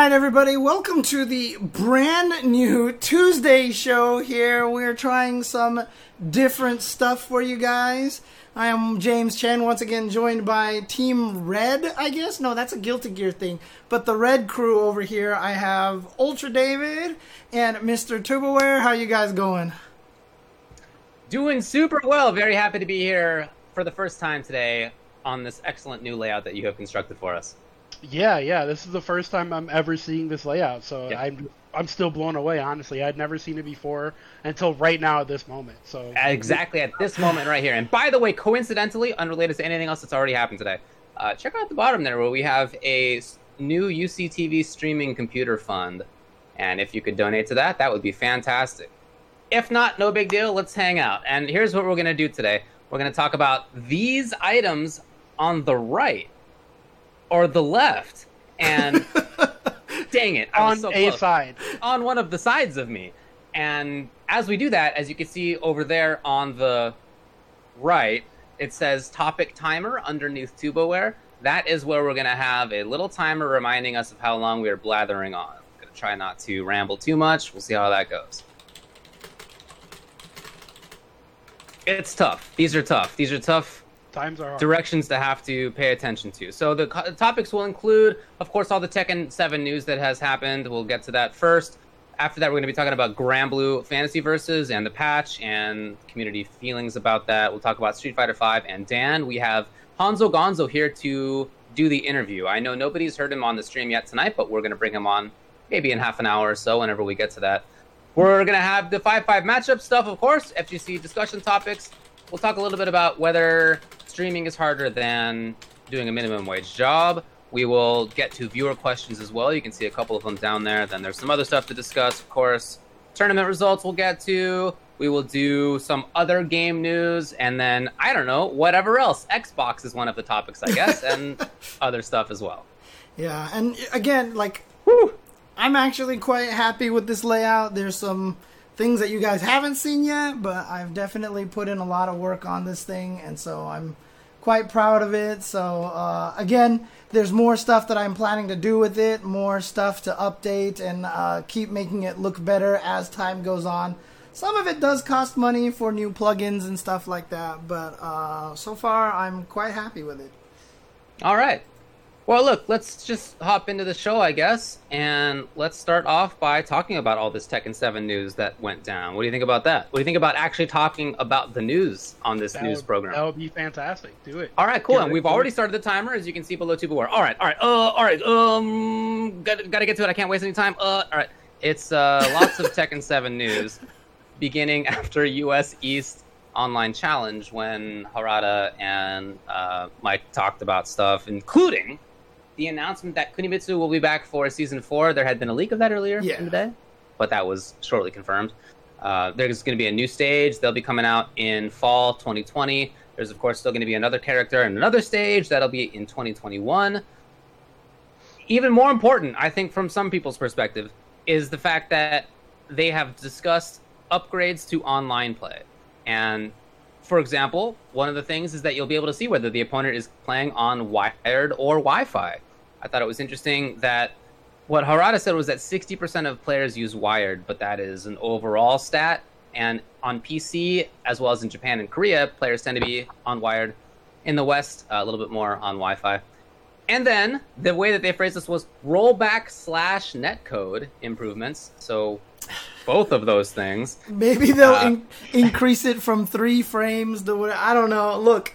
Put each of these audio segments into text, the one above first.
Right, everybody, welcome to the brand new Tuesday show here. We're trying some different stuff for you guys. I am James Chen, once again joined by Team Red, I guess. No, that's a Guilty Gear thing. But the Red crew over here, I have Ultra David and Mr. TuboWare. How you guys going? Doing super well. Very happy to be here for the first time today on this excellent new layout that you have constructed for us. Yeah, yeah. This is the first time I'm ever seeing this layout, so Yeah. I'm I'm still blown away. Honestly, I'd never seen it before until right now at this moment. So Exactly at this moment right here. And by the way, coincidentally, unrelated to anything else that's already happened today, uh, check out the bottom there where we have a new UCTV streaming computer fund. And if you could donate to that, that would be fantastic. If not, no big deal. Let's hang out. And here's what we're going to do today we're going to talk about these items on the right or the left. And dang it. I was on so a close side, on one of the sides of me. And as we do that, as you can see over there on the right, it says topic timer underneath TuboWare. That is where we're going to have a little timer reminding us of how long we are blathering on. I'm going to try not to ramble too much. We'll see how that goes. It's tough. These are tough. These are tough times are hard. directions to have to pay attention to. So the co- topics will include, of course, all the Tekken 7 news that has happened. We'll get to that first. After that, we're going to be talking about Granblue Fantasy Versus and the patch and community feelings about that. We'll talk about Street Fighter 5 and Dan. We have Hanzo Gonzo here to do the interview. I know nobody's heard him on the stream yet tonight, but we're going to bring him on maybe in half an hour or so whenever we get to that. We're going to have the 5 5 matchup stuff, of course, FGC discussion topics. We'll talk a little bit about whether streaming is harder than doing a minimum wage job. We will get to viewer questions as well. You can see a couple of them down there. Then there's some other stuff to discuss, of course. Tournament results we'll get to. We will do some other game news, and then I don't know, whatever else. Xbox is one of the topics, I guess, and other stuff as well. Yeah, and again, like, Whew. I'm actually quite happy with this layout. There's some things that you guys haven't seen yet, but I've definitely put in a lot of work on this thing, and so I'm quite proud of it. So, uh, again, there's more stuff that I'm planning to do with it, more stuff to update and uh, keep making it look better as time goes on. Some of it does cost money for new plugins and stuff like that, but uh, so far I'm quite happy with it. All right. Well, look, let's just hop into the show, I guess, and let's start off by talking about all this Tekken 7 news that went down. What do you think about that? What do you think about actually talking about the news on this That news would- program? That would be fantastic. Do it. All right, cool. Get And it, we've already it. started the timer, as you can see below TuboWare. All right, all right, uh, all right. Um, gotta, gotta get to it. I can't waste any time. Uh, all right. It's uh, lots of Tekken 7 news, beginning after US East Online Challenge when Harada and uh, Mike talked about stuff, including the announcement that Kunimitsu will be back for season four. There had been a leak of that earlier Yeah. in the day, but that was shortly confirmed. Uh, there's going to be a new stage. They'll be coming out in fall 2020. There's, of course, still going to be another character and another stage. That'll be in 2021. Even more important, I think, from some people's perspective, is the fact that they have discussed upgrades to online play. And for example, one of the things is that you'll be able to see whether the opponent is playing on wired or Wi Fi. I thought it was interesting that what Harada said was that 60% of players use wired, but that is an overall stat. And on PC, as well as in Japan and Korea, players tend to be on wired. In the West, uh, a little bit more on Wi Fi. And then the way that they phrased this was rollback slash netcode improvements. So both of those things. Maybe they'll Uh, in- increase it from three frames to what I don't know. Look,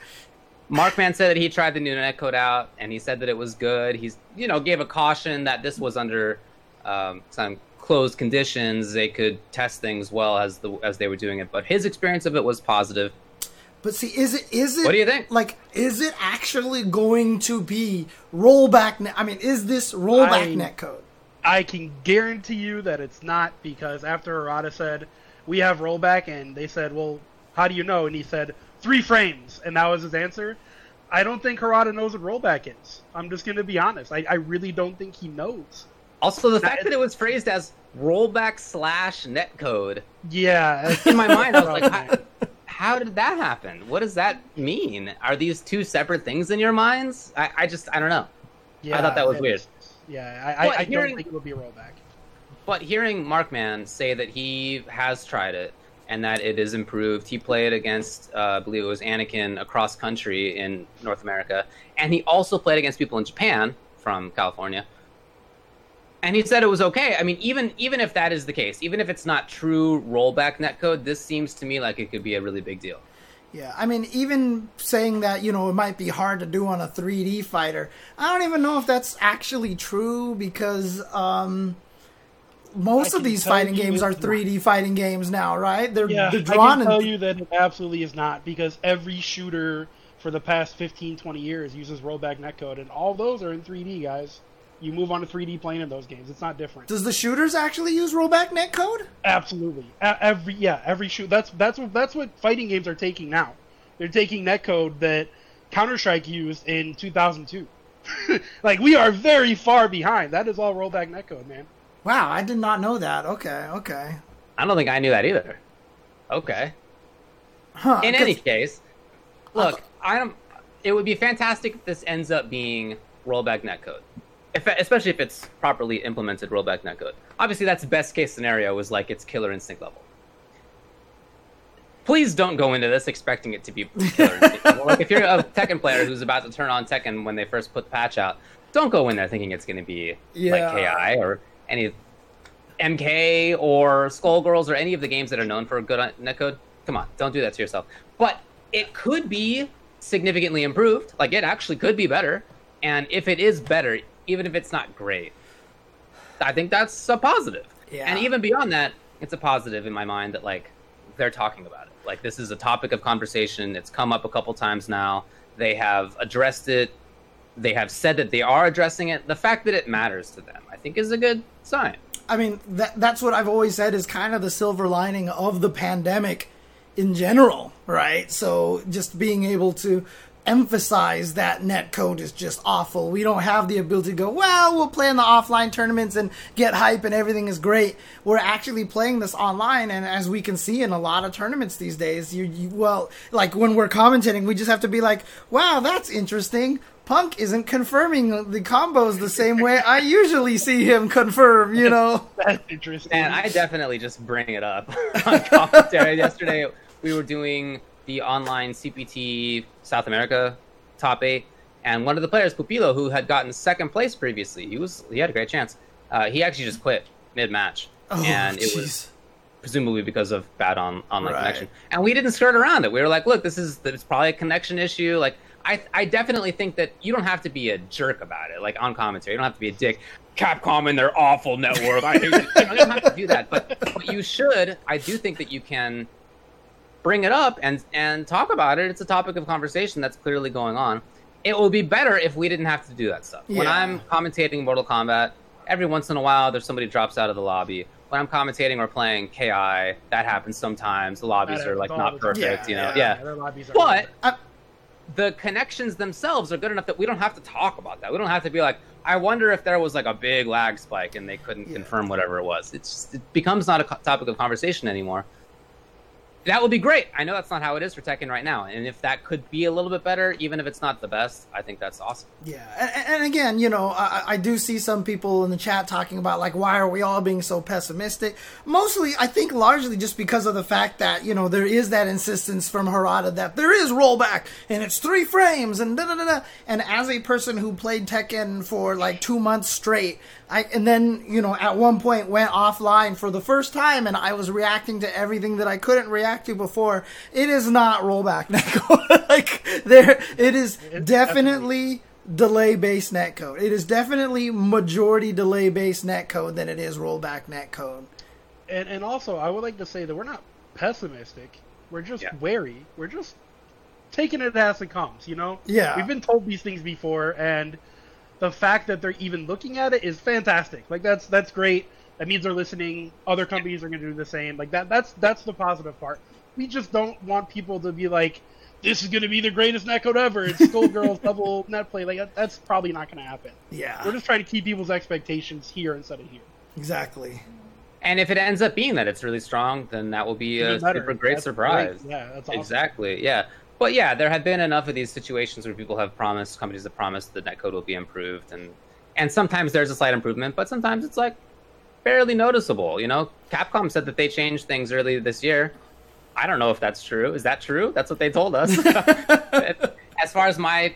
Markman said that he tried the new netcode out, and he said that it was good. He's, you know, gave a caution that this was under um, some closed conditions. They could test things well as the as they were doing it, but his experience of it was positive. but see, is it is it? What do you think? Like, is it actually going to be rollback? Net- I mean, is this rollback I- netcode? I can guarantee you that it's not because after Harada said we have rollback, and they said, "Well, how do you know?" and he said three frames, and that was his answer. I don't think Harada knows what rollback is. I'm just going to be honest. I, I really don't think he knows. Also, the fact that it was phrased as rollback slash netcode Yeah, in my mind, I was like, how, how did that happen? What does that mean? Are these two separate things in your minds? I, I just, I don't know. yeah, I thought that was weird. Yeah, I, Well, I, I hearing- don't think it would be a rollback. But hearing Markman say that he has tried it and that it is improved, he played against, uh, I believe it was Anakin across country in North America, and he also played against people in Japan from California. And he said it was okay. I mean, even even if that is the case, even if it's not true rollback netcode, this seems to me like it could be a really big deal. Yeah, I mean, even saying that, you know, it might be hard to do on a 3D fighter, I don't even know if that's actually true because um, most of these fighting games are 3D fighting games now, right? They're, Yeah, they're I drawn can tell in. you that it absolutely is not because every shooter for the past 15, 20 years uses rollback netcode, and all those are in 3D, guys. You move on to 3D plane in those games. It's not different. Does the shooters actually use rollback netcode? Absolutely. A- Every yeah, every shoot. That's that's what that's what fighting games are taking now. They're taking netcode that Counter Strike used in 2002. like we are very far behind. That is all rollback netcode, man. Wow, I did not know that. Okay, okay. I don't think I knew that either. Okay. Huh. In any case, look, I am. It would be fantastic if this ends up being rollback netcode, if, especially if it's properly implemented rollback netcode. Obviously, that's best case scenario is like it's killer instinct level. Please don't go into this expecting it to be killer instinct level. Like if you're a Tekken player who's about to turn on Tekken when they first put the patch out, don't go in there thinking it's going to be Yeah. like KI or any MK or Skullgirls or any of the games that are known for good uh, netcode. Come on, don't do that to yourself. But it could be significantly improved. Like it actually could be better. And if it is better, even if it's not great, I think that's a positive. Yeah. And even beyond that, it's a positive in my mind that like they're talking about it. Like this is a topic of conversation. It's come up a couple times now. They have addressed it. They have said that they are addressing it. The fact that it matters to them, I think, is a good sign. I mean, that that's what I've always said is kind of the silver lining of the pandemic in general, right? So just being able to emphasize that net code is just awful. We don't have the ability to go, well, we'll play in the offline tournaments and get hype and everything is great. We're actually playing this online and as we can see in a lot of tournaments these days, you, you well, like when we're commentating, we just have to be like, wow, that's interesting. Punk isn't confirming the combos the same way I usually see him confirm, you know? That's interesting. And I definitely just bring it up on commentary. Yesterday, we were doing the online CPT South America top eight, and one of the players, Pupilo, who had gotten second place previously, he was he had a great chance. Uh, he actually just quit mid match, Oh, and it jeez. was presumably because of bad on online Right. connection. And we didn't skirt around it. We were like, look, this is it's probably a connection issue. Like I I definitely think that you don't have to be a jerk about it. Like on commentary, you don't have to be a dick. Capcom and their awful network. I hate it. You, know, you don't have to do that, but but you should. I do think that you can bring it up and and talk about it. It's a topic of conversation that's clearly going on. It would be better if we didn't have to do that stuff. When I'm commentating Mortal Kombat, every once in a while there's somebody drops out of the lobby. When I'm commentating or playing KI, that happens sometimes. The lobbies That are like not perfect, you know. Yeah, Yeah. their lobbies are But I- the connections themselves are good enough that we don't have to talk about that. We don't have to be like, I wonder if there was like a big lag spike and they couldn't Yeah. confirm whatever it was. It's it becomes not a co- topic of conversation anymore. That would be great. I know that's not how it is for Tekken right now, and if that could be a little bit better, even if it's not the best, I think that's awesome. Yeah, and, and again, you know, I, I do see some people in the chat talking about like, why are we all being so pessimistic? Mostly, I think, largely just because of the fact that you know there is that insistence from Harada that there is rollback and it's three frames and da da da da. And as a person who played Tekken for like two months straight, I and then you know at one point went offline for the first time and I was reacting to everything that I couldn't react to before. It is not rollback netcode. like there, it is definitely delay based netcode. It is definitely majority delay based netcode than it is rollback netcode. And and also, I would like to say that we're not pessimistic. We're just Yeah. wary. We're just taking it as it comes. You know. Yeah. We've been told these things before, and the fact that they're even looking at it is fantastic. Like that's that's great. That means they're listening. Other companies are going to do the same. Like that. That's that's the positive part. We just don't want people to be like, "This is going to be the greatest netcode ever." It's Skullgirls level net play. Like that, that's probably not going to happen. Yeah, We're just trying to keep people's expectations here instead of here. exactly. And if it ends up being that it's really strong, then that will be a better. super great That's surprise. great. Yeah, that's awesome. Exactly. Yeah. But yeah, there have been enough of these situations where people have promised, companies have promised the netcode will be improved, and and sometimes there's a slight improvement, but sometimes it's like barely noticeable. You know, Capcom said that they changed things early this year. I don't know if that's true. Is that true? That's what they told us. as far as my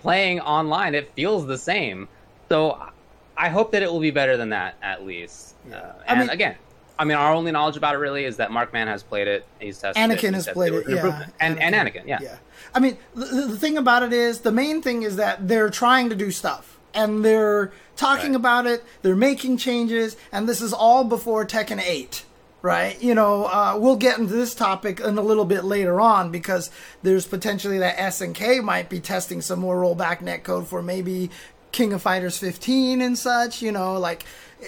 playing online, it feels the same. So I hope that it will be better than that at least. Uh, and I mean- again, I mean, our only knowledge about it really is that Markman has played it. He's tested it. Anakin he has said played there it, yeah. And, and Anakin, yeah. Yeah. I mean, the, the thing about it is, the main thing is that they're trying to do stuff. And they're talking Right. about it, they're making changes, and this is all before Tekken 8, right? You know, uh, we'll get into this topic in a little bit later on because there's potentially that SNK might be testing some more rollback netcode for maybe King of Fighters 15 and such, you know, like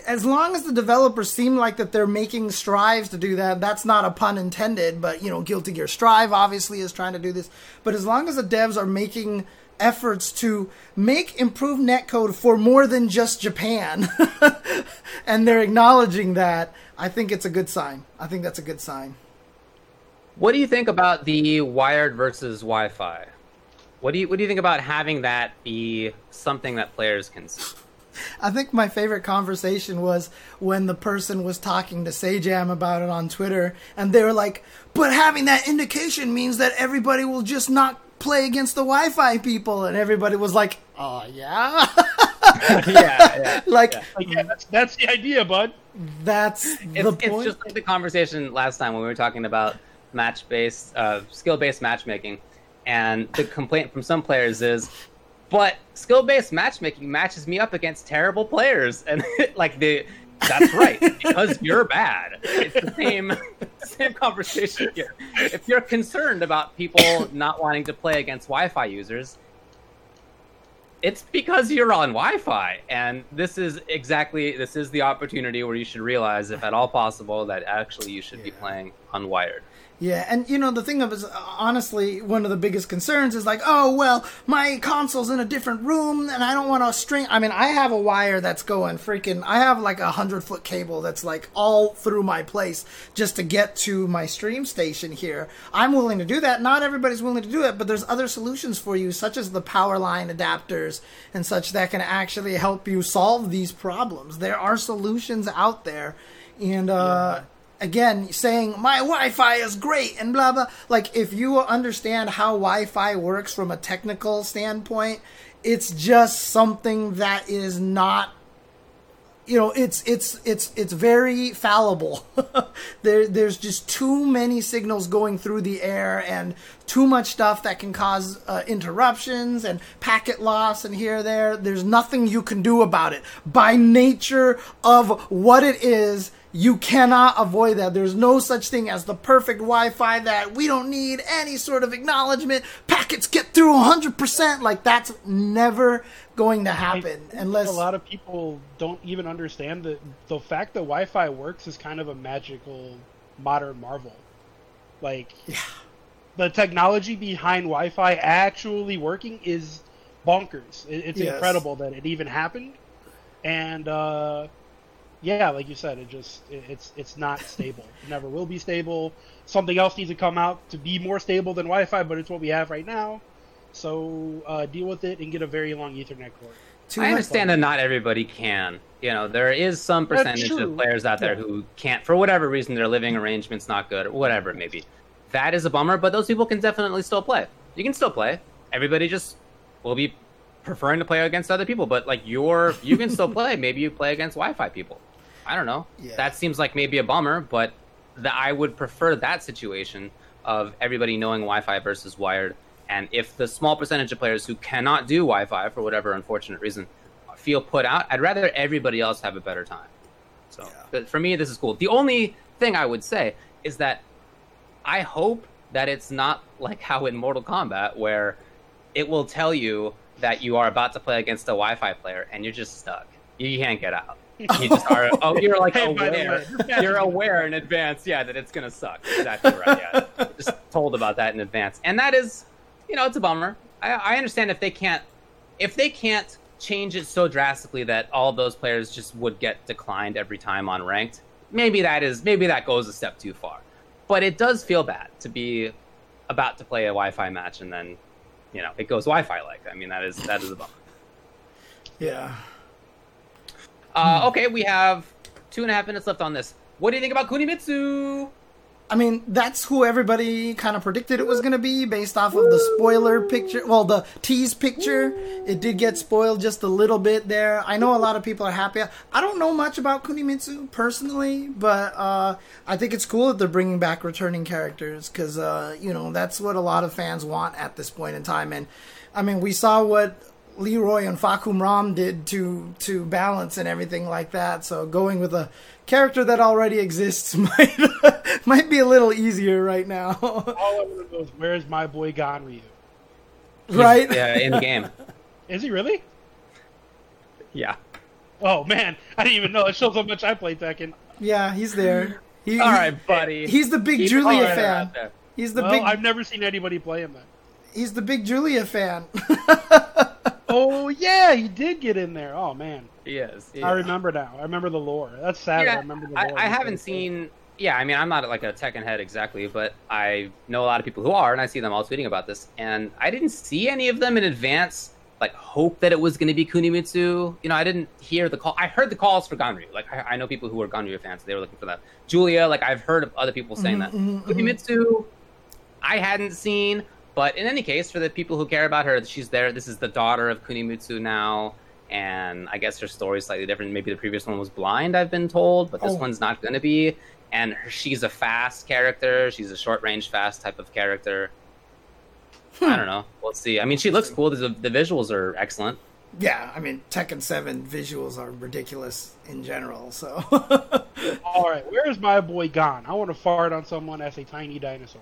as long as the developers seem like that they're making strives to do that, that's not a pun intended, but you know, Guilty Gear Strive obviously is trying to do this. But as long as the devs are making efforts to make improved netcode for more than just Japan and they're acknowledging that, I think it's a good sign. I think that's a good sign. What do you think about the wired versus Wi-Fi? What do you What do you think about having that be something that players can see? I think my favorite conversation was when the person was talking to Sajam about it on Twitter, and they were like, "But having that indication means that everybody will just not play against the Wi-Fi people," and everybody was like, "Oh yeah." yeah, yeah. like Like, yeah, that's, that's the idea, bud. that's It's, the it's just like the conversation last time when we were talking about match based, uh, skill based matchmaking, and the complaint from some players is, but skill based matchmaking matches me up against terrible players, and like the. That's right, because you're bad. It's the same same conversation here. If you're concerned about people not wanting to play against Wi-Fi users, it's because you're on Wi-Fi, and this is exactly this is the opportunity where you should realize, if at all possible, that actually you should be Yeah. playing unwired. Yeah, and you know the thing of is honestly one of the biggest concerns is like, oh well, my console's in a different room and I don't want to string. I mean, I have a wire that's going freaking. I have like a hundred foot cable that's like all through my place just to get to my stream station here. I'm willing to do that. Not everybody's willing to do it, but there's other solutions for you, such as the power line adapters and such that can actually help you solve these problems. There are solutions out there, and uh, again saying my Wi-Fi is great and blah blah. Like if you understand how Wi-Fi works from a technical standpoint, it's just something that is not you know it's it's it's it's very fallible. There there's just too many signals going through the air and too much stuff that can cause uh, interruptions and packet loss and here there. There's nothing you can do about it. By nature of what it is you cannot avoid that there's no such thing as the perfect wi-fi that we don't need any sort of acknowledgement packets get through 100% like that's never going to happen unless a lot of people don't even understand that the fact that Wi-Fi works is kind of a magical modern marvel. Like, yeah. the technology behind Wi-Fi actually working is bonkers. It's Yes. incredible that it even happened, and uh, yeah, like you said, it just it, it's it's not stable. It never will be stable. Something else needs to come out to be more stable than Wi-Fi, but it's what we have right now. So uh, deal with it and get a very long Ethernet cord. too I understand that not everybody can. You know, there is some percentage of players out there Yeah. who can't, for whatever reason, their living arrangement's not good, or whatever it may be. That is a bummer, but those people can definitely still play. You can still play. Everybody just will be preferring to play against other people, but like you're, you can still play. Maybe you play against Wi-Fi people. I don't know. Yeah. That seems like maybe a bummer, but the, I would prefer that situation of everybody knowing Wi-Fi versus wired. And if the small percentage of players who cannot do Wi-Fi for whatever unfortunate reason feel put out, I'd rather everybody else have a better time. So but for me, this is cool. The only thing I would say is that I hope that it's not like how in Mortal Kombat where it will tell you that you are about to play against a Wi-Fi player and you're just stuck. You can't get out. You just are. Oh, you're like Hey, aware. way, this match You're aware in advance, yeah, that it's gonna suck. Exactly right. Yeah, just told about that in advance, and that is, you know, it's a bummer. I, I understand if they can't, if they can't change it so drastically that all of those players just would get declined every time on ranked. Maybe that is maybe that goes a step too far, but it does feel bad to be about to play a Wi-Fi match and then, you know, it goes Wi-Fi like. I mean, that is that is a bummer. Yeah. Uh, okay, we have two and a half minutes left on this. What do you think about Kunimitsu? I mean, that's who everybody kind of predicted it was going to be based off of the spoiler picture. Well, the tease picture. It did get spoiled just a little bit there. I know a lot of people are happy. I don't know much about Kunimitsu personally, but uh, I think it's cool that they're bringing back returning characters because, uh, you know, that's what a lot of fans want at this point in time. And, I mean, we saw what Leroy and Fahkumram Ram did to to balance and everything like that. So going with a character that already exists might might be a little easier right now. All I want to know is where's my boy Ganryu? Right? yeah, in the game. Is he really? Yeah. Oh man, I didn't even know. It shows how much I play Tekken. Yeah, he's there. He, All he- right, buddy. He's the big Keep Julia it fan. He's the well, big. I've never seen anybody play him then. He's the big Julia fan. Oh yeah, he did get in there. Oh man, is. he I remember now. I remember the lore. That's sad. I remember the lore. I haven't seen. Yeah, I mean, I'm not like a Tekken head exactly, but I know a lot of people who are, and I see them all tweeting about this. And I didn't see any of them in advance, like hope that it was going to be Kunimitsu. You know, I didn't hear the call. I heard the calls for Ganryu. Like, I, I know people who are Ganryu fans. They were looking for that. Julia, like I've heard of other people saying that. Mhm, mhm, mhm. Kunimitsu, I hadn't seen, but in any case, for the people who care about her, she's there. This is the daughter of Kunimitsu now, and I guess her story is slightly different. Maybe the previous one was blind, I've been told, but this Oh. one's not going to be. And her- she's a fast character. She's a short range fast type of character. Hmm. I don't know. We'll see. I mean, she looks cool. The, the visuals are excellent. yeah, I mean, Tekken Seven visuals are ridiculous in general. So All right, where's my boy gone? I want to fart on someone as a tiny dinosaur.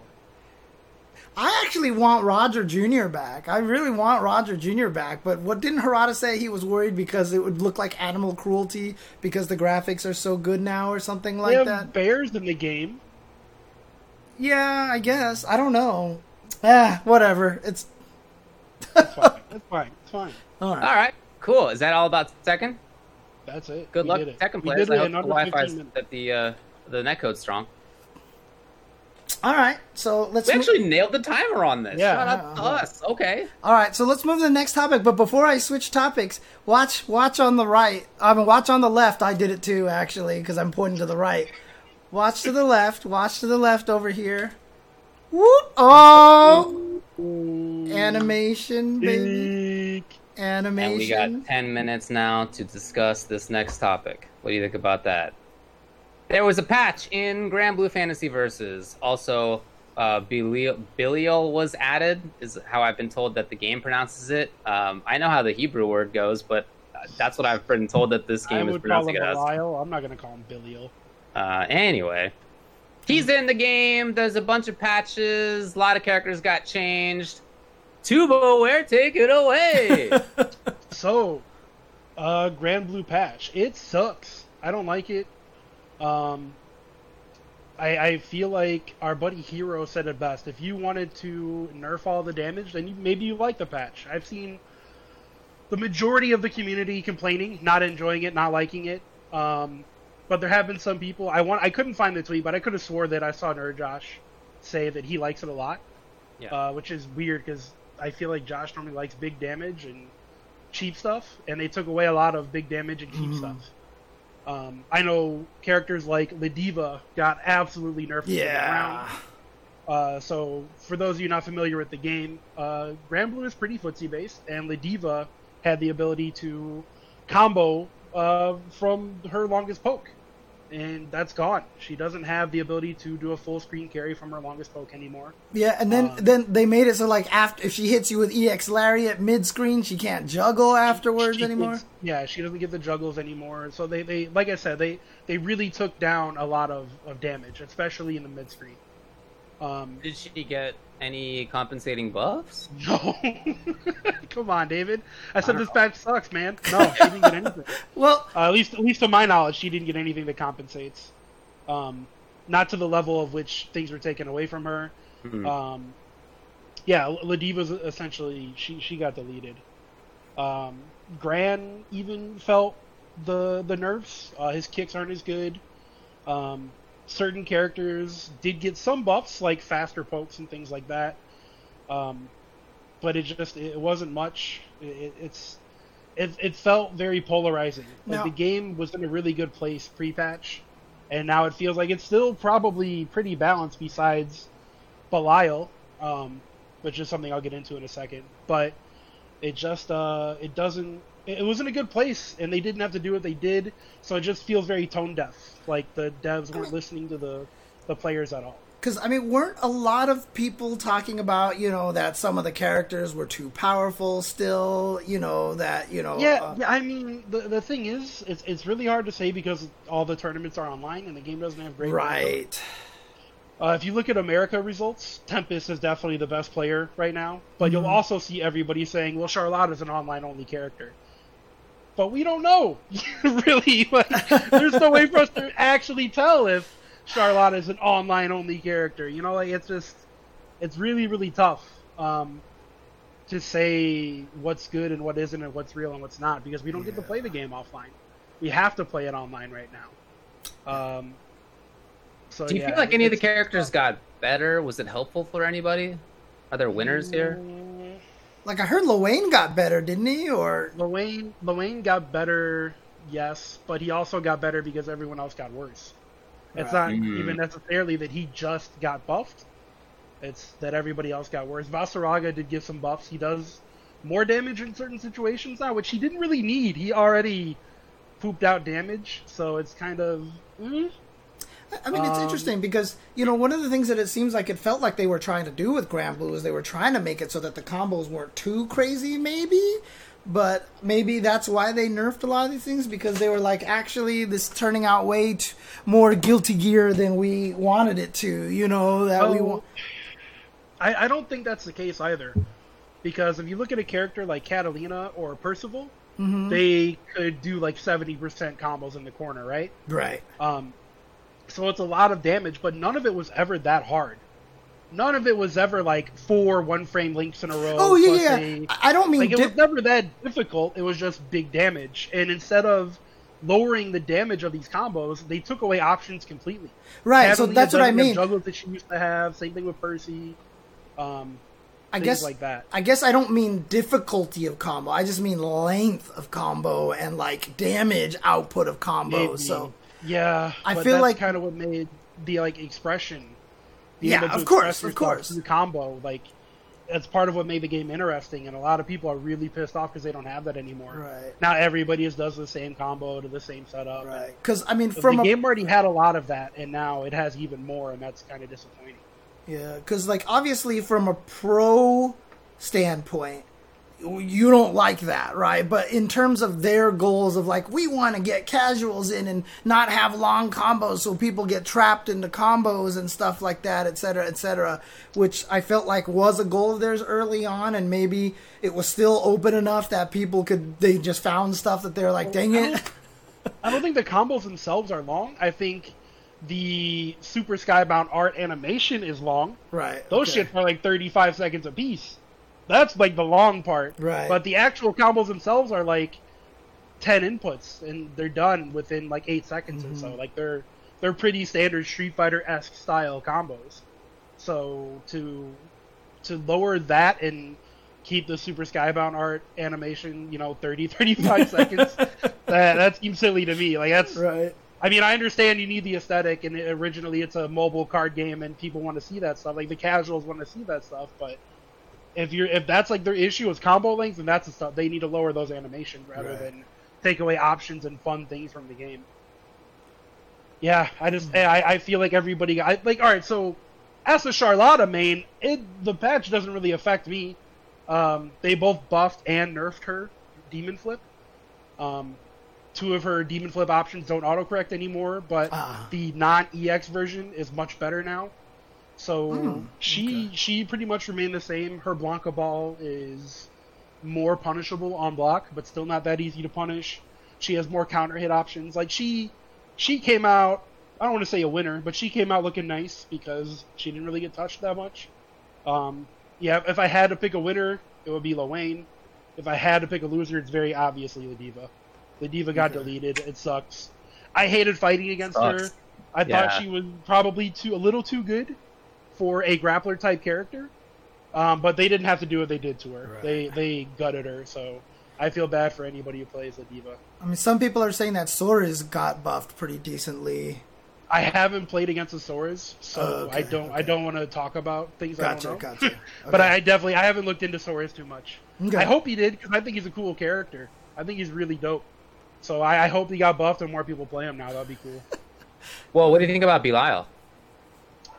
I actually want Roger Jr. back. I really want Roger Jr. back. But what didn't Harada say? He was worried because it would look like animal cruelty because the graphics are so good now or something They like have that. bears in the game. Yeah, I guess. I don't know. Ah, whatever. It's It's fine. It's fine. It's fine. all right. All right, cool. Is that all about Tekken? That's it. Good We luck, did it. Tekken We players. did I it hope the Wi-Fi 15 that the uh, the netcode's strong. All right. So let's We mo- actually nailed the timer on this. Yeah. Shout out to Yeah. us. Okay. All right, so let's move to the next topic. But before I switch topics, watch watch on the right. I mean, watch on the left. I did it too, actually, because I'm pointing to the right. Watch to the left. Watch to the left over here. Whoop! Oh, animation, baby, Eek. And we got 10 minutes now to discuss this next topic. What do you think about that? There was a patch in Granblue Fantasy Versus. Also, uh, Belial, Belial was added, is how I've been told that the game pronounces it. Um, I know how the Hebrew word goes, but uh, that's what I've been told that this I game is would call pronouncing him it as. Belial. I'm not gonna call him Belial. Uh, anyway, he's in the game. There's a bunch of patches. A lot of characters got changed. TuboWare, take it away? So, uh, Granblue Patch. It sucks. I don't like it. Um, I, I feel like our buddy Hero said it best. If you wanted to nerf all the damage, then you, maybe you like the patch. I've seen the majority of the community complaining, not enjoying it, not liking it. Um, but there have been some people. I want. I couldn't find the tweet, but I could have swore that I saw Nerd Josh say that he likes it a lot. Yeah. Uh, which is weird because I feel like Josh normally likes big damage and cheap stuff, and they took away a lot of big damage and cheap Mhm. stuff. Um, I know characters like Ladiva got absolutely nerfed. in the Yeah. round. Uh, so for those of you not familiar with the game, uh, Granblue is pretty footsie based, and Ladiva had the ability to combo uh, from her longest poke, and that's gone. She doesn't have the ability to do a full screen carry from her longest poke anymore. Yeah, and then Uh, then they made it so like after if she hits you with EX Lariat mid screen, she can't juggle afterwards She anymore. gets- yeah, she doesn't get the juggles anymore. So they, they like I said, they they really took down a lot of, of damage, especially in the mid screen. Um, Did she get any compensating buffs? no, come on, David. I said I this don't patch sucks, man. No, she didn't get anything. Well, Uh, at least, at least to my knowledge, she didn't get anything that compensates. Um, not to the level of which things were taken away from her. Hmm. Um, yeah, Ladiva's essentially she she got deleted. Um, Gran even felt the the nerfs. Uh, his kicks aren't as good. Um, certain characters did get some buffs, like faster pokes and things like that. Um, but it just it wasn't much. It, it's it, it felt very polarizing. Like Now- the game was in a really good place pre-patch, and now it feels like it's still probably pretty balanced. Besides Belial, um, which is something I'll get into in a second, but it just uh, it doesn't. It was in a good place, and they didn't have to do what they did, so it just feels very tone deaf. Like the devs weren't listening to the the players at all. Because I mean, weren't a lot of people talking about you know that some of the characters were too powerful still? You know that you know. Yeah, uh, yeah. I mean, the the thing is, it's it's really hard to say because all the tournaments are online and the game doesn't have great. right. Uh, if you look at America results, Tempest is definitely the best player right now. But you'll Mhm. also see everybody saying, "Well, Charlotta is an online-only character." But we don't know, really. Like, there's no way for us to actually tell if Charlotta is an online-only character. You know, like it's just, it's really, really tough um, to say what's good and what isn't, and what's real and what's not, because we don't get to play the game offline. We have to play it online right now. Um, so Do you yeah, feel like any of the it's- characters got better? Was it helpful for anybody? Are there winners here? Mm, Like I heard Lowain got better, didn't he? Or Lorraine, Lorraine got better, yes, but he also got better because everyone else got worse. It's Right. not Mhm. even necessarily that he just got buffed. It's that everybody else got worse. Vaseraga did give some buffs. He does more damage in certain situations now, which he didn't really need. He already pooped out damage, so it's kind of. mm, I mean, it's Um, interesting because you know one of the things that it seems like it felt like they were trying to do with Granblue is they were trying to make it so that the combos weren't too crazy, maybe. But maybe that's why they nerfed a lot of these things because they were like, actually, this turning out way t- more guilty gear than we wanted it to. You know that we Oh, want. I, I don't think that's the case either. Because if you look at a character like Catalina or Percival, Mm-hmm. they could do like 70% combos in the corner, right? Right. Um, so it's a lot of damage, but none of it was ever that hard. None of it was ever like four one frame links in a row. Oh yeah, yeah. I I don't mean like it was never that difficult. It was just big damage, and instead of lowering the damage of these combos, they took away options completely. right. So that's what I mean. Juggles that she used to have. Same thing with Percy. Um, I guess like that. I guess I don't mean difficulty of combo. I just mean length of combo and like damage output of combo. Maybe. So yeah, I feel like- kind of what made the like expression. Yeah, of course, of course. through combo like that's part of what made the game interesting, and a lot of people are really pissed off because they don't have that anymore. right, Now everybody just does the same combo to the same setup. right. Because I mean, from the a game already had a lot of that, and now it has even more, and that's kind of disappointing. Yeah, because like obviously from a pro standpoint, you don't like that, right? But in terms of their goals of like we want to get casuals in and not have long combos so people get trapped into combos and stuff like that, et cetera, et cetera, which I felt like was a goal of theirs early on, and maybe it was still open enough that people could they just found stuff that they're like, dang it. I don't think the combos themselves are long. I think the Super Skybound art animation is long. right. Those okay. shits are like 35 seconds a piece. That's like the long part. Right. But the actual combos themselves are like 10 inputs and they're done within like 8 seconds or Mm-hmm. so. Like they're they're pretty standard Street Fighter-esque style combos. So to to lower that and keep the Super Skybound art animation, you know, 30 35 seconds, that that seems silly to me. Like that's Right. I mean, I understand you need the aesthetic, and originally it's a mobile card game, and people want to see that stuff. Like the casuals want to see that stuff, but if you're if that's like their issue is combo length, and that's the stuff they need to lower those animations rather Right. than take away options and fun things from the game. Yeah, I just I, I feel like everybody got like all right. So as a Charlotta main, it the patch doesn't really affect me. Um, they both buffed and nerfed her Demon Flip. Um, two of her Demon Flip options don't autocorrect anymore, but Ah. the non EX version is much better now. So Hmm, she okay. she pretty much remained the same. Her Blanca Ball is more punishable on block, but still not that easy to punish. She has more counter hit options. Like she she came out I don't want to say a winner, but she came out looking nice because she didn't really get touched that much. Um, yeah, if I had to pick a winner, it would be Lowain. If I had to pick a loser, it's very obviously Ladiva. The Diva got Okay. deleted. It sucks. I hated fighting against her. I Yeah. thought she was probably too a little too good for a grappler type character. Um, but they didn't have to do what they did to her. Right. They they gutted her, so I feel bad for anybody who plays Ladiva. I mean, some people are saying that Soriz got buffed pretty decently. I haven't played against the Soriz, so okay, I don't I don't want to talk about things Gotcha, I don't know. gotcha. but I definitely I haven't looked into Soriz too much. Okay. I hope he did because I think he's a cool character. I think he's really dope. So I, I hope he got buffed and more people play him now. That'd be cool. Well, what do you think about Belial?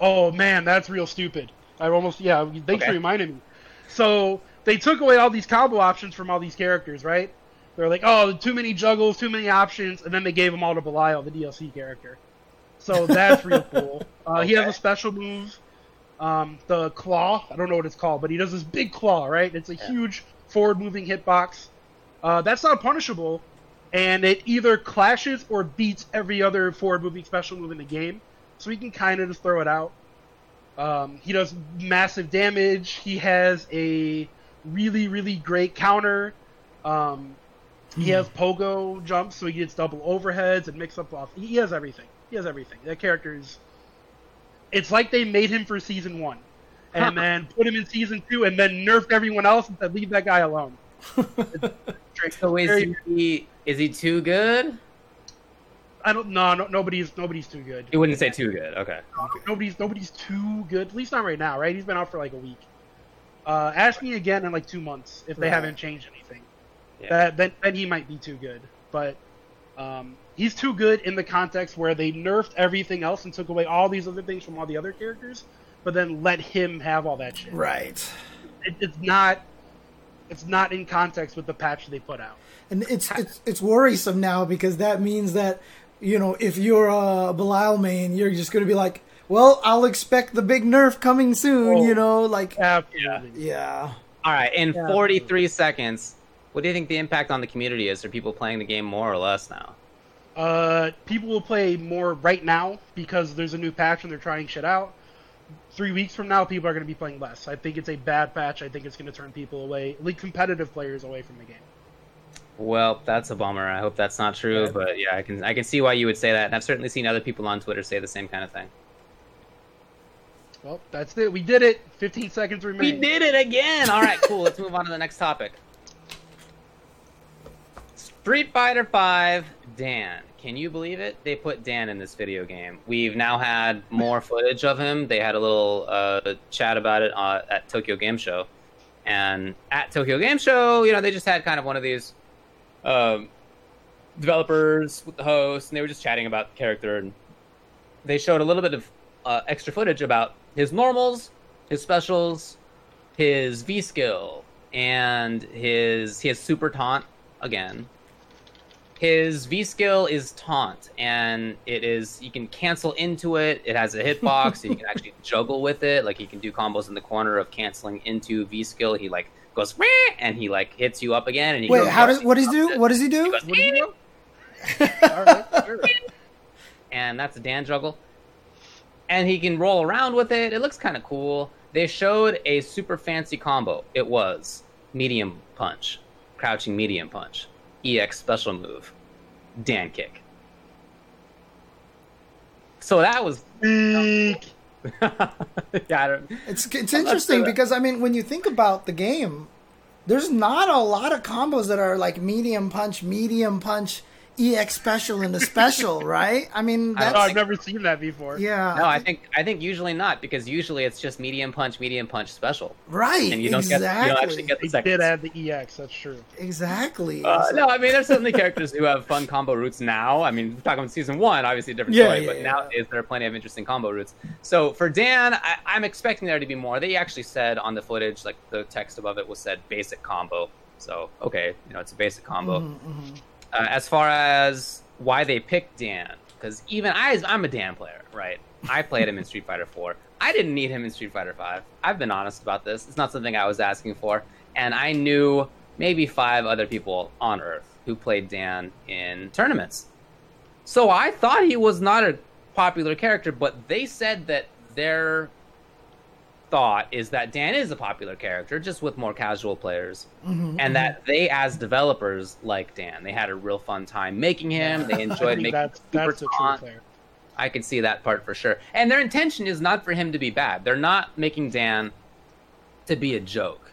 Oh man, that's real stupid. I almost yeah. Thanks for reminding me. So they took away all these combo options from all these characters, right? They're like, oh, too many juggles, too many options, and then they gave them all to Belial, the DLC character. So that's real cool. Uh, He has a special move, um, the claw. I don't know what it's called, but he does this big claw, right? It's a huge forward-moving hitbox. Uh, that's not punishable, and it either clashes or beats every other forward-moving special move in the game. So he can kind of just throw it out. Um, he does massive damage. He has a really, really great counter. Um, he has pogo jumps, so he gets double overheads and mix up off. He has everything. He has everything. That character is. It's like they made him for season one, and then put him in season two, and then nerfed everyone else and said, "Leave that guy alone." So is he is he too good? I don't. No, no, nobody's nobody's too good. You wouldn't say too good. Okay. Nobody's nobody's too good. At least not right now, right? He's been out for like a week. Uh, ask me again in like two months if they Right. haven't changed anything. Yeah. That then then he might be too good, but um, he's too good in the context where they nerfed everything else and took away all these other things from all the other characters, but then let him have all that shit. Right. It, it's not. It's not in context with the patch they put out. And it's it's it's worrisome now because that means that you know if you're a Belial main, you're just going to be like, well, I'll expect the big nerf coming soon. Oh. You know, like Absolutely. yeah. All right. In Yeah. 43 seconds, what do you think the impact on the community is? Are people playing the game more or less now? Uh, people will play more right now because there's a new patch and they're trying shit out. Three weeks from now, people are going to be playing less. I think it's a bad patch. I think it's going to turn people away, like competitive players, away from the game. Well, that's a bummer. I hope that's not true, Yeah. but yeah, I can I can see why you would say that. And I've certainly seen other people on Twitter say the same kind of thing. Well, that's it. We did it. 15 seconds remaining. We did it again. All right, cool. Let's move on to the next topic. Street Fighter Five, Dan. Can you believe it? They put Dan in this video game. We've now had more footage of him. They had a little uh, chat about it uh, at Tokyo Game Show, and at Tokyo Game Show, you know, they just had kind of one of these um, developers with the host, and they were just chatting about the character, and they showed a little bit of uh, extra footage about his normals, his specials, his V skill, and his he has super taunt again. His V skill is taunt, and it is you can cancel into it. It has a hitbox, so you can actually juggle with it. Like he can do combos in the corner of canceling into V skill. He like goes "Meh," and he like hits you up again. And he Wait, goes, how does what does he do? What does he do? goes, What do you know? "Meh," sure. and that's a Dan juggle. And he can roll around with it. It looks kind of cool. They showed a super fancy combo. It was medium punch, crouching medium punch, EX special move, Dan kick. So that was. Eek. yeah, I don't, It's it's interesting because I mean when you think about the game, there's not a lot of combos that are like medium punch, medium punch, EX special in the special, right? I mean I that's I've never seen that before. yeah. no, I think I think usually not because usually it's just medium punch, medium punch special, right. and you don't exactly. get you don't actually get the They second. did add the EX. That's true. exactly. Uh, So- no, I mean, there's certainly characters who have fun combo routes now. I mean, we're talking about season one, obviously a different Yeah, story, yeah, but yeah. nowadays there are plenty of interesting combo routes. So for Dan, I, I'm expecting there to be more. They actually said on the footage, like the text above it was said basic combo. So okay, you know, it's a basic combo. Mhm, mhm. Uh, as far as why they picked Dan, because even I, I'm a Dan player, right? I played him in Street Fighter 4. I didn't need him in Street Fighter 5. I've been honest about this. It's not something I was asking for, and I knew maybe five other people on Earth who played Dan in tournaments. So I thought he was not a popular character, but they said that their thought is that Dan is a popular character, just with more casual players Mhm, and mhm. that they as developers like Dan. They had a real fun time making him. They enjoyed making that's super that's truth taunt. I can see that part for sure. And their intention is not for him to be bad. They're not making Dan to be a joke.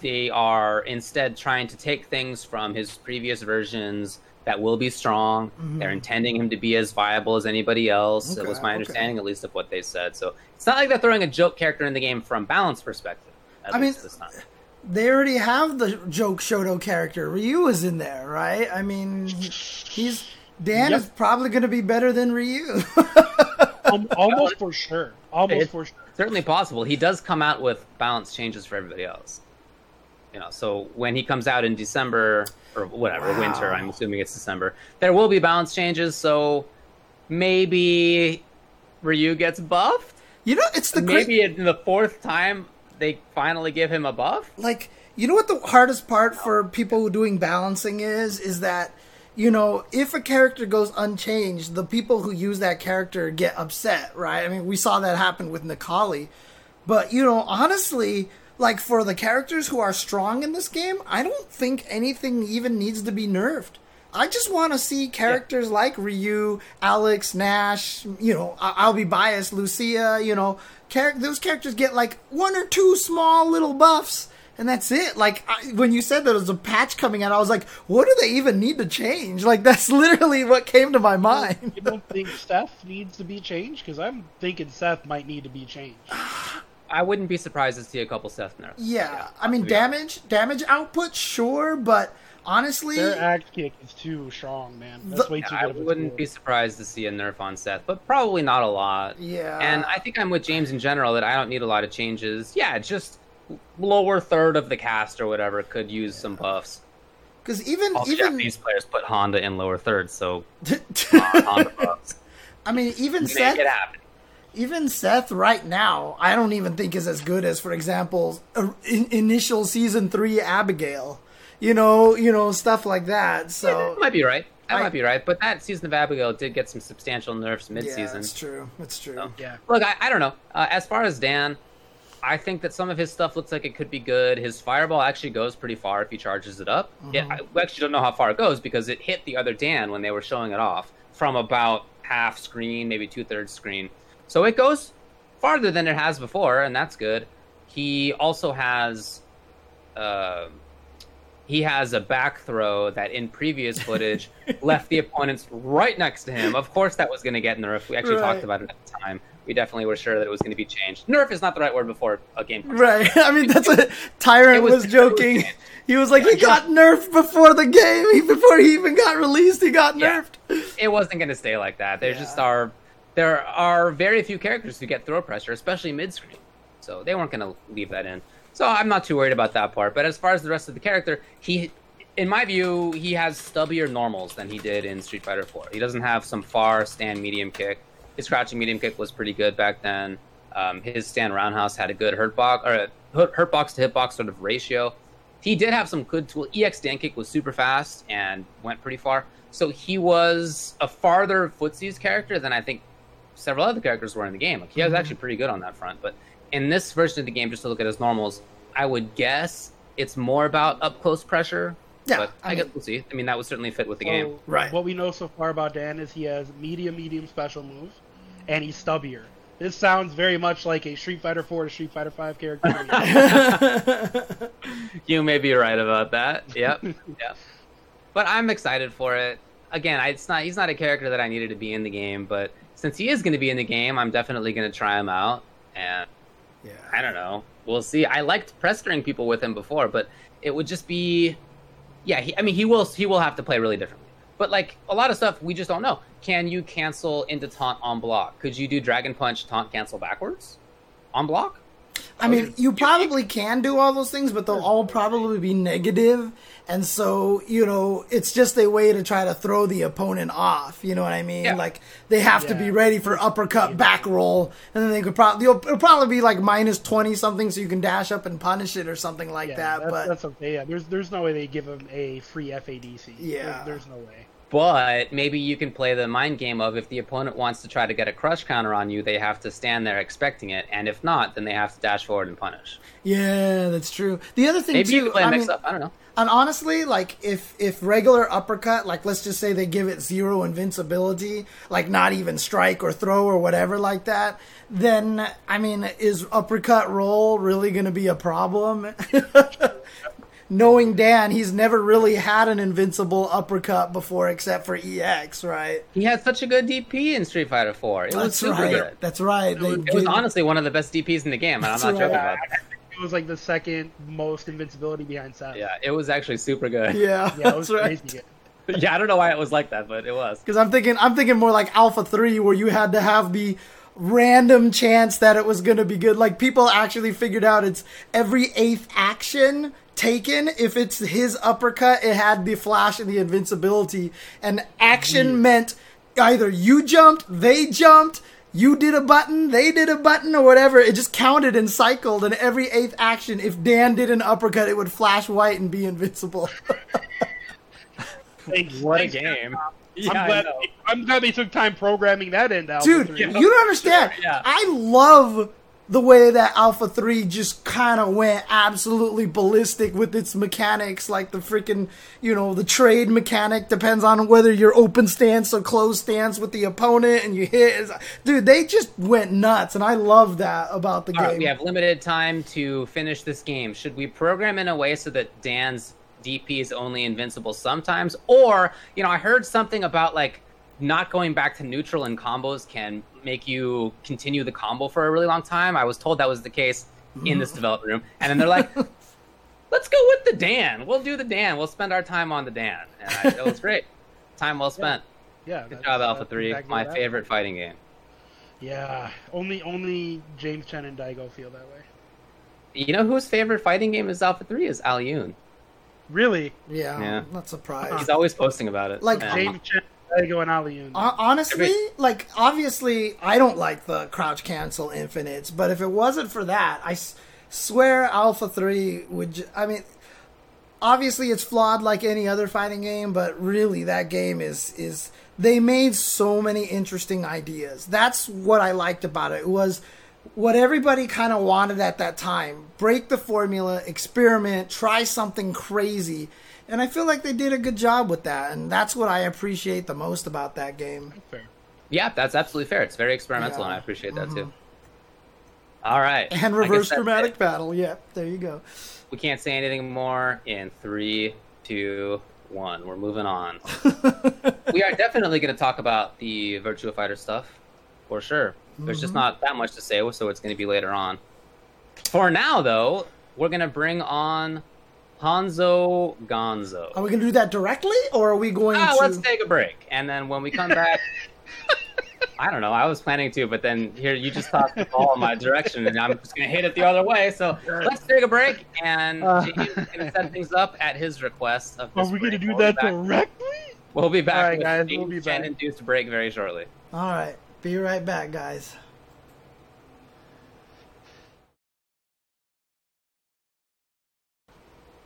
they are instead trying to take things from his previous versions that will be strong. Mm-hmm. They're intending him to be as viable as anybody else. Okay, it was my okay. understanding, at least, of what they said. So it's not like they're throwing a joke character in the game from balance perspective. At I mean, this time. They already have the joke Shoto character. Ryu is in there, right? I mean, he's Dan Yep. is probably going to be better than Ryu. Almost for sure. Almost It's- for sure. certainly possible. He does come out with balance changes for everybody else. You know, so when he comes out in December or whatever Wow. winter, I'm assuming it's December. There will be balance changes, so maybe Ryu gets buffed. you know, it's the great. maybe in the fourth time they finally give him a buff. like you know what the hardest part for people doing balancing is is that you know if a character goes unchanged the people who use that character get upset right i mean we saw that happen with Necalli but you know honestly like for the characters who are strong in this game i don't think anything even needs to be nerfed I just want to see characters like Ryu, Alex, Nash. You know, I- I'll be biased. Lucia. You know, char- those characters get like one or two small little buffs, and that's it. Like I, when you said there was a patch coming out, I was like, what do they even need to change? Like that's literally what came to my mind. You don't think Seth needs to be changed? Because I'm thinking Seth might need to be changed. I wouldn't be surprised to see a couple Seth nerfs. Yeah, I mean to be honest. damage, damage output, sure, but honestly, Their act kick is too strong, man. That's The- way too I good of wouldn't tool. be surprised to see a nerf on Seth, but probably not a lot. yeah. And I think I'm with James in general that I don't need a lot of changes. Yeah, just lower third of the cast or whatever could use some buffs. because even All even these players put Honda in lower third, so Honda buffs. I mean even Make Seth it happen. Even Seth right now, I don't even think is as good as, for example, uh, in, initial season three Abigail. You know, you know stuff like that. That So might be right. That I- might be right. But that season of Abigail did get some substantial nerfs mid-season. it's true. It's true. So- Yeah. Look, I, I don't know. Uh, as far as Dan, I think that some of his stuff looks like it could be good. His fireball actually goes pretty far if he charges it up. It, I we actually don't know how far it goes because it hit the other Dan when they were showing it off from about half screen, maybe two thirds screen. So it goes farther than it has before, and that's good. He also has. Uh, he has a back throw that in previous footage left the opponents right next to him. Of course, that was going to get nerfed. We actually Right. talked about it at the time. We definitely were sure that it was going to be changed. Nerf is not the right word before a game. Right. I mean, that's what Tyrant was- was, joking. was- he was like, he got nerfed before the game. Before he even got released, he got Yeah. nerfed. It wasn't going to stay like that. There Yeah. just are there are very few characters who get throw pressure, especially mid screen. So they weren't going to leave that in. So I'm not too worried about that part. But as far as the rest of the character, he, in my view, he has stubbier normals than he did in Street Fighter 4. He doesn't have some far stand medium kick. His crouching medium kick was pretty good back then. Um, his stand roundhouse had a good hurt box or hurt, box to hit box sort of ratio. He did have some good tool. EX stand kick was super fast and went pretty far. So he was a farther footsies character than I think several other characters were in the game. Like he was Mhm. actually pretty good on that front. But in this version of the game, just to look at his normals, I would guess it's more about up close pressure. Yeah, but I, I guess mean- we'll see. I mean, that would certainly fit with the So, game. Right. What we know so far about Dan is he has medium, medium special moves, and he's stubbier. This sounds very much like a Street Fighter 4 to Street Fighter 5 character. you may be right about that. Yep. yep. But I'm excited for it. Again, I, it's not he's not a character that I needed to be in the game, but since he is going to be in the game, I'm definitely going to try him out. And yeah. I don't know. We'll see. I liked pestering people with him before, but it would just be, yeah. He, I mean, he will he will have to play really differently. But like a lot of stuff, we just don't know. Can you cancel into taunt on block? Could you do dragon punch taunt cancel backwards on block? I mean, oh, you probably can do all those things, but they'll all probably be negative, and so you know it's just a way to try to throw the opponent off. You know what I mean? Yeah. Like they have to be ready for uppercut, back roll, and then they could probably it'll, it'll probably be like minus twenty something, so you can dash up and punish it or something like yeah, that. that's, but that's okay. Yeah, there's there's no way they give them a free FADC. Yeah. There's, there's no way. But maybe you can play the mind game of if the opponent wants to try to get a crush counter on you, they have to stand there expecting it, and if not, then they have to dash forward and punish. yeah, that's true. The other thing Maybe too, you can play a I mix mean, up. I don't know. And honestly, like if if regular uppercut, like let's just say they give it zero invincibility, like not even strike or throw or whatever like that, then I mean, is uppercut roll really going to be a problem? Knowing Dan, he's never really had an invincible uppercut before except for EX, right? He had such a good DP in Street Fighter 4. It was That's super right. good. That's right. They It was did- honestly one of the best DPs in the game, and I'm That's not joking right. about it. It was like the second most invincibility behind Seth. Yeah, it was actually super good. yeah, yeah, it was that's right. crazy. good. yeah, I don't know why it was like that, but it was. Because I'm thinking, I'm thinking more like Alpha Three, where you had to have the random chance that it was going to be good. Like people actually figured out it's every eighth action taken. If it's his uppercut, it had the flash and the invincibility, and action meant either you jumped, they jumped. You did a button, they did a button, or whatever. It just counted and cycled, and every eighth action, if Dan did an uppercut, it would flash white and be invincible. Thanks, What a thanks, game. I'm glad. know. I'm glad they took time programming that into Alpha Dude, you don't understand. Sure, yeah. I love the way that Alpha 3 just kind of went absolutely ballistic with its mechanics. Like the freaking, you know, the trade mechanic depends on whether you're open stance or closed stance with the opponent and you hit. Dude, they just went nuts, and I love that about the All right, game. we have limited time to finish this game. Should we program in a way so that Dan's DP is only invincible sometimes? Or, you know, I heard something about like not going back to neutral in combos can make you continue the combo for a really long time. I was told that was the case in this development room. And then they're like, let's go with the Dan. We'll do the Dan. We'll spend our time on the Dan. And I, it was great. Time well spent. yeah, Good job, Alpha 3. exactly My what happened. favorite fighting game. Yeah, only only James Chen and Daigo feel that way. You know whose favorite fighting game is Alpha 3 is Al Yoon. Really, yeah, Yeah. not surprised. He's always posting about it. Like, Yeah. Um, James Chen, Daigo, and Aliyun. Hon- Honestly, Every- like obviously, I don't like the crouch cancel infinites, but if it wasn't for that, I s- swear Alpha Three would. J- I mean, obviously it's flawed like any other fighting game, but really that game is is they made so many interesting ideas. That's what I liked about it. It was what everybody kind of wanted at that time. Break the formula, experiment, try something crazy. And I feel like they did a good job with that, and that's what I appreciate the most about that game. Fair. Yeah, that's absolutely fair. It's very experimental, Yeah. and I appreciate that mm-hmm. too. All right. And reverse dramatic it. battle. Yeah, there you go. We can't say anything more in three, two, one. We're moving on. we are definitely going to talk about the Virtua Fighter stuff, for sure. There's just mm-hmm. not that much to say, so it's going to be later on. For now, though, we're going to bring on Hanzo Gonzo. Are we gonna do that directly, or are we going Ah, to? let's take a break, and then when we come back, I don't know. I was planning to, but then here you just talked the ball in my direction, and I'm just gonna hit it the other way. So let's take a break, and Uh. James is gonna set things up at his request. Of Are this we gonna break. do We'll be that back- directly? We'll be back All right, with guys, James we'll be Chen back. induced break very shortly. All right, be right back, guys.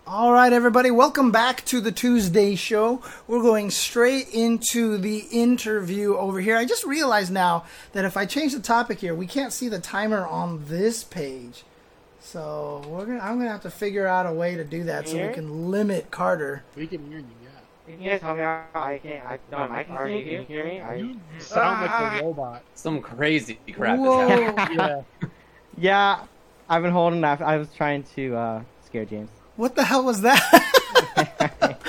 All right, everybody, welcome back to the Tuesday show. We're going straight into the interview over here. I just realized now that if I change the topic here, we can't see the timer on this page. So we're gonna, I'm gonna have to figure out a way to do that so we can limit Carter. We can hear you. Yeah. Can you tell me how I can't? I don't. I can hear you. Can you hear me? I, You sound like a robot. Some crazy crap Whoa! happening. Yeah. yeah, I've been holding that. I was trying to uh, scare James. What the hell was that?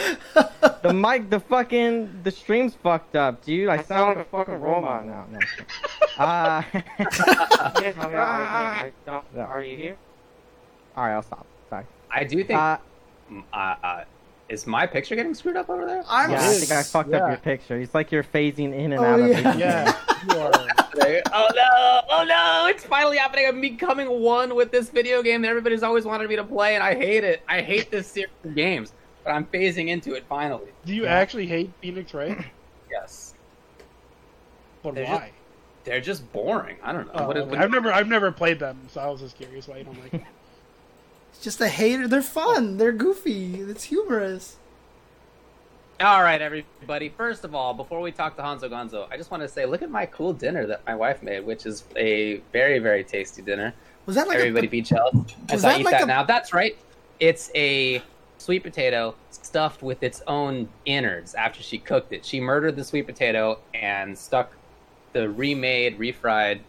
The mic, the fucking, the stream's fucked up, dude. I sound like a fucking robot now. No. Uh, can you guys tell me how I can't? I don't. Are you here? All right, I'll stop. Sorry. I do think. Uh, Uh, uh, is my picture getting screwed up over there? I'm yeah, I think I fucked Yeah. up your picture. It's like you're phasing in and Oh, out of yeah. it. Yeah. Oh no! Oh no! It's finally happening. I'm becoming one with this video game that everybody's always wanted me to play, and I hate it. I hate this series of games, but I'm phasing into it finally. Do you Yeah. actually hate Phoenix Wright? Yes, But They're why? they're just boring. I don't know. Oh, what, okay. what- I've never, I've never played them, so I was just curious why you don't like. Just a hater. They're fun. They're goofy. It's humorous. All right, everybody. First of all, before we talk to Hanzo Gonzo, I just want to say, look at my cool dinner that my wife made, which is a very, very tasty dinner. Was that like Everybody a, be jealous. As I eat like that a- now. That's right. It's a sweet potato stuffed with its own innards after she cooked it. She murdered the sweet potato and stuck the remade, refried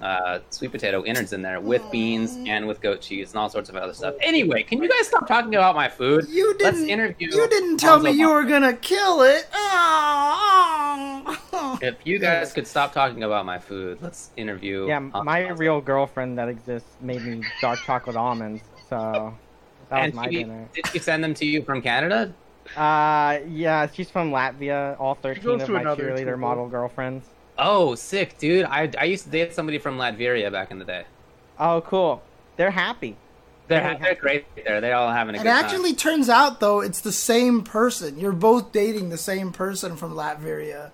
uh, sweet potato innards in there with beans and with goat cheese and all sorts of other stuff. Anyway, can you guys stop talking about my food? You Let's didn't. interview You didn't tell me you Gonzo. were gonna kill it. Oh, If you guys could stop talking about my food, let's interview. Yeah, Hanzo my Gonzo. real girlfriend that exists made me dark chocolate almonds, so that was my she, dinner. did she send them to you from Canada? Uh, yeah, she's from Latvia. All thirteen of my another cheerleader model girlfriends. Oh, sick, dude! I, I used to date somebody from Latveria back in the day. Oh, cool. They're happy. They're, Really they're great there. They're all having a It good time. actually turns out though it's the same person. You're both dating the same person from Latveria.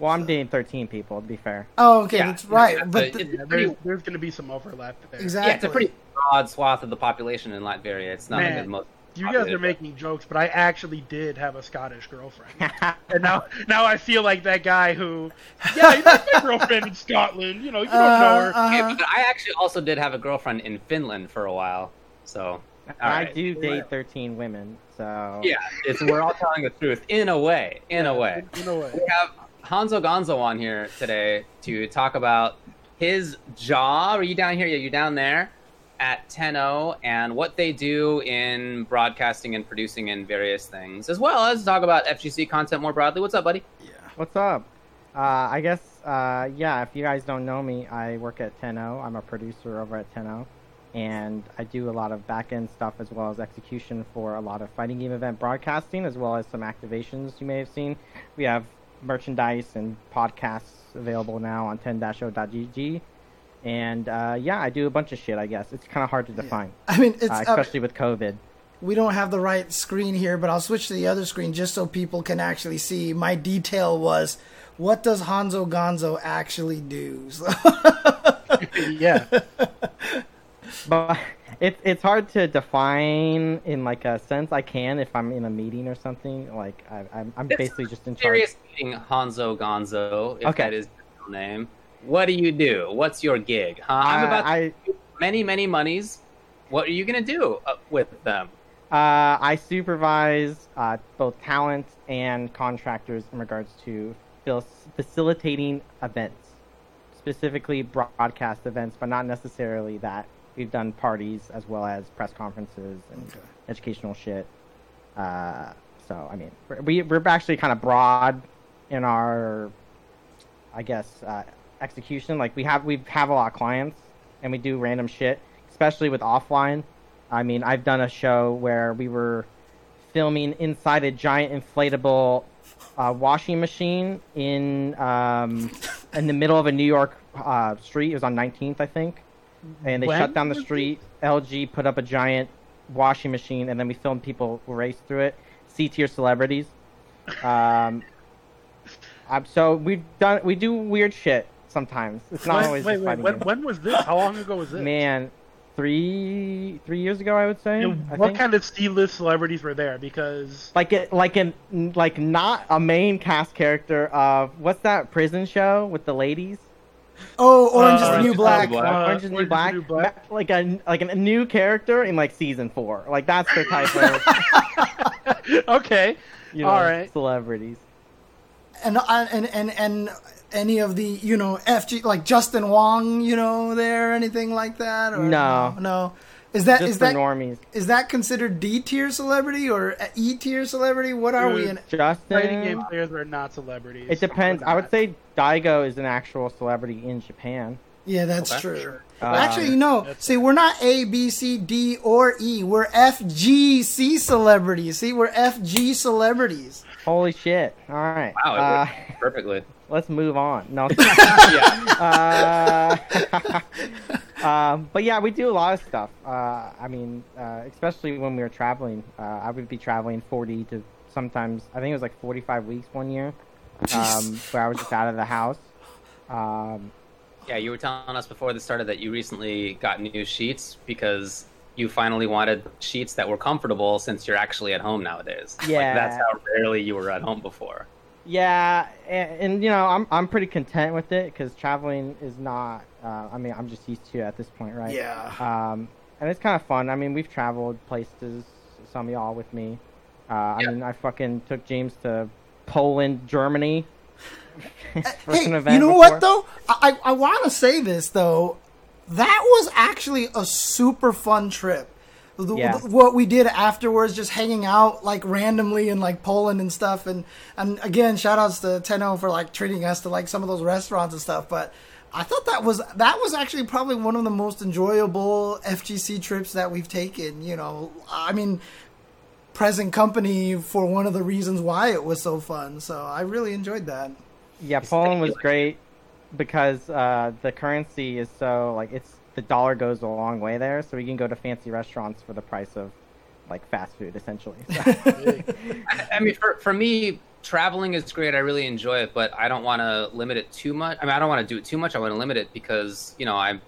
Well, I'm dating thirteen people. To be fair. Oh, okay, Yeah, that's right. yeah, but but the- it's Yeah, pretty- there's, there's going to be some overlap there. exactly. Yeah, it's a pretty broad swath of the population in Latveria. It's not like Man, the most. You guys are making jokes, but I actually did have a Scottish girlfriend, and now now I feel like that guy who, yeah, you know, my girlfriend in Scotland. You know, you don't know her. Uh, Okay, but I actually also did have a girlfriend in Finland for a while. So, all I right. do date thirteen women, so Yeah, it's we're all telling the truth in a way. In a way. In a way. We have Hanzo Gonzo on here today to talk about his job. Are you down here? Yeah, you're down there at 10.0 and what they do in broadcasting and producing and various things, as well as talk about FGC content more broadly. What's up, buddy? Yeah. What's up? Uh, I guess, uh, yeah, if you guys don't know me, I work at 10.0. I'm a producer over at 10.0. And I do a lot of back end stuff as well as execution for a lot of fighting game event broadcasting, as well as some activations you may have seen. We have merchandise and podcasts available now on 10-0.gg. And uh, yeah, I do a bunch of shit, I guess. It's kind of hard to define, I mean, it's uh, uh, especially with COVID. we don't have the right screen here, but I'll switch to the other screen just so people can actually see. My detail was, what does Hanzo Gonzo actually do? So- yeah. but it's it's hard to define in like a sense. I can if I'm in a meeting or something. Like I, I'm I'm It's basically just in charge. Serious meeting Hanzo Gonzo, if Okay. that is your real name. What do you do? What's your gig? Huh? I'm I- about to I many, many monies. What are you gonna do uh, with them? uh, I supervise uh, both talent and contractors in regards to facilitating events, specifically broadcast events, but not necessarily that. We've done parties as well as press conferences and Okay. educational shit. Uh, so I mean, we're- we we're actually kind of broad in our, I guess, uh, execution. Like we have we have a lot of clients, and we do random shit, especially with offline. I mean, I've done a show where we were filming inside a giant inflatable uh, washing machine in um, in the middle of a New York uh, street. It was on 19th, I think, and they When shut down the street. LG put up a giant washing machine, and then we filmed people race through it. C tier celebrities. Um, um, so we've done we do weird shit sometimes. It's not Wait, always wait, just wait. fighting When, games. when was this? How long ago was this? Man, three three years ago, I would say. And I what think. kind of C-list celebrities were there? Because like it, like an like not a main cast character of what's that prison show with the ladies? oh, Orange is Uh, the Orange New is the Black. New Black. Uh, Orange is the New Orange is the Black, New Black? Like a like a new character in like season four. Like that's the type of okay, you know All right. celebrities. and and and and any of the you know FG like Justin Wong, you know, there anything like that? Or, No. no. Is that Just is for that normies. is that considered D tier celebrity or E tier celebrity? What are we in? fighting game Justin. players are not celebrities. It depends. I would say Daigo is an actual celebrity in Japan. Yeah, that's Okay. true. Sure. Actually, Um, no. See, we're not A, B, C, D, or E. We're F, G, C celebrities. See, we're F, G celebrities. Holy shit! All right. Wow, it Uh, perfectly. let's move on. No. yeah. uh, um, but yeah, we do a lot of stuff. Uh, I mean, uh, especially when we were traveling. Uh, I would be traveling 40 to sometimes, I think it was like 45 weeks one year, um, where I was just out of the house. Um, Yeah, you were telling us before this started that you recently got new sheets because you finally wanted sheets that were comfortable since you're actually at home nowadays. Like, Yeah. that's how rarely you were at home before. yeah, and, and you know, I'm I'm pretty content with it because traveling is not. Uh, I mean, I'm just used to it at this point, right? Yeah. Um, and it's kind of fun. I mean, we've traveled places some of y'all with me. Uh, I mean, I fucking took James to Poland, Germany. for hey, an event you know before. what though? I I, I want to say this though. That was actually a super fun trip. The- Yeah. the- what we did afterwards, just hanging out like randomly in like Poland and stuff, and and again, shout outs to Tenno for like treating us to like some of those restaurants and stuff. But I thought that was that was actually probably one of the most enjoyable FGC trips that we've taken. You know, I mean, present company for one of the reasons why it was so fun. So I really enjoyed that. Yeah, Poland was great because uh, the currency is so like it's the dollar goes a long way there, so we can go to fancy restaurants for the price of like fast food essentially. So, I mean, for, for me, traveling is great. I really enjoy it, but I don't want to limit it too much. I mean, I don't want to do it too much. I want to limit it because, you know, I'm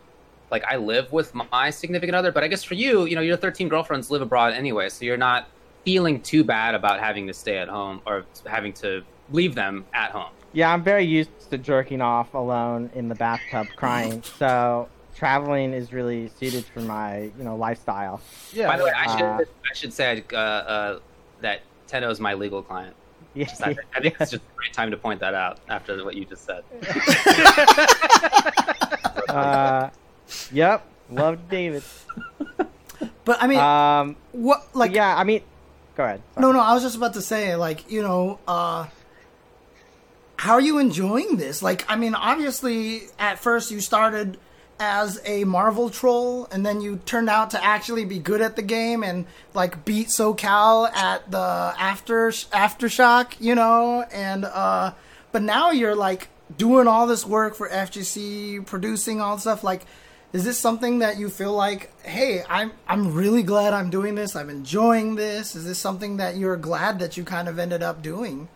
like, I live with my significant other, but I guess for you, you know, your 13 girlfriends live abroad anyway, so you're not feeling too bad about having to stay at home or having to leave them at home. Yeah, I'm very used to jerking off alone in the bathtub crying, so traveling is really suited for my you know lifestyle. Yeah. By the way, I should, Uh, I should say uh, uh, that Tenno is my legal client. Yeah, Just- I, I think it's just a great time to point that out after what you just said. uh, yep, love David. But I mean, Um, what like yeah, I mean, go ahead. Sorry. No, no, I was just about to say, like, you know, uh, how are you enjoying this? Like, I mean, obviously, at first you started as a Marvel troll, and then you turned out to actually be good at the game and like beat SoCal at the after aftershock, you know, and uh, but now you're like doing all this work for FGC, producing all stuff, like. Is this something that you feel like, hey, I'm I'm really glad I'm doing this. I'm enjoying this. Is this something that you're glad that you kind of ended up doing?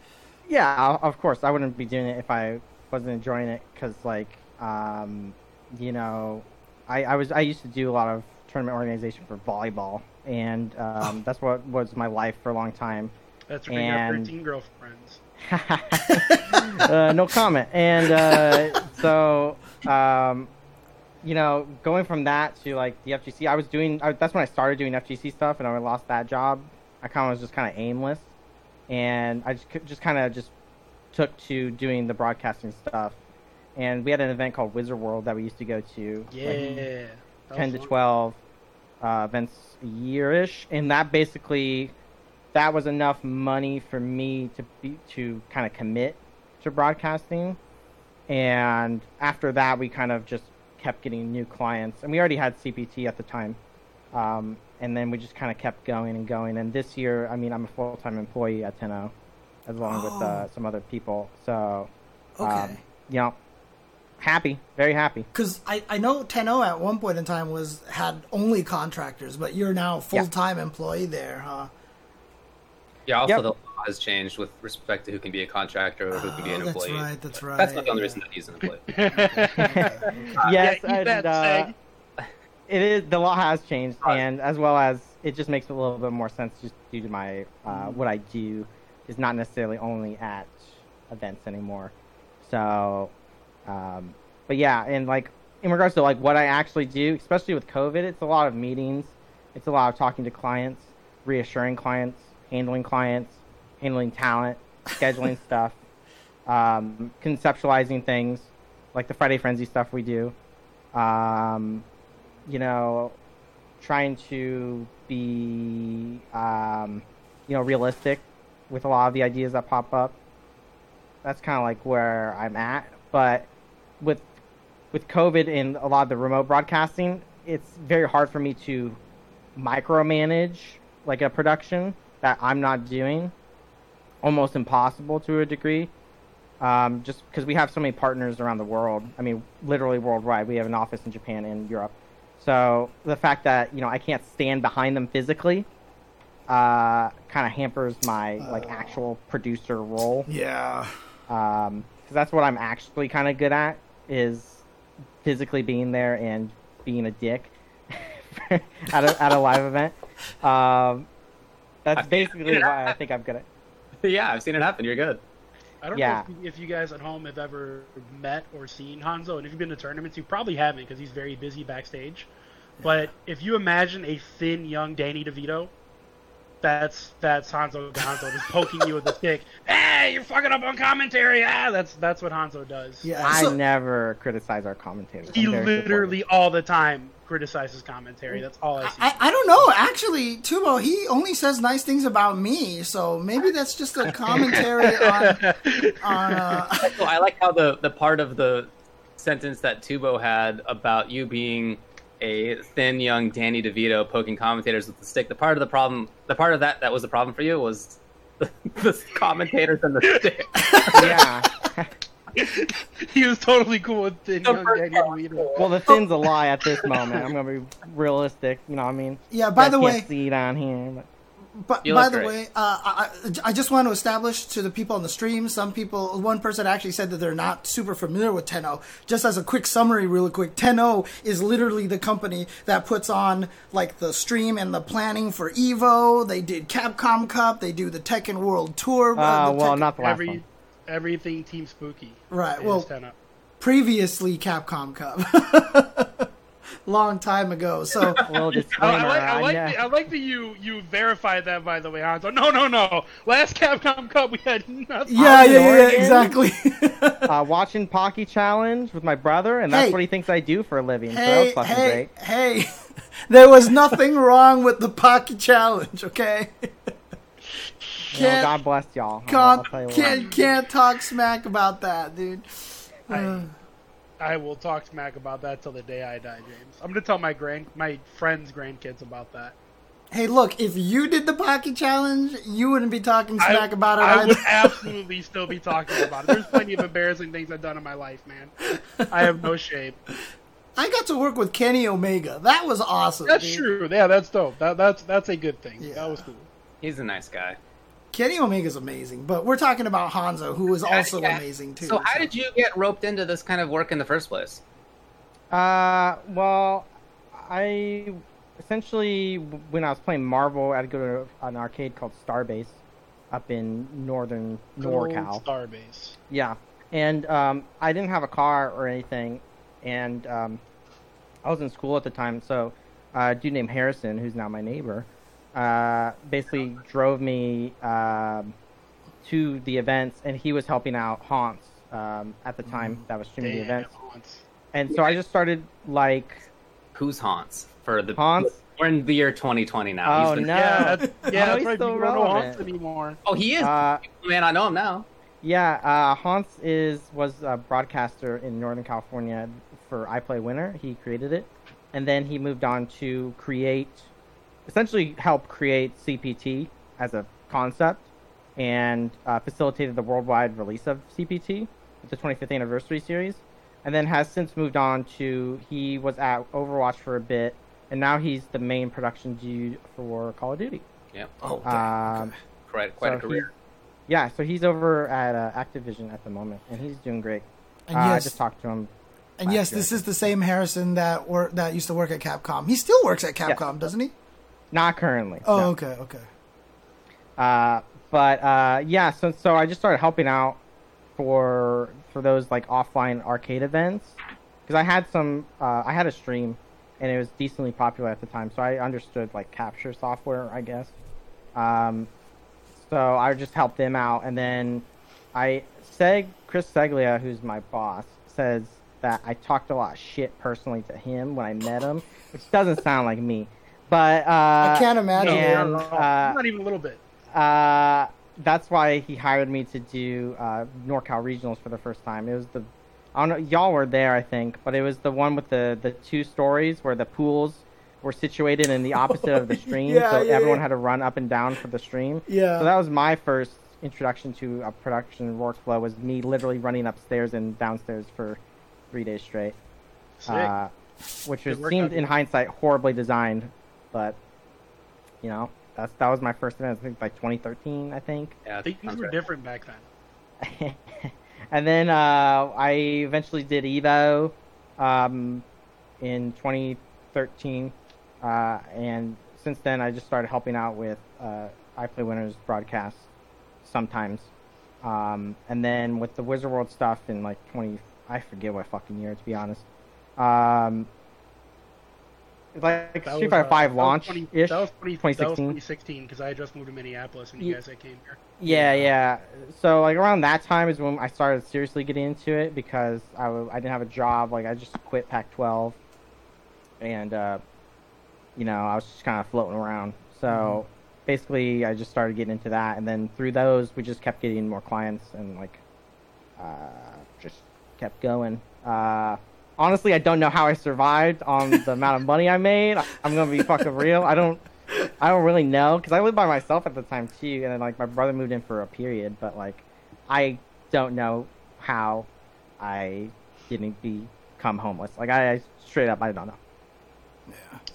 Yeah, of course. I wouldn't be doing it if I wasn't enjoying it because, like, um, you know, I, I was I used to do a lot of tournament organization for volleyball, and um, that's what was my life for a long time. That's when you have and- 13 girlfriends. uh, no comment. And uh, so, um, you know, going from that to like the FGC, I was doing. I, that's when I started doing FGC stuff, and I lost that job. I kind of was just kind of aimless, and I just just kind of just took to doing the broadcasting stuff. And we had an event called Wizard World that we used to go to. Yeah. That 10 to 12 uh, events a year-ish and that basically that was enough money for me to be to kind of commit to broadcasting and after that we kind of just kept getting new clients and we already had cpt at the time um, and then we just kind of kept going and going and this year i mean i'm a full-time employee at Tenno, as along with uh, Oh. some other people so Okay. um, you know happy very happy Because I, I know Tenno at one point in time was had only contractors, but you're now full time employee there, huh? Yeah, also Yep. the law has changed with respect to who can be a contractor or who can be an Oh, that's employee. right, that's right. That's not the only yeah. reason that he's an employee. yes, yeah, eat and, uh, Seg. It is the law has changed, Right. and as well as it just makes a little bit more sense just due to my uh, what I do is not necessarily only at events anymore. So, um, but yeah, and like in regards to like what I actually do, especially with COVID, it's a lot of meetings, it's a lot of talking to clients, reassuring clients, handling clients, handling talent, scheduling stuff, um, conceptualizing things like the Friday Frenzy stuff we do. Um, you know, trying to be, um, you know, realistic with a lot of the ideas that pop up. That's kind of like where I'm at. But with with COVID and a lot of the remote broadcasting, it's very hard for me to micromanage like a production that I'm not doing. Almost impossible to a degree. Um, just because we have so many partners around the world. I mean, literally worldwide. We have an office in Japan and Europe. So the fact that you know I can't stand behind them physically, uh, kind of hampers my like actual producer role. Yeah. Um, because that's what I'm actually kind of good at is physically being there and being a dick at a at a live event. Um, that's basically why I think I'm good at. yeah, I've seen it happen. You're good. I don't Yeah. know if, if you guys at home have ever met or seen Hanzo, and if you've been to tournaments, you probably haven't because he's very busy backstage. But if you imagine a thin, young Danny DeVito, that's that's Hanzo Hanzo just poking you with a stick. Hey, you're fucking up on commentary. Ah, that's that's what Hanzo does. Yeah. I so- never criticize our commentators. He I'm very literally all the time criticizes commentary. That's all I see. I, I don't know. Actually, Tubo, he only says nice things about me, so maybe that's just a commentary on. on uh, I like how the the part of the sentence that Tubo had about you being a thin young Danny DeVito poking commentators with the stick. The part of the problem, the part of that that was the problem for you was the, the commentators and the stick. yeah. he was totally cool with thin The young Danny. DeVito. Well, the thin's a lie at this moment. I'm gonna be realistic. You know what I mean? yeah. By You the way, can't see it on here. But... But by look the great. way, uh, I, I I just want to establish to the people on the stream. Some people, one person actually said that they're not super familiar with Tenno. Just as a quick summary, really quick, Tenno is literally the company that puts on like the stream and the planning for Evo. They did Capcom Cup. They do the Tekken World Tour. Uh, the well, Tekken- not the last Every one. everything Team Spooky. Right, is well- 10 up. previously Capcom Cup. Long time ago. So Little I. I like, I, I like, know- the, I like that you you verified that by the way, Hanzo. No, no, no. Last Capcom Cup we had nothing. yeah, yeah, yeah, yeah, exactly. uh, watching Pocky Challenge with my brother, and that's Hey. what he thinks I do for a living. so that hey, was fucking hey, great. hey. There was nothing wrong with the Pocky Challenge, okay? Can't, God bless y'all. I'll, I'll can't, tell you what. can't, can't talk smack about that, dude. Uh, I will talk smack about that till the day I die, James. I'm gonna tell my grand my friends' grandkids about that. hey, look, if you did the Pocky Challenge, you wouldn't be talking smack I, about it I either. would absolutely still be talking about it. There's plenty of embarrassing things I've done in my life, man. I have no shame. I got to work with Kenny Omega. That was awesome. That's dude. true. Yeah, that's dope. That, that's that's a good thing. Yeah. That was cool. He's a nice guy. Kenny Omega's amazing, but we're talking about Hanzo, who is also Yeah. amazing too. So how did you get roped into this kind of work in the first place? Uh, well, I essentially when I was playing Marvel, I'd go to an arcade called Starbase up in northern NorCal. Starbase. Yeah, and um, I didn't have a car or anything, and um, I was in school at the time. So uh, a dude named Harrison, who's now my neighbor, uh, basically drove me um, to the events, and he was helping out Haunts um, at the time that was streaming the events. once. And so I just started like Who's Haunts for the Haunts. We're in the year 2020 now. Oh, He's the- no. Yeah, that's, No, yeah, that's he's right. still People don't know relevant. Haunts anymore. Oh, he is. Uh, Man, I know him now. Yeah, uh, Haunts is was a broadcaster in Northern California for I Play Winner. He created it, and then he moved on to create, essentially helped create CPT as a concept, and uh, facilitated the worldwide release of CPT, the 25th anniversary series, and then has since moved on to he was at Overwatch for a bit, and now he's the main production dude for Call of Duty. Yeah. Oh. Um, Quite, quite a career. he's- Yeah, so he's over at uh, Activision at the moment, and he's doing great. and Uh, I just talked to him. and yes, year, this is the same Harrison that wor- that used to work at Capcom. He still works at Yes. Capcom, doesn't he? Not currently. Oh, no. okay, okay. Uh, but uh, yeah, so so I just started helping out for for those like offline arcade events because I had some uh, I had a stream and it was decently popular at the time, so I understood like capture software, I guess. Um, so I just helped them out, and then I Seg Chris Seglia, who's my boss, says that I talked a lot of shit personally to him when I met him, which doesn't sound like me. But uh, I can't imagine. and, not, uh, not even a little bit. uh, that's why he hired me to do uh, NorCal Regionals for the first time. It was the, I don't know, y'all were there, I think, but it was the one with the the two stories where the pools were situated in the opposite of the stream, Yeah, so yeah, everyone yeah. had to run up and down for the stream. Yeah. So that was my first introduction to a production workflow. Was me literally running upstairs and downstairs for three days straight, Sick. uh, which was seemed in hindsight horribly designed, but you know that's that was my first event. I think like 2013, I think. Yeah, Things sounds were right. different back then. and then uh, I eventually did Evo um, in 2013, uh, and since then I just started helping out with uh, I Play Winners broadcasts sometimes, um, and then with the Wizard World stuff in like 20, I forget what fucking year to be honest. Um, like That Street Fighter uh, Five launch 20 ish. That was 20, that was 2016. 2016 because I had just moved to Minneapolis and you guys I came here. Yeah, yeah. So like around that time is when I started seriously getting into it because I w- I didn't have a job. Like I just quit Pac-12, and uh, you know I was just kind of floating around. So basically, I just started getting into that, and then through those, we just kept getting more clients and like uh, just kept going. Uh, honestly, I don't know how I survived on the amount of money I made. I'm gonna be fucking real. I don't. I don't really know because I lived by myself at the time too, and then like my brother moved in for a period. But like, I don't know how I didn't become homeless. Like I, I straight up, I don't know. Yeah.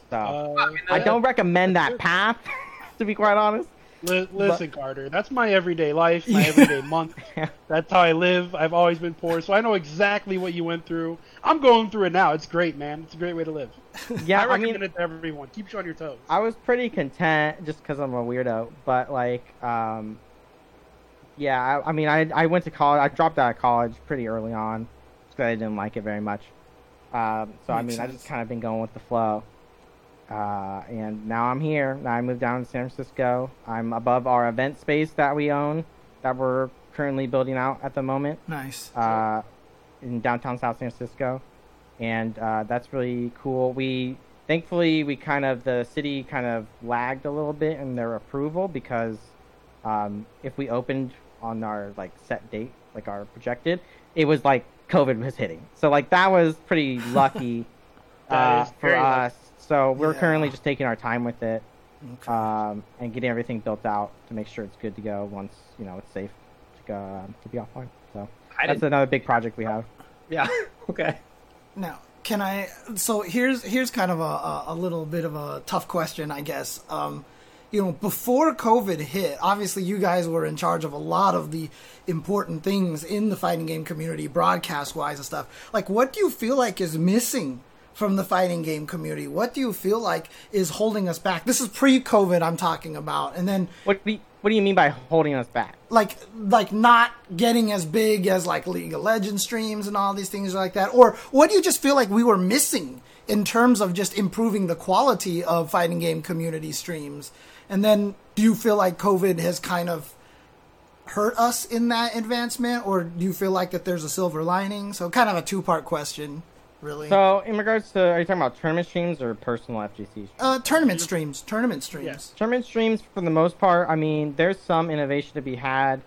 So Uh, I don't recommend that path, to be quite honest. Li- listen, Carter, that's my everyday life, my everyday month. That's how I live. I've always been poor, so I know exactly what you went through. I'm going through it now. It's great, man. It's a great way to live. Yeah, I I, recommend mean, it to everyone. Keep you on your toes. I was pretty content just because I'm a weirdo. But like, um, yeah, I, I mean, I I went to college. I dropped out of college pretty early on because I didn't like it very much. Um, so I Makes mean, I sense. just kind of been going with the flow. Uh, and now I'm here. Now I moved down to San Francisco. I'm above our event space that we own, that we're currently building out at the moment Nice. uh, in downtown South San Francisco, and uh, that's really cool. We thankfully we kind of the city kind of lagged a little bit in their approval because um, if we opened on our like set date, like our projected, it was like COVID was hitting. So like that was pretty lucky uh, for lucky. us. So we're Yeah. currently just taking our time with it Okay. um, and getting everything built out to make sure it's good to go once you know it's safe to go to be offline. So I that's didn't. another big project we have. Yeah. okay. Now, can I? So here's here's kind of a, a, a little bit of a tough question, I guess. Um, you know, before COVID hit, obviously you guys were in charge of a lot of the important things in the fighting game community, broadcast wise and stuff. Like, what do you feel like is missing from the fighting game community? What do you feel like is holding us back? This is pre-COVID I'm talking about, and then What do you, what do you mean by holding us back? like like not getting as big as like League of Legends streams and all these things like that? Or what do you just feel like we were missing in terms of just improving the quality of fighting game community streams? And then do you feel like COVID has kind of hurt us in that advancement or do you feel like that there's a silver lining? So kind of a two-part question, really. So in regards to, are you talking about tournament streams or personal FGC streams? uh tournament streams, tournament streams. Yes. Tournament streams, for the most part, I mean, there's some innovation to be had.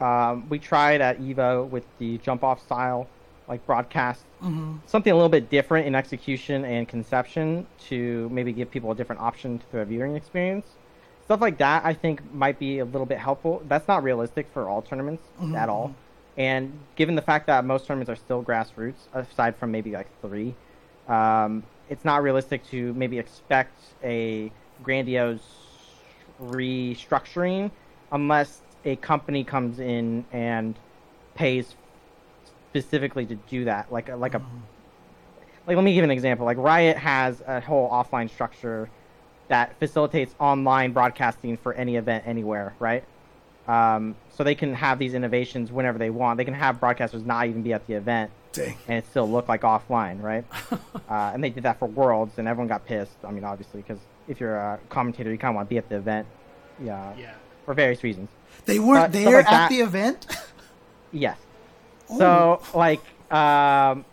Um, we tried at Evo with the jump off style, like broadcast, Mhm. something a little bit different in execution and conception to maybe give people a different option to their viewing experience. Stuff like that, I think, might be a little bit helpful. That's not realistic for all tournaments at all. And given the fact that most tournaments are still grassroots, aside from maybe like three, um, it's not realistic to maybe expect a grandiose restructuring unless a company comes in and pays specifically to do that, like a, like a like let me give an example. Like Riot has a whole offline structure that facilitates online broadcasting for any event anywhere, right? Um, so they can have these innovations whenever they want. They can have broadcasters not even be at the event Dang. and it still look like offline, right? uh, and they did that for Worlds, and everyone got pissed. I mean, obviously, because if you're a commentator, you kind of want to be at the event, yeah, Yeah. for various reasons. They weren't Uh, there like at that. the event? Yes. Oh. So like um,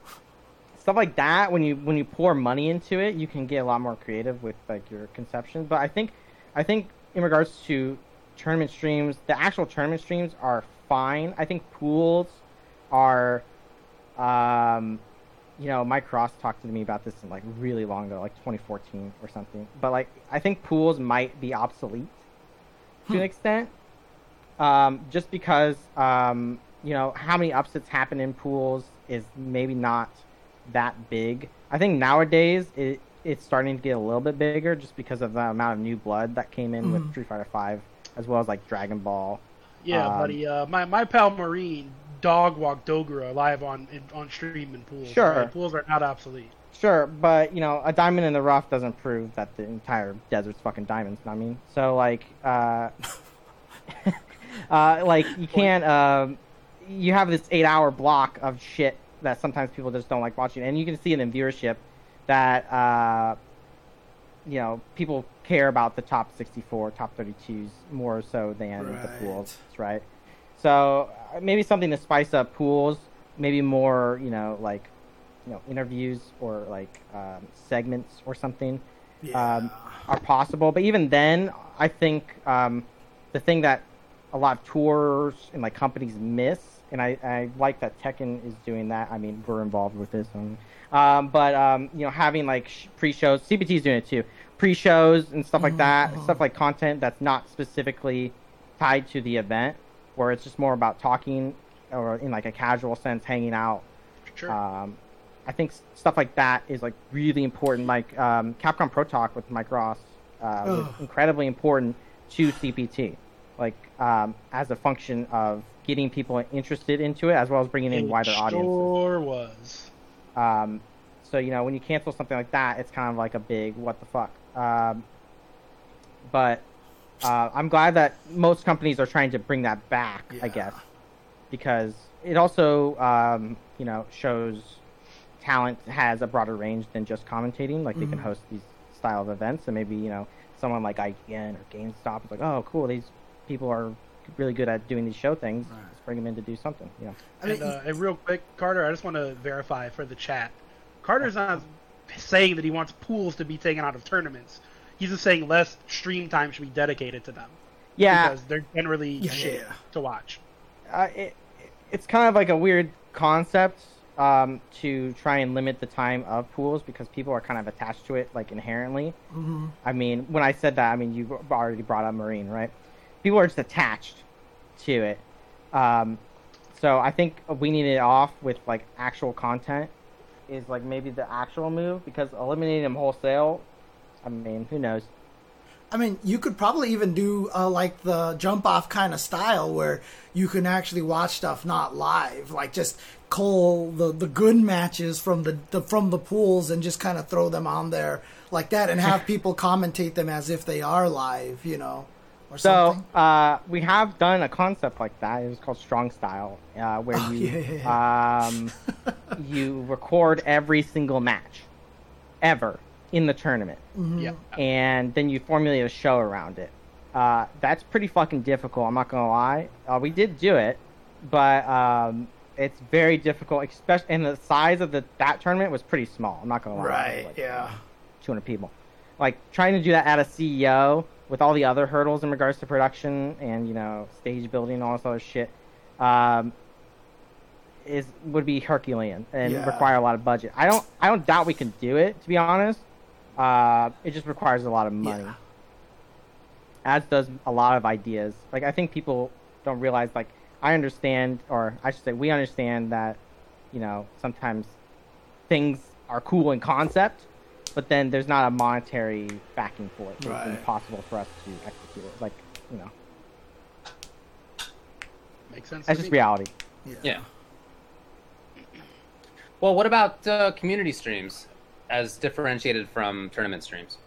stuff like that, when you when you pour money into it, you can get a lot more creative with like your conception. But I think I think in regards to tournament streams, the actual tournament streams are fine. I think pools are, um, you know, Mike Cross talked to me about this in like really long ago, like 2014 or something. But like I think pools might be obsolete to an extent um, just because um, you know how many upsets happen in pools is maybe not that big. I think nowadays it it's starting to get a little bit bigger just because of the amount of new blood that came in with Mhm. Street Fighter Five, as well as like Dragon Ball. Yeah, Um, buddy. Uh, my my pal Marine dog walked Dogura live on in, on stream in pools. Sure. right? Pools are not obsolete. Sure, but you know, a diamond in the rough doesn't prove that the entire desert's fucking diamonds. You know what I mean, so like, uh, uh, like you can't. Um, you have this eight-hour block of shit that sometimes people just don't like watching, and you can see it in viewership that uh, you know, people care about the top 64, top 32s more so than the pools, right? So uh, maybe something to spice up pools, maybe more, you know, like, you know, interviews or like um, segments or something Yeah. um, are possible. But even then, I think um, the thing that a lot of tours and like companies miss, and I, I like that Tekken is doing that. I mean, we're involved with this, um, um, but um, you know, having like sh- pre-shows, CPT is doing it too, pre-shows and stuff like that, stuff like content that's not specifically tied to the event, where it's just more about talking or in like a casual sense, hanging out Sure. um, I think stuff like that is like really important. Like um, Capcom Pro Talk with Mike Ross uh, was incredibly important to CPT, like um, as a function of getting people interested into it as well as bringing in It wider audiences. Sure was. Um, so you know when you cancel something like that, it's kind of like a big what the fuck. Um, but uh, I'm glad that most companies are trying to bring that back. Yeah. I guess because it also um, you know shows talent has a broader range than just commentating. Like they can Mhm. host these style of events, and maybe you know someone like IGN or GameStop is like, oh cool, these people are really good at doing these show things. Right. Let's bring them in to do something. You know. And, uh, and real quick, Carter, I just want to verify for the chat. Carter's not saying that he wants pools to be taken out of tournaments. He's just saying less stream time should be dedicated to them Yeah, because they're generally Yeah, shit to watch. uh, it, it's kind of like a weird concept um, to try and limit the time of pools because people are kind of attached to it like inherently. mhm. I mean, when I said that, I mean you already brought up Marine, right? People are just attached to it. Um, so I think we need it off with like actual content is like maybe the actual move because eliminating them wholesale. I mean, who knows? I mean, you could probably even do uh, like the jump off kind of style where you can actually watch stuff not live, like just call the, the good matches from the, the from the pools and just kind of throw them on there like that, and have people commentate them as if they are live, you know, or So something. uh, we have done a concept like that. It was called Strong Style, uh, where Oh, you yeah, um, you record every single match ever in the tournament, Mhm. Yeah. and then you formulate a show around it. Uh, that's pretty fucking difficult. I'm not gonna lie. Uh, we did do it, but um, it's very difficult. Especially, and the size of the that tournament was pretty small. I'm not gonna lie. Right? like, Yeah. 200 people. Like trying to do that at a CEO with all the other hurdles in regards to production and you know stage building and all this other shit, um, is would be Herculean and Yeah. require a lot of budget. I don't I don't doubt we can do it to be honest. Uh, it just requires a lot of money, Yeah. as does a lot of ideas. Like I think people don't realize like I understand or I should say we understand that you know sometimes things are cool in concept, but then there's not a monetary backing for it. So It's Right. impossible for us to execute it. Like, you know, Makes sense. that's to just me. reality. Yeah. Well, what about uh, community streams as differentiated from tournament streams?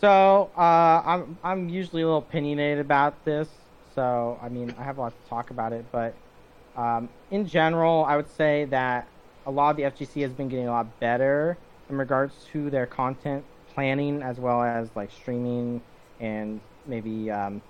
So, uh, I'm I'm usually a little opinionated about this. So, I mean, I have a lot to talk about it, but um, in general, I would say that a lot of the FGC has been getting a lot better in regards to their content planning as well as like streaming and maybe um,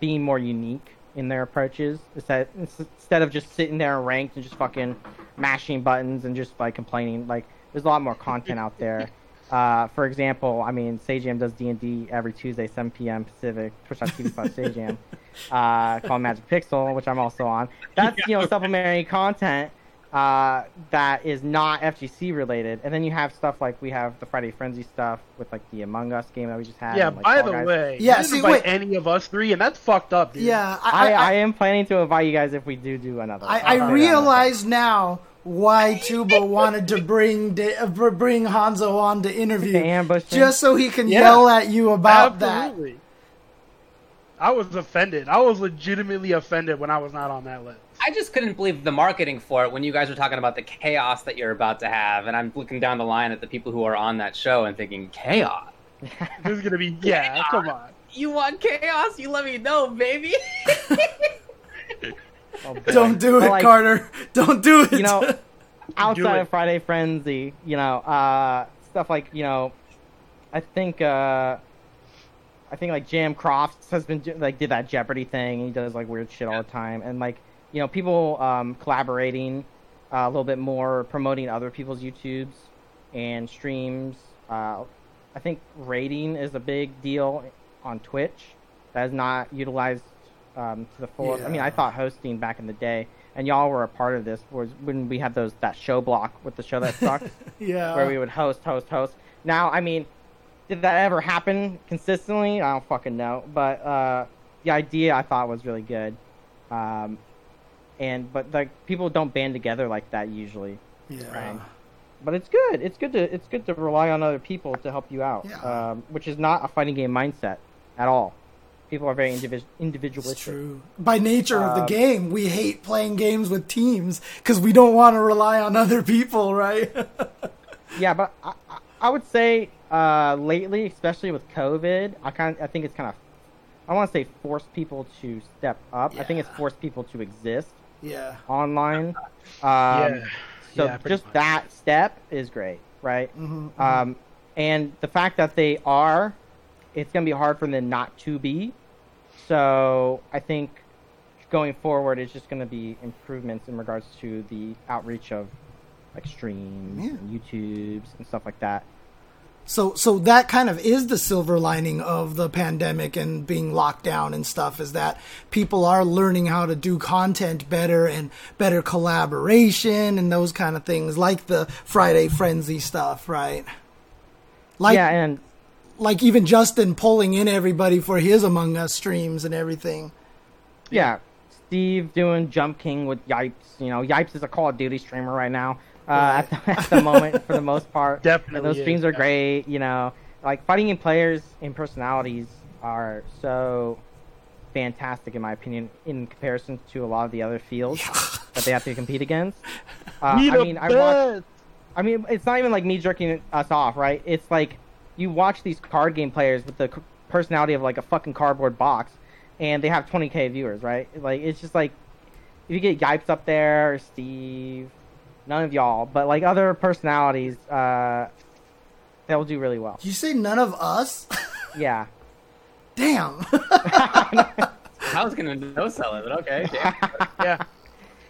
being more unique in their approaches. Instead instead of just sitting there and ranked and just fucking mashing buttons and just like complaining like there's a lot more content out there. Uh, for example i mean sajam does d&d every tuesday 7 p.m pacific twitch.tv slash sajam uh, called magic pixel which i'm also on. That's you know supplementary content uh, that is not FGC related, and then you have stuff like we have the Friday Frenzy stuff with like the Among Us game that we just had. Yeah. and, like, by Fall the Guys. way, Yeah, you didn't see, invite wait. any of us three, and that's fucked up, dude. Yeah, I, I, I, I, am planning to invite you guys if we do do another. I, I'll I tell you that. realize now why Tubo wanted to bring Da- uh, bring Hanzo on to interview, To ambush him. just so he can Yeah. yell at you about Absolutely. I was offended. I was legitimately offended when I was not on that list. I just couldn't believe the marketing for it when you guys were talking about the chaos that you're about to have, and I'm looking down the line at the people who are on that show and thinking, chaos? This is gonna be yeah. Come on. You want chaos? You let me know, baby. Oh, Don't do it, like, Carter. Don't do it. You know, outside of Friday Frenzy, you know, uh, stuff like you know, I think uh, I think like Jam Crofts has been like did that Jeopardy thing. He does like weird shit all the time, and like you know people um, collaborating uh, a little bit more, promoting other people's YouTubes and streams. Uh, I think rating is a big deal on Twitch that is not utilized um, to the fullest. I mean, I thought hosting back in the day, and y'all were a part of this, was when we had those that show block with the show that sucked Yeah. where we would host, host, host. Now, I mean, did that ever happen consistently? I don't fucking know. But uh, the idea I thought was really good. Um, and but like people don't band together like that usually. yeah. Um, but it's good. It's good to it's good to rely on other people to help you out. Yeah. Um, which is not a fighting game mindset at all. People are very individ- individualistic. It's true. By nature of the Um, game, we hate playing games with teams because we don't want to rely on other people, right? Yeah, but I, I- would say uh, lately, especially with COVID, I kind I think it's kind of I want to say forced people to step up. I think it's Yeah. forced people to exist yeah. online. Um, yeah. So Yeah, just much. that step is great, right? hmm Um, and the fact that they are, it's gonna be hard for them not to be. So I think going forward, it's just gonna be improvements in regards to the outreach of like streams Yeah. and YouTubes and stuff like that. So, so that kind of is the silver lining of the pandemic and being locked down and stuff is that people are learning how to do content better and better collaboration and those kind of things, like the Friday Frenzy stuff, right? Like, yeah, and like even Justin pulling in everybody for his Among Us streams and everything. yeah, Steve doing Jump King with Yipes. You know, Yipes is a Call of Duty streamer right now. Uh, at, the, at the moment, for the most part, Definitely those is, streams are yeah. great. You know, like fighting game players and personalities are so fantastic in my opinion in comparison to a lot of the other fields that they have to compete against. Uh, I mean, I watch. I mean, it's not even like me jerking us off, right? It's like you watch these card game players with the personality of like a fucking cardboard box, and they have 20k viewers, right? Like it's just like if you get Yipes up there, Steve, none of y'all, but like other personalities, uh, they'll do really well. Did you say none of us? Yeah. Damn. I was gonna no sell it, but okay. damn. Yeah.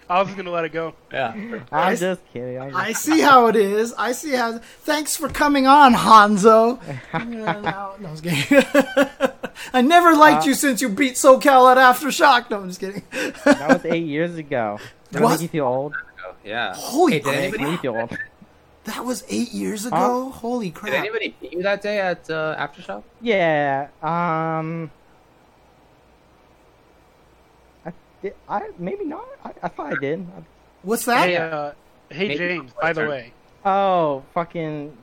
I was just gonna let it go. Yeah. I'm I- just kidding. I'm just I see how it is. I see how. Thanks for coming on, Hanzo. Yeah, no, no, I'm kidding. I never liked Uh, you since you beat SoCal at AfterShock. No, I'm just kidding. that was eight years ago. Does that What? make you feel old? Yeah. Holy Hey, did crap. anybody, Makes me feel. That was eight years ago. Holy crap! did crap! anybody beat you that day at uh, AfterShock? Yeah. Um. I did. I maybe not. I, I thought I did. What's that? Hey, uh, hey Maybe James. By the way, Oh, fucking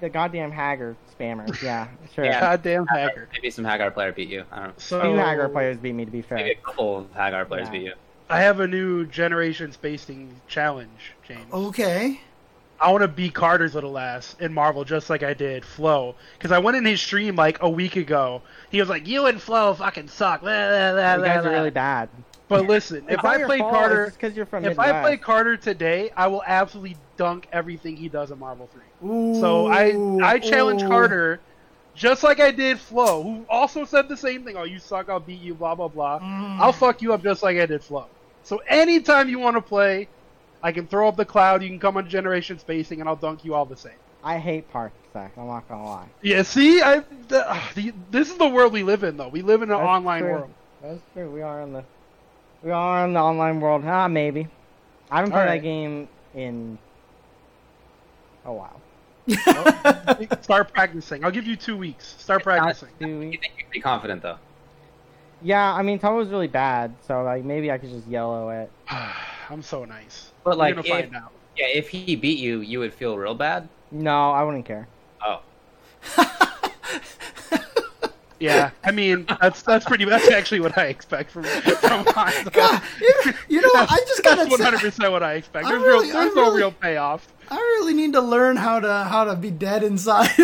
the goddamn Haggar spammers. Yeah, sure. Yeah. goddamn hacker. Maybe some Haggar player beat you. I don't know. So Two Haggar players beat me, to be Maybe fair. a couple of Haggar players Yeah. beat you. I have a new generation spacing challenge, James. Okay. I want to be Carter's little ass in Marvel just like I did Flo. Because I went in his stream like a week ago. He was like, "You and Flo fucking suck." Blah, blah, blah, You guys blah, are really blah." bad. But listen, if I play fault, Carter, because you're from if Midwest. I play Carter today, I will absolutely dunk everything he does in Marvel Three. Ooh, So I I challenge ooh. Carter, just like I did Flo, who also said the same thing. Oh, you suck! I'll beat you. Blah blah blah. Mm. I'll fuck you up just like I did Flo. So anytime you want to play, I can throw up the cloud. You can come on Generation Spacing, and I'll dunk you all the same. I hate Parsec. I'm not gonna lie. Yeah, see, I the, ah, the, this is the world we live in, though. We live in an That's online true. world. That's true. We are in the we are in the online world. Ah, maybe. I haven't played Alright. that game in a while. Start practicing. I'll give you two weeks. Start practicing. Two You think you'd be confident though? Yeah, I mean, Tom was really bad, so like maybe I could just yellow it. I'm so nice. But like, if, find out. yeah, if he beat you, you would feel real bad. No, I wouldn't care. Oh, Yeah, I mean that's that's pretty. That's actually what I expect from from Hanzo. God, you, you know, I just gotta That's hundred percent what I expect. I There's really- real, I there's no really- real payoff. I really need to learn how to how to be dead inside.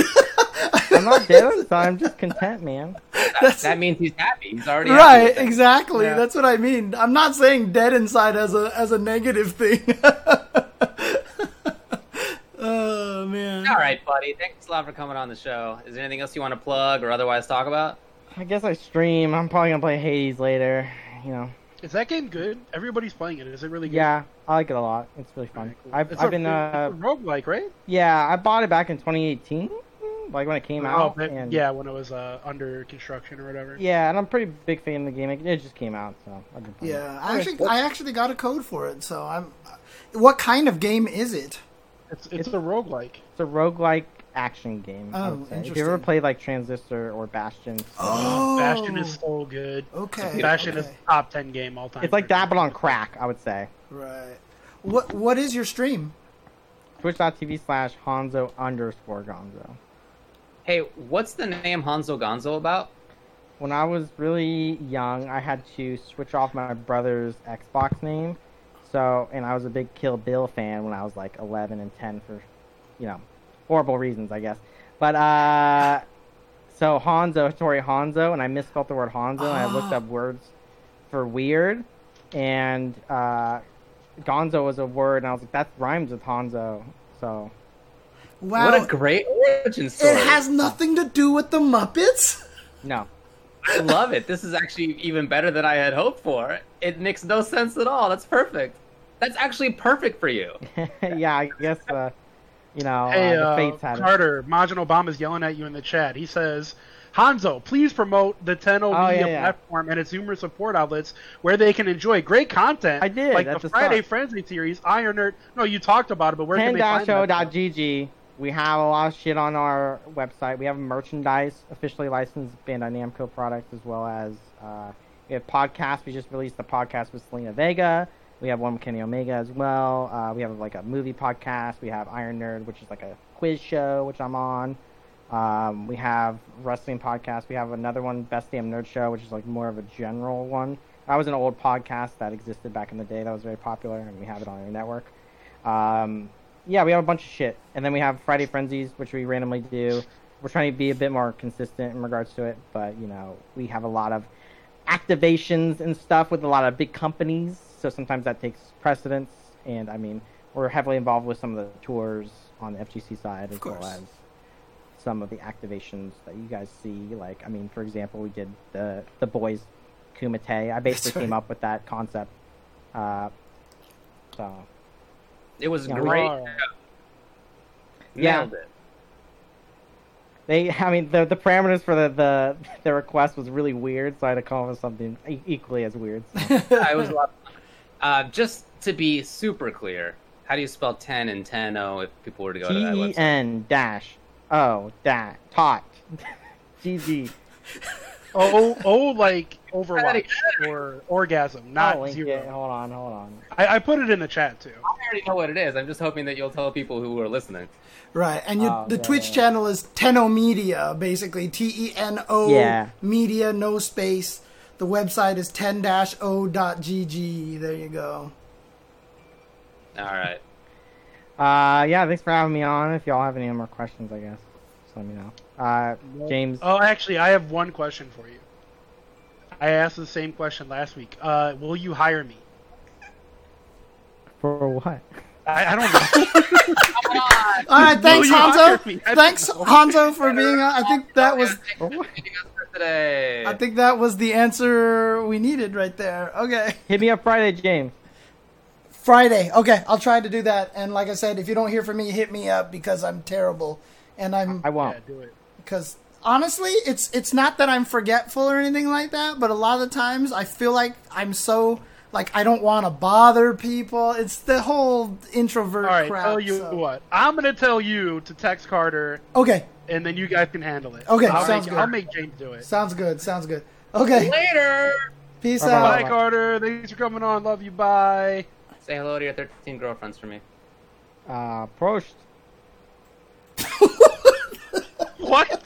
I'm not dead, so I'm just content, man. That's that means he's happy. He's already right, with exactly. Yeah. That's what I mean. I'm not saying dead inside as a as a negative thing. oh man. All right, buddy. Thanks a lot for coming on the show. Is there anything else you want to plug or otherwise talk about? I guess I stream. I'm probably gonna play Hades later. You know. Is that game good? Everybody's playing it. Is it really good? Yeah, I like it a lot. It's really fun. Alright, cool. I've, It's I've a- been uh it's a roguelike, right? yeah I bought it back in 2018, like when it came Oh, out. but- and yeah, when it was uh, under construction or whatever. Yeah, and I'm a pretty big fan of the game. It, it just came out, so I've been playing. Yeah, it. I actually I actually got a code for it. So I'm. What kind of game is it? It's it's a roguelike. It's a roguelike action game. I Oh, would say. If you ever played like Transistor or Bastion, Oh, Bastion is so good. okay. Bastion okay. is top ten game all time. it's like for that but on crack. I would say. Right. What What is your stream? Twitch.tv slash Hanzo underscore Gonzo. Hey, what's the name Hanzo Gonzo about? When I was really young, I had to switch off my brother's Xbox name. So, and I was a big Kill Bill fan when I was like 11 and 10 for, you know, horrible reasons, I guess. But, uh, so Hanzo, Tori Hanzo, and I misspelled the word Hanzo, and I looked up words for weird, and, uh, Gonzo was a word, and I was like, that rhymes with Hanzo. So, Wow. What a great origin story. it has nothing to do with the Muppets. no. I love it. This is actually even better than I had hoped for. It makes no sense at all. That's perfect. That's actually perfect for you. yeah, I guess, uh, you know, Hey, uh, the uh, fates had it. Carter, Majin Obama's yelling at you in the chat. He says, Hanzo, please promote the Tenno Oh, Media yeah, yeah. platform and its numerous support outlets where they can enjoy great content. I did, Like at the the Friday start. Frenzy series, Iron Nerd. No, you talked about it, but where can they find that? stuff? 10-o.gg. We have a lot of shit on our website. We have merchandise, officially licensed Bandai Namco products, as well as uh, we have podcasts. We just released a podcast with Zelina Vega. We have one with Kenny Omega as well. Uh, we have like a movie podcast. We have Iron Nerd, which is like a quiz show, which I'm on. Um, we have wrestling podcast. We have another one, Best Damn Nerd Show, which is like more of a general one. That was an old podcast that existed back in the day that was very popular, and we have it on our network. Um, yeah, we have a bunch of shit, and then we have Friday Frenzies, which we randomly do. We're trying to be a bit more consistent in regards to it, but you know, we have a lot of activations and stuff with a lot of big companies, so sometimes that takes precedence. And I mean, we're heavily involved with some of the tours on the FGC side as well as some of the activations that you guys see. Like, I mean, for example, we did the the boys Kumite. I basically right. came up with that concept. Uh, so It was Yeah. great. Alright. Yeah. Nailed it. They, I mean, the the parameters for the the, the request was really weird, so I had to come up with something e- equally as weird. so. Yeah, it was a lot. Uh, just to be super clear, how do you spell 10 and 10 O if people were to go to that T E website? N dash O dash tot G G. Oh, oh, like Overwatch or Orgasm, not I'll link zero. it. Hold on, hold on. I, I put it in the chat too. I already know what it is. I'm just hoping that you'll tell people who are listening. Right, and you, Oh, the yeah, Twitch yeah. channel is Tenno Media, basically T E N O Yeah. Media, no space. The website is 10-o.gg. There you go. All right. Uh, yeah, thanks for having me on. If y'all have any more questions, I guess, just let me know. Uh, James, Oh, actually, I have one question for you. I asked the same question last week. Uh, will you hire me? for what? I, I don't know. All right, thanks you Hanzo. me? I don't Thanks know. Hanzo for being on. I think that was Thanks for joining us for today. I think that was the answer we needed right there. Okay. Hit me up Friday, James. Friday. Okay, I'll try to do that. And like I said, if you don't hear from me, hit me up because I'm terrible. And I'm I won't. yeah, do it. Because honestly, it's it's not that I'm forgetful or anything like that, but a lot of the times I feel like I'm so like I don't want to bother people. It's the whole introvert All right, crap. tell you so- what. I'm gonna tell you to text Carter, Okay, and then you guys can handle it. Okay, I'll sounds make, good. I'll make James do it. sounds good. Sounds good. Okay, Later. peace Bye-bye. out. Bye, Carter. Thanks for coming on. Love you. Bye. Say hello to your 13 girlfriends for me. Uh, Prost. What?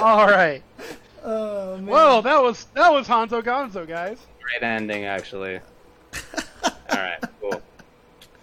All right. Oh, man. Well, that was that was Hanzo Gonzo, guys. Great ending, actually. All right, cool.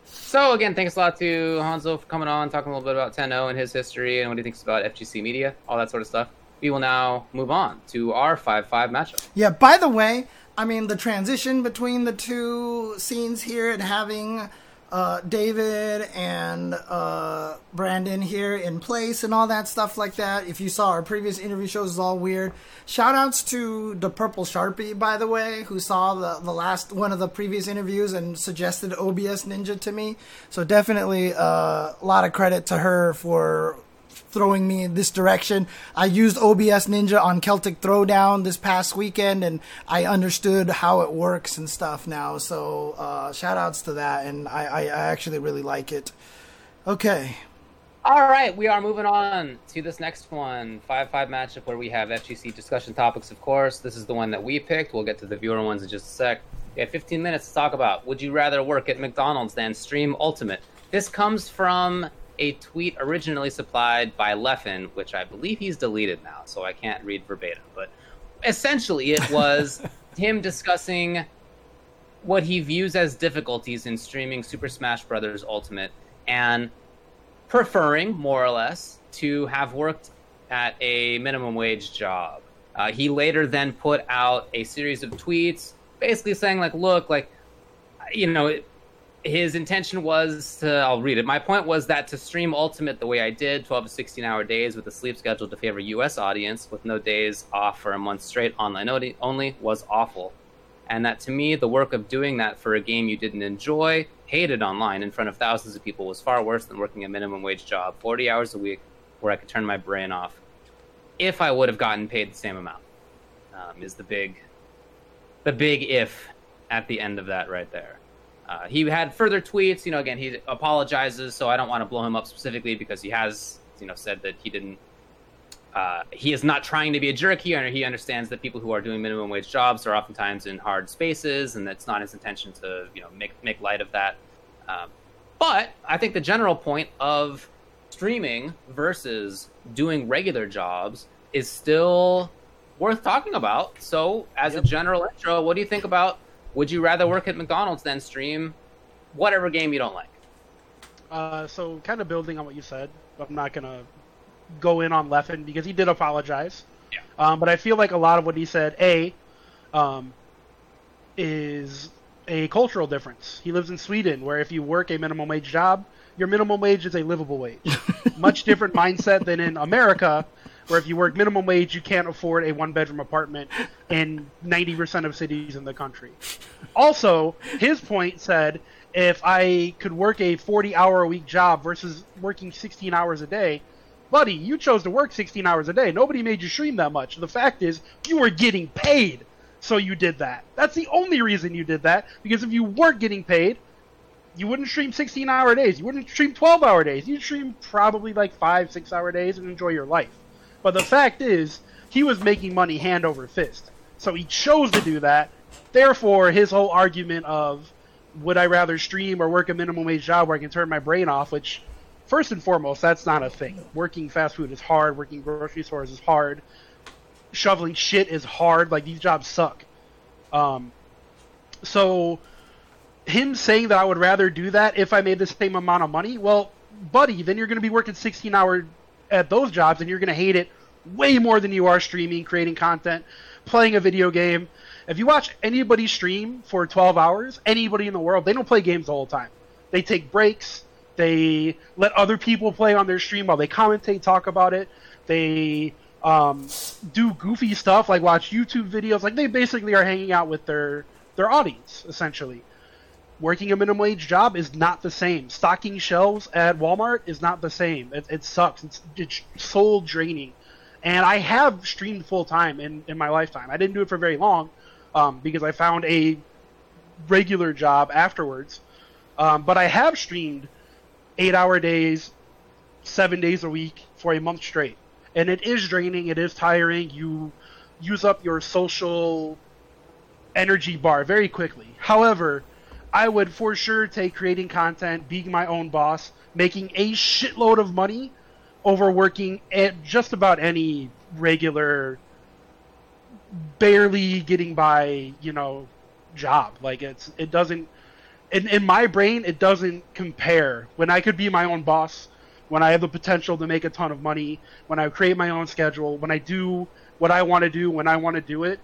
So again, thanks a lot to Hanzo for coming on, talking a little bit about 10-0 and his history and what he thinks about FGC Media, all that sort of stuff. We will now move on to our 5-5 matchup. Yeah, by the way, I mean the transition between the two scenes here and having uh, David and uh, Brandon here in place and all that stuff like that. If you saw our previous interview shows, is all weird. Shout outs to the Purple Sharpie, by the way, who saw the, the last one of the previous interviews and suggested OBS Ninja to me. So definitely uh, a lot of credit to her for throwing me in this direction. I used OBS Ninja on Celtic Throwdown this past weekend, and I understood how it works and stuff now. So uh, shout outs to that, and I, I, I actually really like it. Okay. All right, we are moving on to this next one, five-five matchup where we have FGC discussion topics. Of course, this is the one that we picked. We'll get to the viewer ones in just a sec. We have 15 minutes to talk about. Would you rather work at McDonald's than stream Ultimate? This comes from a tweet originally supplied by Leffen, which I believe he's deleted now, so I can't read verbatim. But essentially, it was him discussing what he views as difficulties in streaming Super Smash Bros. Ultimate and preferring, more or less, to have worked at a minimum wage job. Uh, he later then put out a series of tweets basically saying, like, look, like, you know, his intention was to i'll read it. My point was that to stream ultimate the way i did 12 to 16 hour days with a sleep schedule to favor us audience with no days off for a month straight online only was awful. And that to me the work of doing that for a game you didn't enjoy hated online in front of thousands of people was far worse than working a minimum wage job 40 hours a week where i could turn my brain off if i would have gotten paid the same amount. Um, is the big the big if at the end of that right there uh, he had further tweets. You know, again, he apologizes, so I don't want to blow him up specifically because he has, you know, said that he didn't. Uh, he is not trying to be a jerk here, and he understands that people who are doing minimum wage jobs are oftentimes in hard spaces, and that's not his intention to, you know, make make light of that. Um, but I think the general point of streaming versus doing regular jobs is still worth talking about. So, as yep. a general intro, what do you think about would you rather work at McDonald's than stream whatever game you don't like? Uh, so, kind of building on what you said, I'm not gonna go in on Leffen because he did apologize. Yeah. Um, but I feel like a lot of what he said, a, um, is a cultural difference. He lives in Sweden, where if you work a minimum wage job, your minimum wage is a livable wage. Much different mindset than in America, where if you work minimum wage, you can't afford a one bedroom apartment in 90% of cities in the country. Also, his point said if I could work a 40 hour a week job versus working 16 hours a day, buddy, you chose to work 16 hours a day. Nobody made you stream that much. The fact is, you were getting paid, so you did that. That's the only reason you did that, because if you weren't getting paid, you wouldn't stream 16 hour days. You wouldn't stream 12 hour days. You'd stream probably like 5, 6 hour days and enjoy your life. But the fact is, he was making money hand over fist. So he chose to do that. Therefore, his whole argument of would I rather stream or work a minimum wage job where I can turn my brain off, which first and foremost, that's not a thing. Working fast food is hard, working grocery stores is hard, shoveling shit is hard, like these jobs suck. Um so him saying that I would rather do that if I made the same amount of money, well, buddy, then you're going to be working 16 hour at those jobs and you're going to hate it way more than you are streaming, creating content, playing a video game. If you watch anybody stream for 12 hours, anybody in the world, they don't play games the whole time. They take breaks. They let other people play on their stream while they commentate, talk about it. They um, do goofy stuff like watch YouTube videos. Like they basically are hanging out with their their audience essentially working a minimum wage job is not the same. Stocking shelves at Walmart is not the same. It, it sucks. It's, it's soul draining. And I have streamed full time in, in my lifetime. I didn't do it for very long um, because I found a regular job afterwards. Um, but I have streamed eight hour days, seven days a week for a month straight. And it is draining. It is tiring. You use up your social energy bar very quickly. However, I would for sure take creating content, being my own boss, making a shitload of money over working at just about any regular barely getting by, you know, job. Like it's it doesn't in, in my brain it doesn't compare. When I could be my own boss, when I have the potential to make a ton of money, when I create my own schedule, when I do what I want to do when I want to do it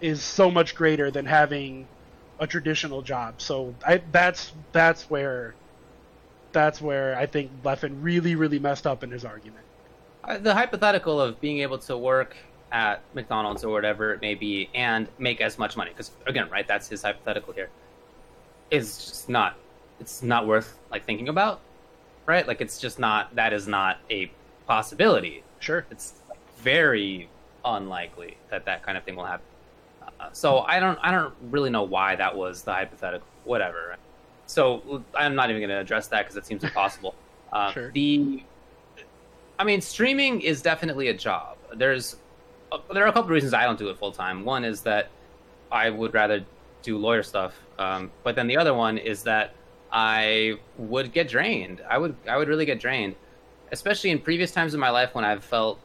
is so much greater than having a traditional job. So I, that's that's where that's where I think Leffen really, really messed up in his argument. Uh, the hypothetical of being able to work at McDonald's or whatever it may be and make as much money, because again, right, that's his hypothetical here, is just not. It's not worth like thinking about, right? Like it's just not. That is not a possibility. Sure. It's very unlikely that that kind of thing will happen. So I don't. I don't really know why that was the hypothetical. Whatever. So I'm not even going to address that because it seems impossible. Uh, Sure. The, I mean, streaming is definitely a job. There's, uh, there are a couple of reasons I don't do it full time. One is that I would rather do lawyer stuff, um, but then the other one is that I would get drained. I would, I would really get drained, especially in previous times in my life when I've felt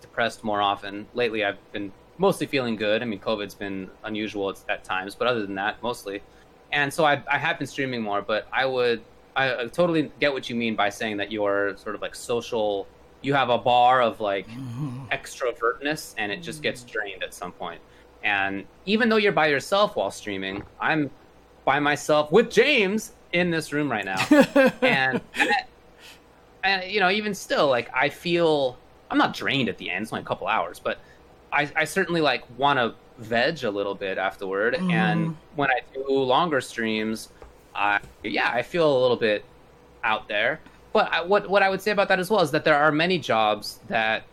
depressed more often. Lately, I've been mostly feeling good. I mean, COVID's been unusual at, at times, but other than that, mostly and so I, I have been streaming more, but I would I totally get what you mean by saying that you're sort of like social. You have a bar of like extrovertness, and it just gets drained at some point. And even though you're by yourself while streaming, I'm by myself with James in this room right now, and, and you know, even still, like I feel I'm not drained at the end. It's only a couple hours, but I, I certainly like want to veg a little bit afterward. Mhm. And when I do longer streams, I yeah, I feel a little bit out there. But I, what what I would say about that as well is that there are many jobs that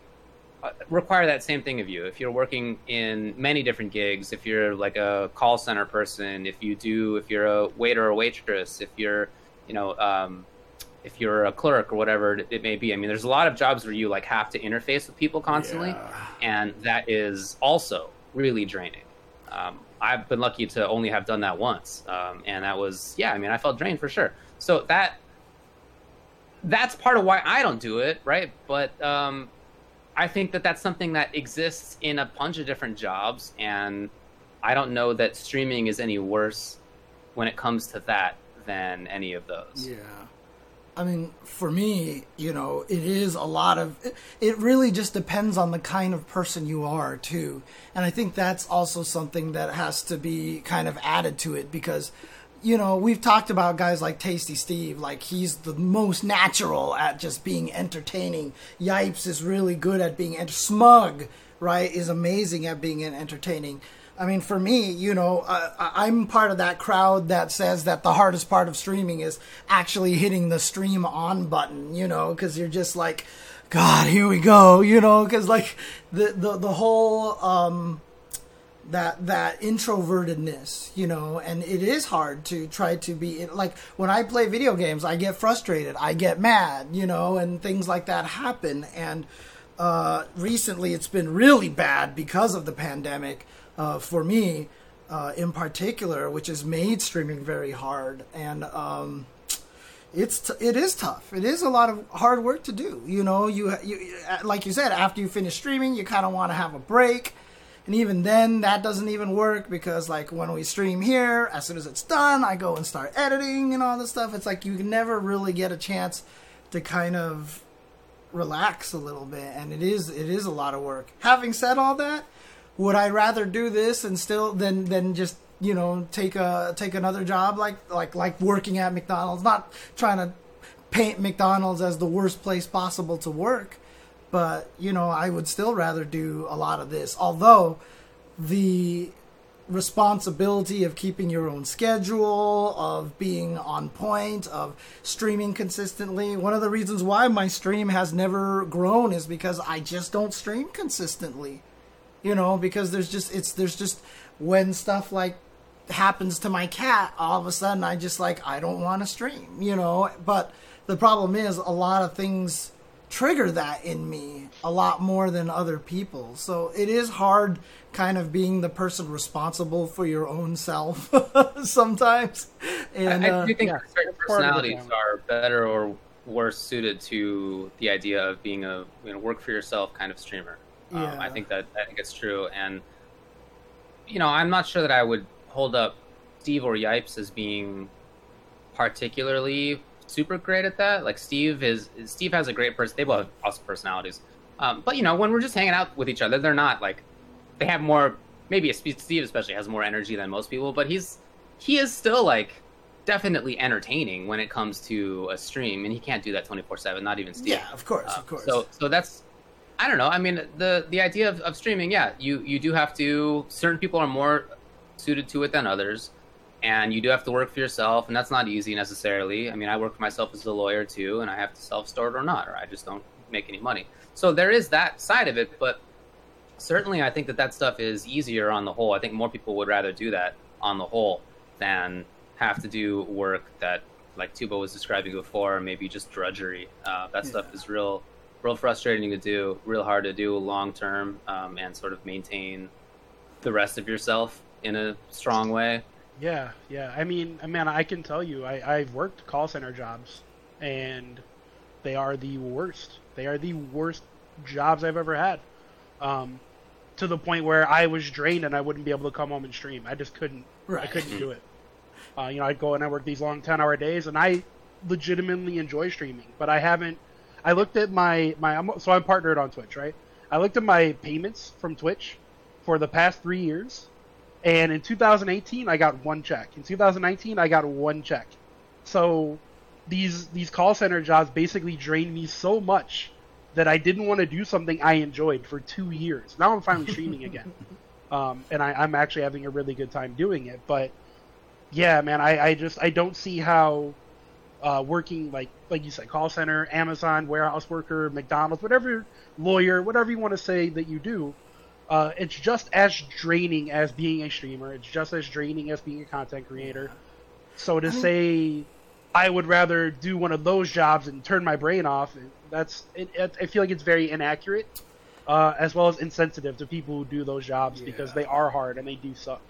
uh, require that same thing of you. If you're working in many different gigs, if you're like a call center person, if you do, if you're a waiter or waitress, if you're, you know, um, if you're a clerk or whatever it, it may be. I mean, there's a lot of jobs where you like have to interface with people constantly, Yeah. and that is also really draining. Um, I've been lucky to only have done that once, um, and that was yeah. I mean, I felt drained for sure. So that that's part of why I don't do it, right? But um, I think that that's something that exists in a bunch of different jobs, and I don't know that streaming is any worse when it comes to that than any of those. Yeah. I mean, for me, you know, it is a lot of. It, it really just depends on the kind of person you are, too. And I think that's also something that has to be kind of added to it because, you know, we've talked about guys like Tasty Steve. Like, he's the most natural at just being entertaining. Yipes is really good at being. Smug, right, is amazing at being entertaining. I mean, for me, you know, uh, I'm part of that crowd that says that the hardest part of streaming is actually hitting the stream on button, you know, because you're just like, God, here we go, you know, because like the the the whole um, that that introvertedness, you know, and it is hard to try to be like when I play video games, I get frustrated, I get mad, you know, and things like that happen. And uh, recently, it's been really bad because of the pandemic uh, for me, uh, in particular, which has made streaming very hard and. Um, it's t- it is tough. It is a lot of hard work to do. You know, you you like you said after you finish streaming, you kind of want to have a break, and even then that doesn't even work because like when we stream here, as soon as it's done, I go and start editing and all this stuff. It's like you never really get a chance to kind of relax a little bit, and it is it is a lot of work. Having said all that, would I rather do this and still than than just you know take a take another job like like like working at McDonald's? Not trying to paint McDonald's as the worst place possible to work, but you know I would still rather do a lot of this. Although the responsibility of keeping your own schedule, of being on point, of streaming consistently. One of the reasons why my stream has never grown is because I just don't stream consistently. You know, because there's just it's there's just when stuff like happens to my cat, all of a sudden I just like I don't want to stream, you know, but the problem is a lot of things trigger that in me a lot more than other people. So it is hard kind of being the person responsible for your own self sometimes. And I, I uh, do think yeah, certain it's part of the personalities are better or worse suited to the idea of being a you know work for yourself kind of streamer. Um, I think that I think it's true, and you know I'm not sure that I would hold up Steve or Yipes as being particularly super great at that. Like Steve is Steve has a great person. They both have awesome personalities, um, but you know when we're just hanging out with each other, they're not like they have more. Maybe Steve especially has more energy than most people, but he's he is still like definitely entertaining when it comes to a stream, and he can't do that twenty four seven. Not even Steve. Yeah, of course, Uh, of course. So so that's I don't know. I mean the the idea of, of streaming, yeah, you you do have to. Certain people are more suited to it than others, and you do have to work for yourself, and that's not easy necessarily. I mean, I work for myself as a lawyer too, and I have to self store it or not, or I just don't make any money. So there is that side of it, but certainly I think that that stuff is easier on the whole. I think more people would rather do that on the whole than have to do work that, like Tubo was describing before, maybe just drudgery. Uh, that stuff is real, real frustrating to do, real hard to do long term, um, and sort of maintain the rest of yourself in a strong way. Yeah, yeah. I mean, man, I can tell you, I, I've worked call center jobs, and they are the worst. They are the worst jobs I've ever had. Um, to the point where I was drained and I wouldn't be able to come home and stream. I just couldn't. I couldn't do it. Uh, you know, I'd go and I work these long ten-hour days, and I legitimately enjoy streaming. But I haven't. I looked at my my. I'm, so I'm partnered on Twitch, right? I looked at my payments from Twitch for the past three years, and in 2018 I got one check. In 2019 I got one check. So these these call center jobs basically drained me so much that I didn't want to do something I enjoyed for two years. Now I'm finally streaming again, um, and I, I'm actually having a really good time doing it. But yeah, man, I, I just I don't see how uh, working like like you said, call center, Amazon, warehouse worker, McDonald's, whatever lawyer, whatever you want to say that you do, uh, it's just as draining as being a streamer. It's just as draining as being a content creator. So to I mean- say I would rather do one of those jobs and turn my brain off, that's it, it, I feel like it's very inaccurate, uh, as well as insensitive to people who do those jobs because they are hard and they do suck.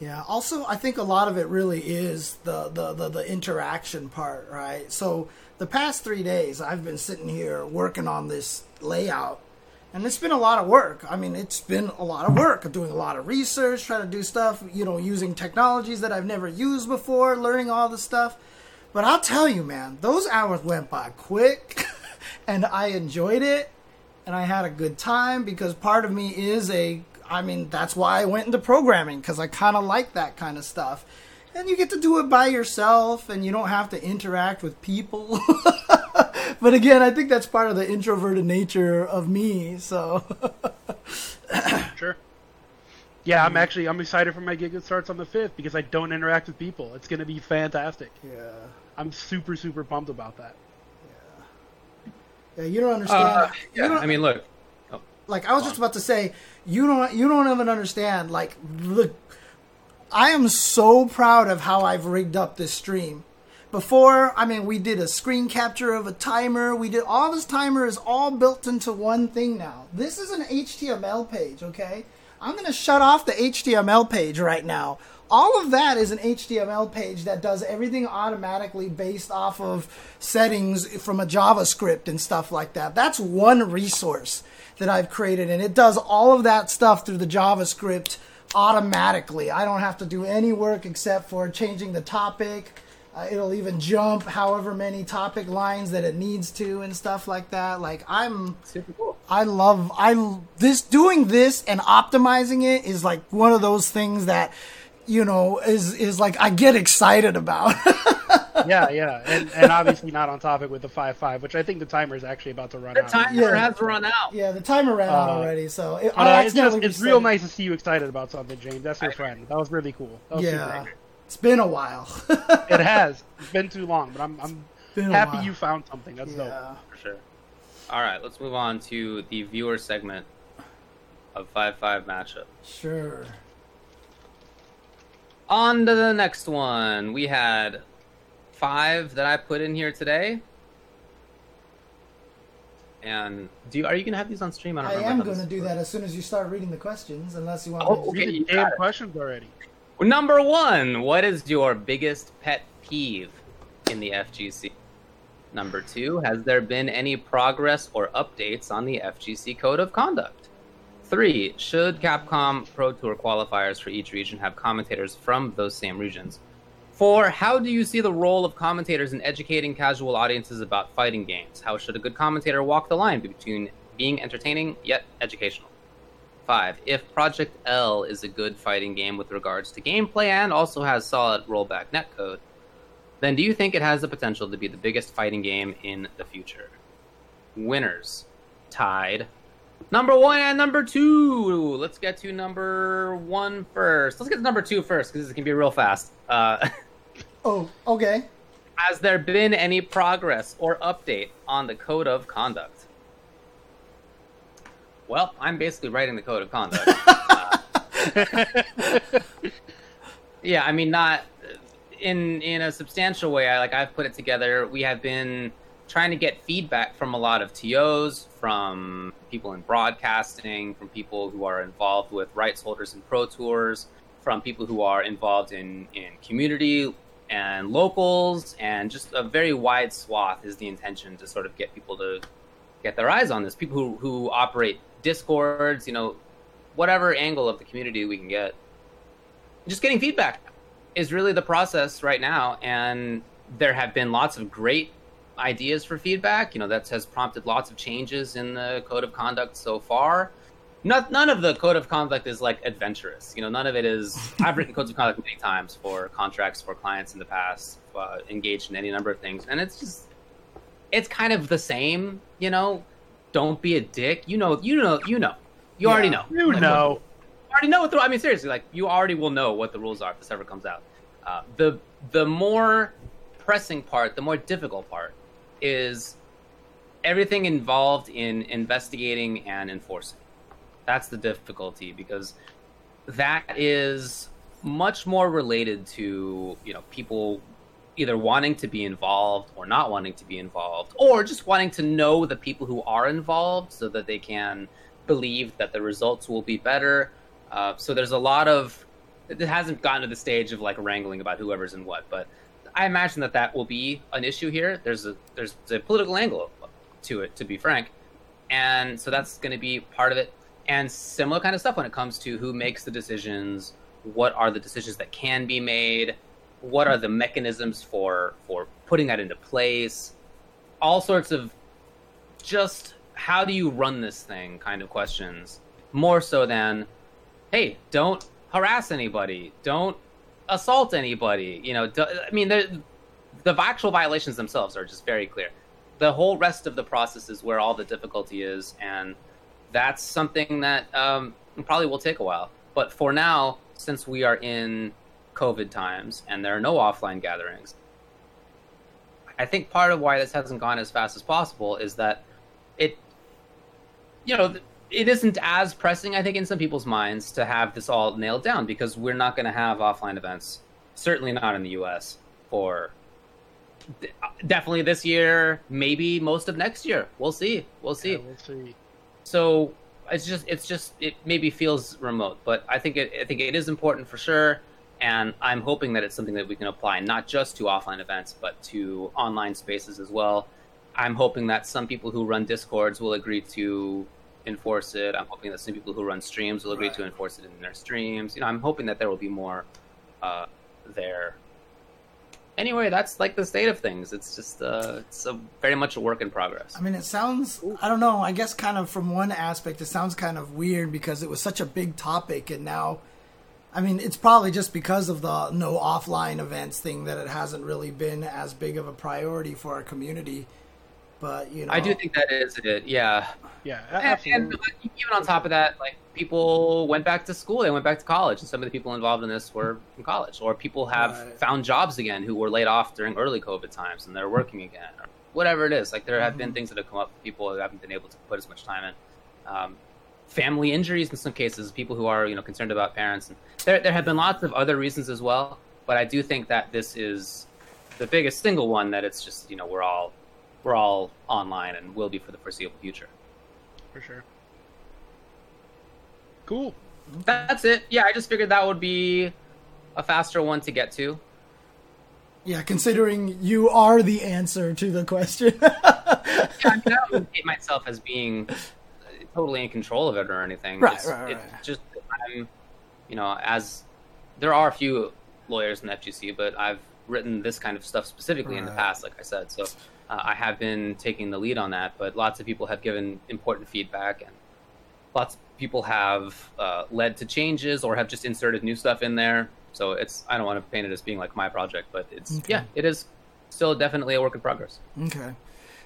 Yeah. Also, I think a lot of it really is the, the, the, the interaction part, right? So the past three days, I've been sitting here working on this layout, and it's been a lot of work. I mean, it's been a lot of work. Doing a lot of research, trying to do stuff, you know, using technologies that I've never used before, learning all this stuff. But I'll tell you, man, those hours went by quick, and I enjoyed it and I had a good time because part of me is a I mean that's why I went into programming because I kind of like that kind of stuff. And you get to do it by yourself and you don't have to interact with people. but again, I think that's part of the introverted nature of me, so Sure. Yeah, I'm actually I'm excited for my gig that starts on the fifth because I don't interact with people. It's gonna be fantastic. yeah. I'm super super pumped about that. Yeah, you don't understand. Uh, you yeah, don't, I mean, look, like I was just about to say, you don't you don't even understand. Like, look, I am so proud of how I've rigged up this stream. Before, I mean, we did a screen capture of a timer. We did all this timer is all built into one thing now. This is an HTML page, okay? I'm going to shut off the HTML page right now. All of that is an HTML page that does everything automatically based off of settings from a JavaScript and stuff like that. That's one resource that I've created, and it does all of that stuff through the JavaScript automatically. I don't have to do any work except for changing the topic. Uh, it'll even jump however many topic lines that it needs to and stuff like that. Like I'm super cool. I love I this doing this and optimizing it is like one of those things that you know is is like I get excited about. yeah, yeah, and and obviously not on topic with the five five, which I think the timer is actually about to run The out. timer Yeah. has run out. yeah, the timer ran out Uh, already, so it, uh, it's just, it's real nice to see you excited about something, James. That's your friend. That was really cool. That was Yeah, it's been a while. It has. It's been too long, but I'm I'm happy you found something. That's dope. yeah. For sure. All right, let's move on to the viewer segment of 5 5 matchup. Sure. On to the next one. We had five that I put in here today. And do you, are you gonna have these on stream? I don't I remember am gonna do works. that as soon as you start reading the questions, unless you want Oh, to. okay. Read you the damn questions already. Number one, what is your biggest pet peeve in the FGC? Number two, has there been any progress or updates on the FGC Code of Conduct? Three, should Capcom Pro Tour qualifiers for each region have commentators from those same regions? Four, how do you see the role of commentators in educating casual audiences about fighting games? How should a good commentator walk the line between being entertaining yet educational? Five, if Project L is a good fighting game with regards to gameplay and also has solid rollback netcode, then do you think it has the potential to be the biggest fighting game in the future? Winners tied. Number one and number two. Let's get to number one first. Let's get to number two first because this can be real fast. Uh, Oh, okay. has there been any progress or update on the code of conduct? Well, I'm basically writing the code of conduct. Uh, yeah, I mean, not in in a substantial way. I like I've put it together. We have been trying to get feedback from a lot of TOs, from people in broadcasting, from people who are involved with rights holders and pro tours, from people who are involved in in community and locals, and just a very wide swath is the intention to sort of get people to get their eyes on this. People who who operate discords, you know, whatever angle of the community we can get. Just getting feedback is really the process right now, and there have been lots of great ideas for feedback. You know, that has prompted lots of changes in the code of conduct so far. Not, none of the code of conduct is like adventurous. You know, none of it is. I've written codes of conduct many times for contracts for clients in the past, uh, engaged in any number of things, and it's just, it's kind of the same. You know, don't be a dick. You know, you know, you know, you Yeah. already know. You Like, know. you already know what the. I mean, seriously, like you already will know what the rules are if this ever comes out. Uh, the the more pressing part, the more difficult part, is everything involved in investigating and enforcing. That's the difficulty because that is much more related to you know people either wanting to be involved or not wanting to be involved or just wanting to know the people who are involved so that they can believe that the results will be better uh, so there's a lot of it hasn't gotten to the stage of like wrangling about whoever's in what but i imagine that that will be an issue here. There's a there's a political angle to it to be frank. And so that's going to be part of it. And similar kind of stuff when it comes to who makes the decisions what are the decisions that can be made what are the mechanisms for for putting that into place. All sorts of just how do you run this thing kind of questions. More so than hey don't harass anybody. Don't assault anybody you know i mean the actual violations themselves are just very clear. The whole rest of the process is where all the difficulty is and that's something that um, probably will take a while. But for now since we are in covid times and there are no offline gatherings i think part of why this hasn't gone as fast as possible is that it you know it isn't as pressing i think in some people's minds to have this all nailed down because we're not going to have offline events certainly not in the us for d- definitely this year maybe most of next year. We'll see. We'll see. Yeah, we'll see. so it's just it's just it maybe feels remote but i think it i think it is important for sure and i'm hoping that it's something that we can apply not just to offline events but to online spaces as well. I'm hoping that some people who run discords will agree to enforce it. I'm hoping that some people who run streams will agree to enforce it in their streams. You know i'm hoping that there will be more uh, there. Anyway that's like the state of things. It's just uh, it's a, very much a work in progress. I mean, it sounds, I don't know, I guess kind of from one aspect, it sounds kind of weird because it was such a big topic and now, I mean, it's probably just because of the no offline events thing that it hasn't really been as big of a priority for our community. But, you know. i do think that is it yeah Yeah, a- And, and even on top of that, like people went back to school, they went back to college, and some of the people involved in this were in college, or people have Right. found jobs again who were laid off during early COVID times and they're working again, or whatever it is. Like there have been Mhm. things that have come up for people who haven't been able to put as much time in. Um, family injuries in some cases, people who are you know concerned about parents, and there there have been lots of other reasons as well. But I do think that this is the biggest single one that it's just you know we're all we're all online and will be for the foreseeable future. for sure. Cool. That's it. Yeah, I just figured that would be a faster one to get to. Yeah, considering you are the answer to the question. Yeah, I mean, I don't hate myself as being totally in control of it or anything. Right, it's, right, it's right. just I'm, you know, as there are a few lawyers in the FGC, but I've written this kind of stuff specifically in the past, like I said. So uh, I have been taking the lead on that, but lots of people have given important feedback, and lots of people have uh, led to changes or have just inserted new stuff in there. So it's I don't want to paint it as being like my project, but it's Okay. yeah, it is still definitely a work in progress. Okay.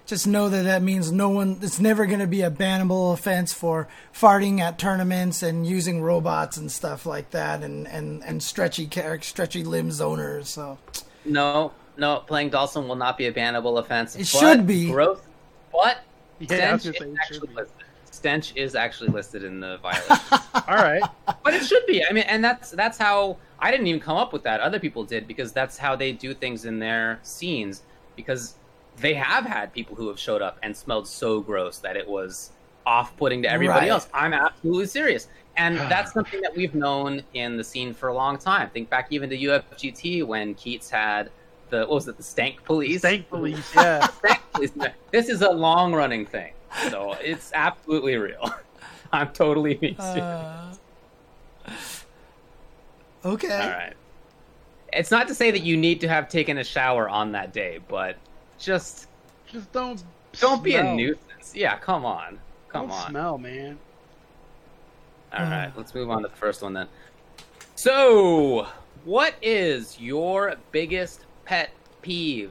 Just know that that means no one. It's never going to be a bannable offense for farting at tournaments and using robots and stuff like that, and and and stretchy stretchy limb zoners. So No, no, playing Dawson will not be a bannable offense. It but should be. growth. What? Yeah, Stench is actually listed. Stench is actually listed in the violation. All right. but it should be. I mean, and that's that's how I didn't even come up with that. Other people did because that's how they do things in their scenes. Because they have had people who have showed up and smelled so gross that it was off-putting to everybody Right. else. I'm absolutely serious, and that's something that we've known in the scene for a long time. Think back even to UFGT when Keits had the what was it, the stank police? Stank police. Yeah. Stank police. This is a long-running thing, so it's absolutely real. I'm totally being serious. uh, okay. All right. It's not to say that you need to have taken a shower on that day, but just Just don't. don't be a nuisance. Yeah, come on. Come Don't on. smell, man. All right, let's move on to the first one then. So, what is your biggest pet peeve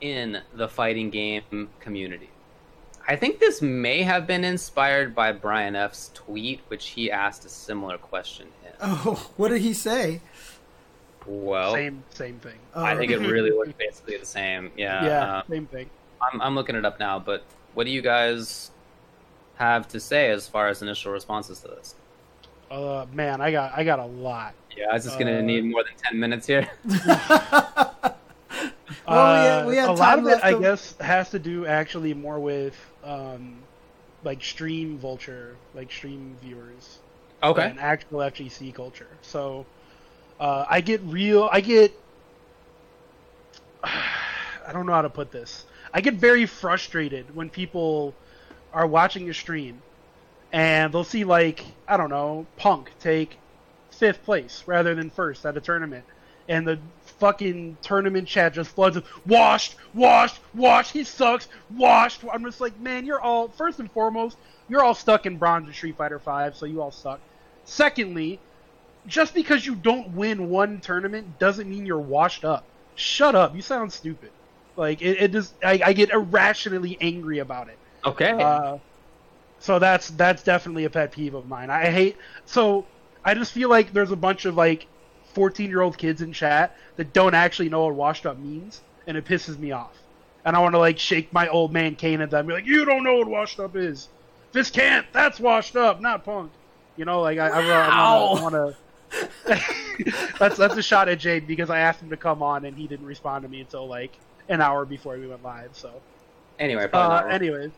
in the fighting game community? I think this may have been inspired by Brian F's tweet, which he asked a similar question in. Oh, what did he say? Well, Same, same thing. I Oh. think it really was basically the same. Yeah. yeah, uh, same thing. I'm, I'm looking it up now, but what do you guys have to say as far as initial responses to this? Uh, man, I got, I got a lot. Yeah, is just going to Uh, need more than 10 minutes here? Well, we had- we had Uh, a lot of it, I to- guess, has to do actually more with um, like stream vulture, like stream viewers, Okay. and actual FGC culture. So uh, I get real, I get, I don't know how to put this. I get very frustrated when people are watching a stream and they'll see like I don't know Punk take fifth place rather than first at a tournament, and the fucking tournament chat just floods with washed, washed, washed. He sucks, washed. I'm just like, man, you're all first and foremost, you're all stuck in bronze in Street Fighter Five, so you all suck. Secondly, just because you don't win one tournament doesn't mean you're washed up. Shut up. You sound stupid. Like it, it just I, I get irrationally angry about it. Okay. Uh, so that's that's definitely a pet peeve of mine. I hate so I just feel like there's a bunch of like 14 year old kids in chat that don't actually know what washed up means, and it pisses me off. And I want to like shake my old man cane at them, be like, "You don't know what washed up is. This can't. That's washed up, not punk." You know, like I, I, I want to. that's that's a shot at Jade because I asked him to come on and he didn't respond to me until like an hour before we went live. So, anyway, uh, not anyways,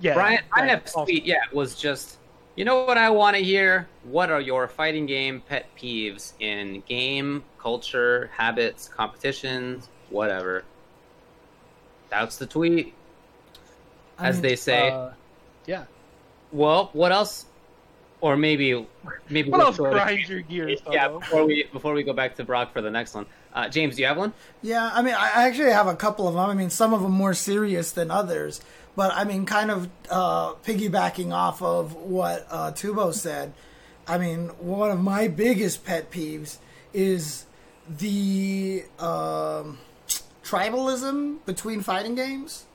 yeah. Brian, Brian yeah, F's also- tweet, yeah, was just, you know what I want to hear? What are your fighting game pet peeves in game, culture, habits, competitions, whatever? That's the tweet, I as mean, they say. Uh, yeah. well, what else? Or maybe, maybe What else throw grinds your gears? Yeah, Tholo? before we before we go back to Brock for the next one, uh, James, do you have one? Yeah, I mean, I I actually have a couple of them. I mean, some of them more serious than others. But I mean, kind of uh, piggybacking off of what uh, Tubo said. I mean, one of my biggest pet peeves is the um, tribalism between fighting games.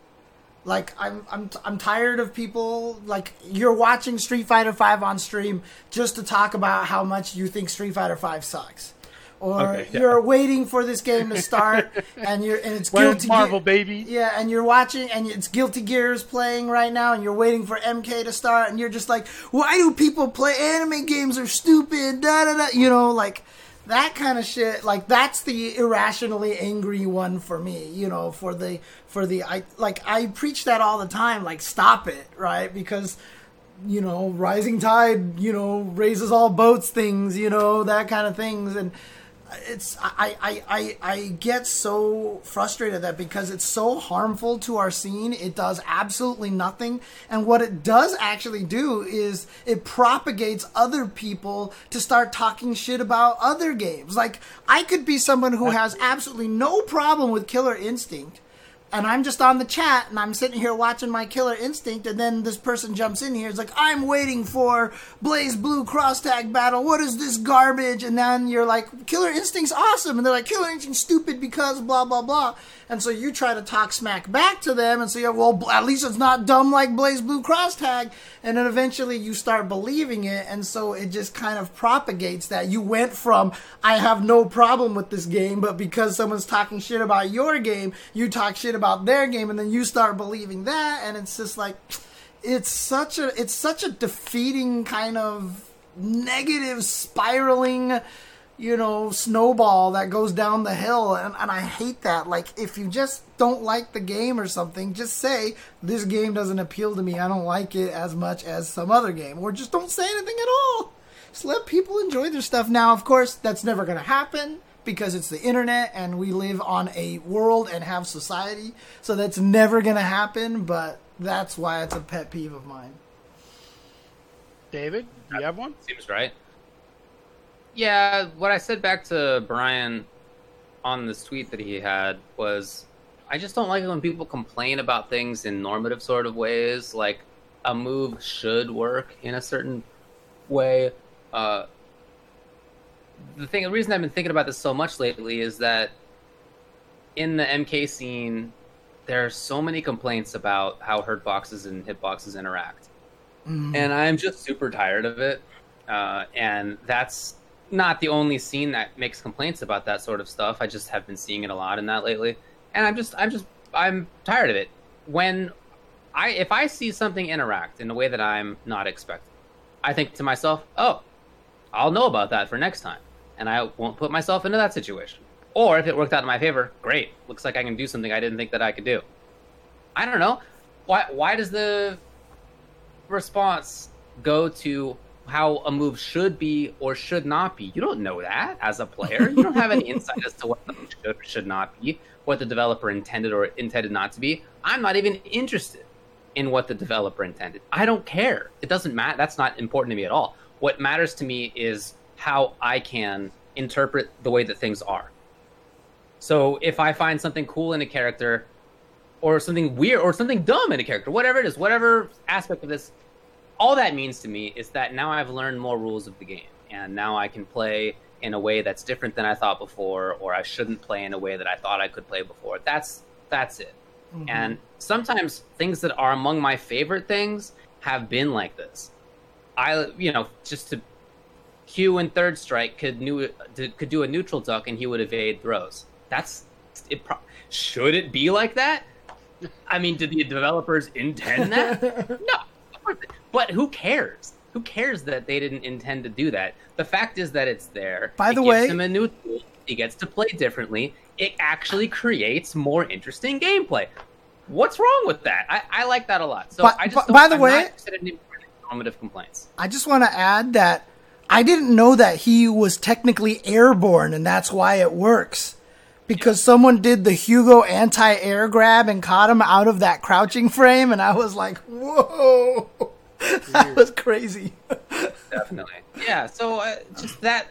Like I'm, I'm, I'm tired of people like you're watching Street Fighter Five on stream just to talk about how much you think Street Fighter Five sucks, or Okay, yeah. you're waiting for this game to start and you're and it's Where's guilty. Marvel, Gear- baby? yeah, and you're watching, and it's Guilty Gears playing right now, and you're waiting for MK to start, and you're just like, why do people play anime games? Are stupid, da da da. You know, like that kind of shit. Like that's the irrationally angry one for me. You know, for the for the I like I preach that all the time. Like stop it, right? Because you know, rising tide, you know, raises all boats things, you know, that kind of things. And it's, I, I, I, I get so frustrated that because it's so harmful to our scene, it does absolutely nothing. And what it does actually do is it propagates other people to start talking shit about other games. Like, I could be someone who uh, has absolutely no problem with Killer Instinct and I'm just on the chat and I'm sitting here watching my Killer Instinct, and then this person jumps in here. It's like I'm waiting for BlazBlue cross tag battle. What is this garbage? And then you're like, Killer Instinct's awesome, and they're like, Killer Instinct's stupid because blah blah blah. And so you try to talk smack back to them and say, well, at least it's not dumb like BlazBlue cross tag. And then eventually you start believing it, and so it just kind of propagates that you went from I have no problem with this game, but because someone's talking shit about your game, you talk shit about their game, and then you start believing that, and it's just like it's such a it's such a defeating kind of negative spiraling you know snowball that goes down the hill and, and i hate that. Like if you just don't like the game or something just say this game doesn't appeal to me. I don't like it as much as some other game. Or just don't say anything at all. Just let people enjoy their stuff. Now of course that's never going to happen because it's the internet and we live on a world and have society. So that's never going to happen, but that's why it's a pet peeve of mine. David, do you have one? Seems right. Yeah, what I said back to Brian on this tweet that he had was I just don't like it when people complain about things in normative sort of ways, like a move should work in a certain way. Uh, the thing, the reason I've been thinking about this so much lately is that in the MK scene, there are so many complaints about how hurt boxes and hitboxes interact, Mm. and I'm just super tired of it. Uh, and that's not the only scene that makes complaints about that sort of stuff. I just have been seeing it a lot in that lately, and I'm just, I'm just, I'm tired of it. When I, if I see something interact in a way that I'm not expecting, I think to myself, oh, I'll know about that for next time, and I won't put myself into that situation. Or if it worked out in my favor, great. Looks like I can do something I didn't think that I could do. I don't know. Why why does the response go to how a move should be or should not be? You don't know that as a player. You don't have any insight as to what the move should or should not be, what the developer intended or intended not to be. I'm not even interested in what the developer intended. I don't care. It doesn't matter. That's not important to me at all. What matters to me is how I can interpret the way that things are. So if I find something cool in a character, or something weird, or something dumb in a character, whatever it is, whatever aspect of this, all that means to me is that now I've learned more rules of the game, and now I can play in a way that's different than I thought before, or I shouldn't play in a way that I thought I could play before. That's that's it. Mm-hmm. And sometimes things that are among my favorite things have been like this. I, you know, just to Q in third strike could new could do a neutral duck and he would evade throws. That's it. Pro- should it be like that? I mean, did the developers intend that? no, of course not. but who cares? Who cares that they didn't intend to do that? The fact is that it's there. By It the gives way- him a new tool. He gets to play differently. It actually creates more interesting gameplay. What's wrong with that? I, I like that a lot. So But- I just don't- by the I'm way- not interested in any normative complaints. I just want to add that I didn't know that he was technically airborne, and that's why it works. Because someone did the Hugo anti air grab and caught him out of that crouching frame, and I was like, whoa, that was crazy. Definitely. Yeah. So uh, just that,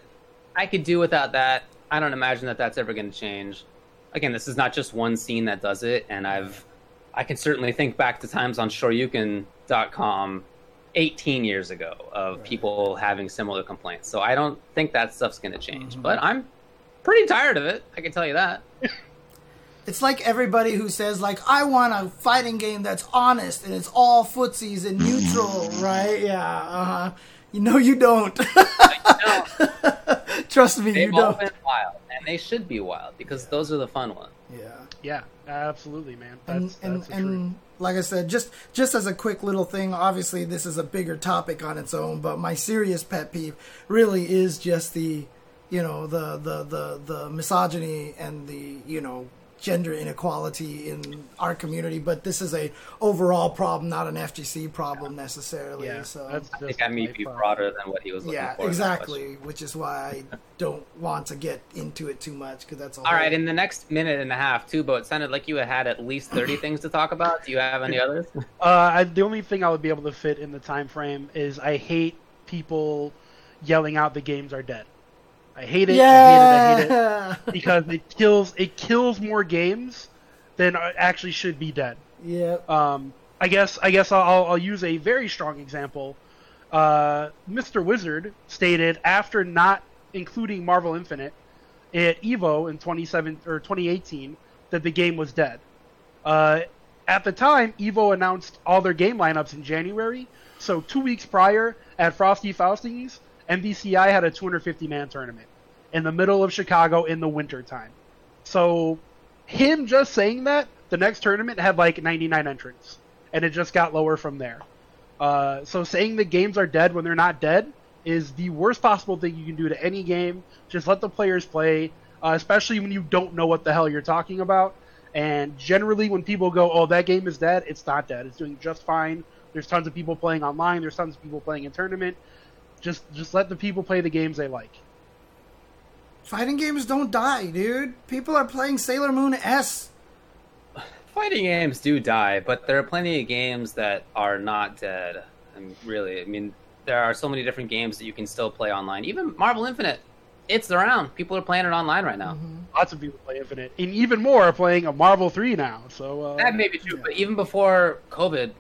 I could do without that. I don't imagine that that's ever going to change. Again, this is not just one scene that does it, and I've, I can certainly think back to times on Shoryuken.com, 18 years ago, of people having similar complaints. So I don't think that stuff's going to change. But I'm pretty tired of it. I can tell you that. It's like everybody who says, like, I want a fighting game that's honest and it's all footsies and neutral, right? Yeah, uh huh. You know you don't. No, Trust me, you they've all don't. been wild, and they should be wild because those are the fun ones. Yeah. Yeah, absolutely, man. That's, and and, that's the truth. and like I said, just just as a quick little thing, obviously this is a bigger topic on its own, but my serious pet peeve really is just the, you know, the the the the misogyny and the you know gender inequality in our community. But this is a overall problem, not an FGC problem necessarily. Yeah, so that's I think I may my be problem. broader than what he was looking yeah, for. in that question. exactly. Which is why I don't want to get into it too much because that's a All right, in the next minute and a half, too, but it sounded like you had had at least 30 things to talk about. Do you have any others? Uh, I, the only thing I would be able to fit in the time frame is I hate people yelling out the games are dead. I hate it. Yeah. I hate it. I hate it because it kills it kills more games than actually should be dead. Yeah. Um, I guess I guess I'll, I'll use a very strong example. Uh, Mr. Wizard stated after not including Marvel Infinite at Evo in 27 or 2018 that the game was dead. Uh, at the time, Evo announced all their game lineups in January. So two weeks prior, at Frosty Faustings, MVCI had a 250 man tournament in the middle of Chicago in the winter time. So him just saying that, the next tournament had like 99 entrants, and it just got lower from there. Uh, so saying the games are dead when they're not dead is the worst possible thing you can do to any game. Just let the players play, uh, especially when you don't know what the hell you're talking about. And generally, when people go, "Oh, that game is dead," it's not dead. It's doing just fine. There's tons of people playing online. There's tons of people playing in tournament. Just, just let the people play the games they like. Fighting games don't die, dude. People are playing Sailor Moon S. Fighting games do die, but there are plenty of games that are not dead. And really, I mean, there are so many different games that you can still play online. Even Marvel Infinite, it's around. People are playing it online right now. Lots of people play Infinite, and even more are playing a Marvel Three now. So uh, That may be true, but even before COVID,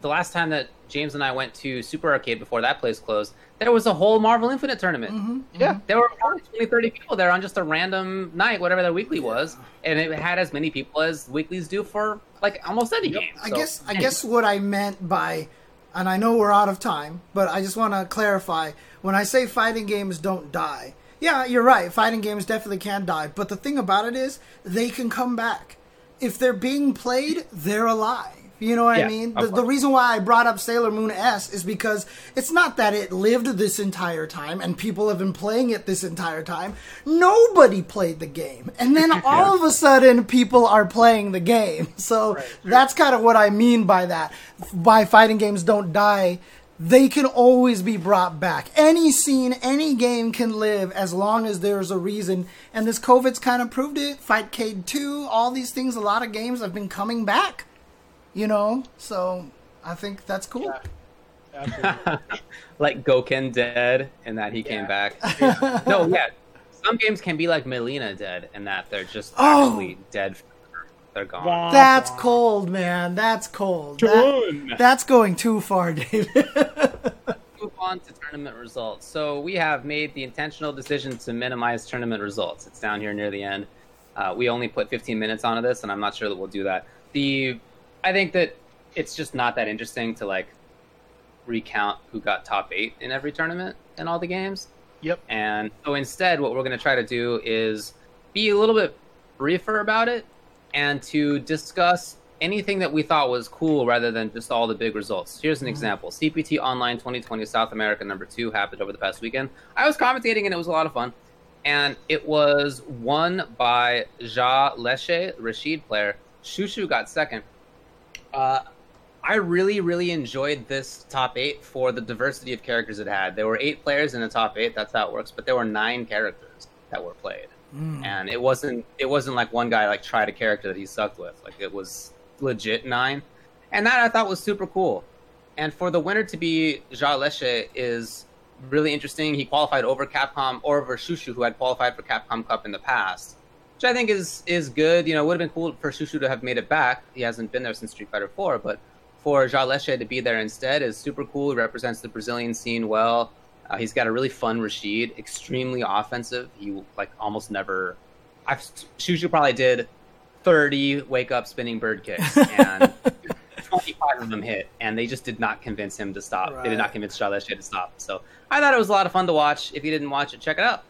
the last time that James and I went to Super Arcade before that place closed, there was a whole Marvel Infinite tournament. Mm-hmm. yeah, mm-hmm. There were probably 20, 30 people there on just a random night, whatever their weekly was, and it had as many people as weeklies do for like almost any game. I So- guess I guess what I meant by, and I know we're out of time, but I just want to clarify. When I say fighting games don't die, yeah, you're right. Fighting games definitely can die, but the thing about it is they can come back. If they're being played, they're alive. You know what Yeah, I mean? The, the reason why I brought up Sailor Moon S is because it's not that it lived this entire time and people have been playing it this entire time. Nobody played the game. And then all of a sudden people are playing the game. So that's kind of what I mean by that. By fighting games don't die, they can always be brought back. Any scene, any game can live as long as there's a reason. And this COVID's kind of proved it. Fightcade 2, all these things, a lot of games have been coming back you know so i think that's cool absolutely. like Gouken dead and that he came back. no, yeah. Some games can be like Melina dead and that they're just Oh. actually dead. They're gone. Wah, that's wah. cold man that's cold That- that's going too far david Move on to tournament results. So we have made the intentional decision to minimize tournament results. It's down here near the end. Uh, we only put 15 minutes onto this, and I'm not sure that we'll do that. The, I think that it's just not that interesting to like recount who got top eight in every tournament in all the games. Yep. And so instead, what we're going to try to do is be a little bit briefer about it and to discuss anything that we thought was cool rather than just all the big results. Here's an mm-hmm. example CPT Online 2020 South America number two happened over the past weekend. I was commentating and it was a lot of fun. And it was won by Ja Leche, Rashid player. Shushu got second. Uh, I really, really enjoyed this top eight for the diversity of characters it had. There were eight players in the top eight. That's how it works. But there were nine characters that were played, and it wasn't it wasn't like one guy like tried a character that he sucked with. Like it was legit nine, and that I thought was super cool. And for the winner to be Ja Leche is really interesting. He qualified over Capcom or over Shushu, who had qualified for Capcom Cup in the past, which I think is is good. You know, it would have been cool for Shushu to have made it back. He hasn't been there since Street Fighter 4, but for Ja Leche to be there instead is super cool. He represents the Brazilian scene well. Uh, he's got a really fun Rashid, extremely offensive. He like almost never. I've Shushu probably did thirty wake up spinning bird kicks, and twenty five of them hit, and they just did not convince him to stop. They did not convince Ja Leche to stop. So I thought it was a lot of fun to watch. If you didn't watch it, check it out.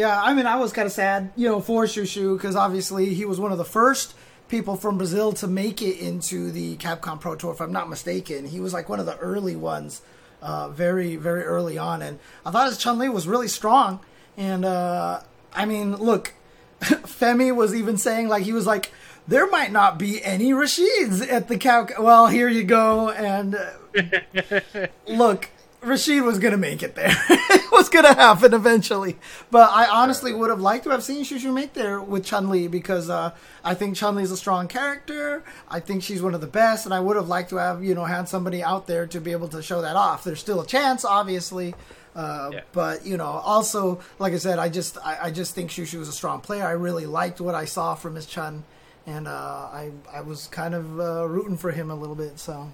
Yeah, I mean, I was kind of sad, you know, for Shushu because obviously he was one of the first people from Brazil to make it into the Capcom Pro Tour, if I'm not mistaken. He was like one of the early ones, uh, very, very early on, and I thought his Chun Li was really strong. And uh, I mean, look, Femi was even saying like he was like. There might not be any Rashids at the Cap. Well, here you go, and uh, look, Rashid was gonna make it there. it was gonna happen eventually. But I honestly would have liked to have seen Shushu make there with Chun Li because uh, I think Chun Li is a strong character. I think she's one of the best, and I would have liked to have you know had somebody out there to be able to show that off. There's still a chance, obviously. Uh, Yeah. But you know, also like I said, I just I, I just think Shushu was a strong player. I really liked what I saw from his Chun, and uh, I I was kind of uh, rooting for him a little bit. So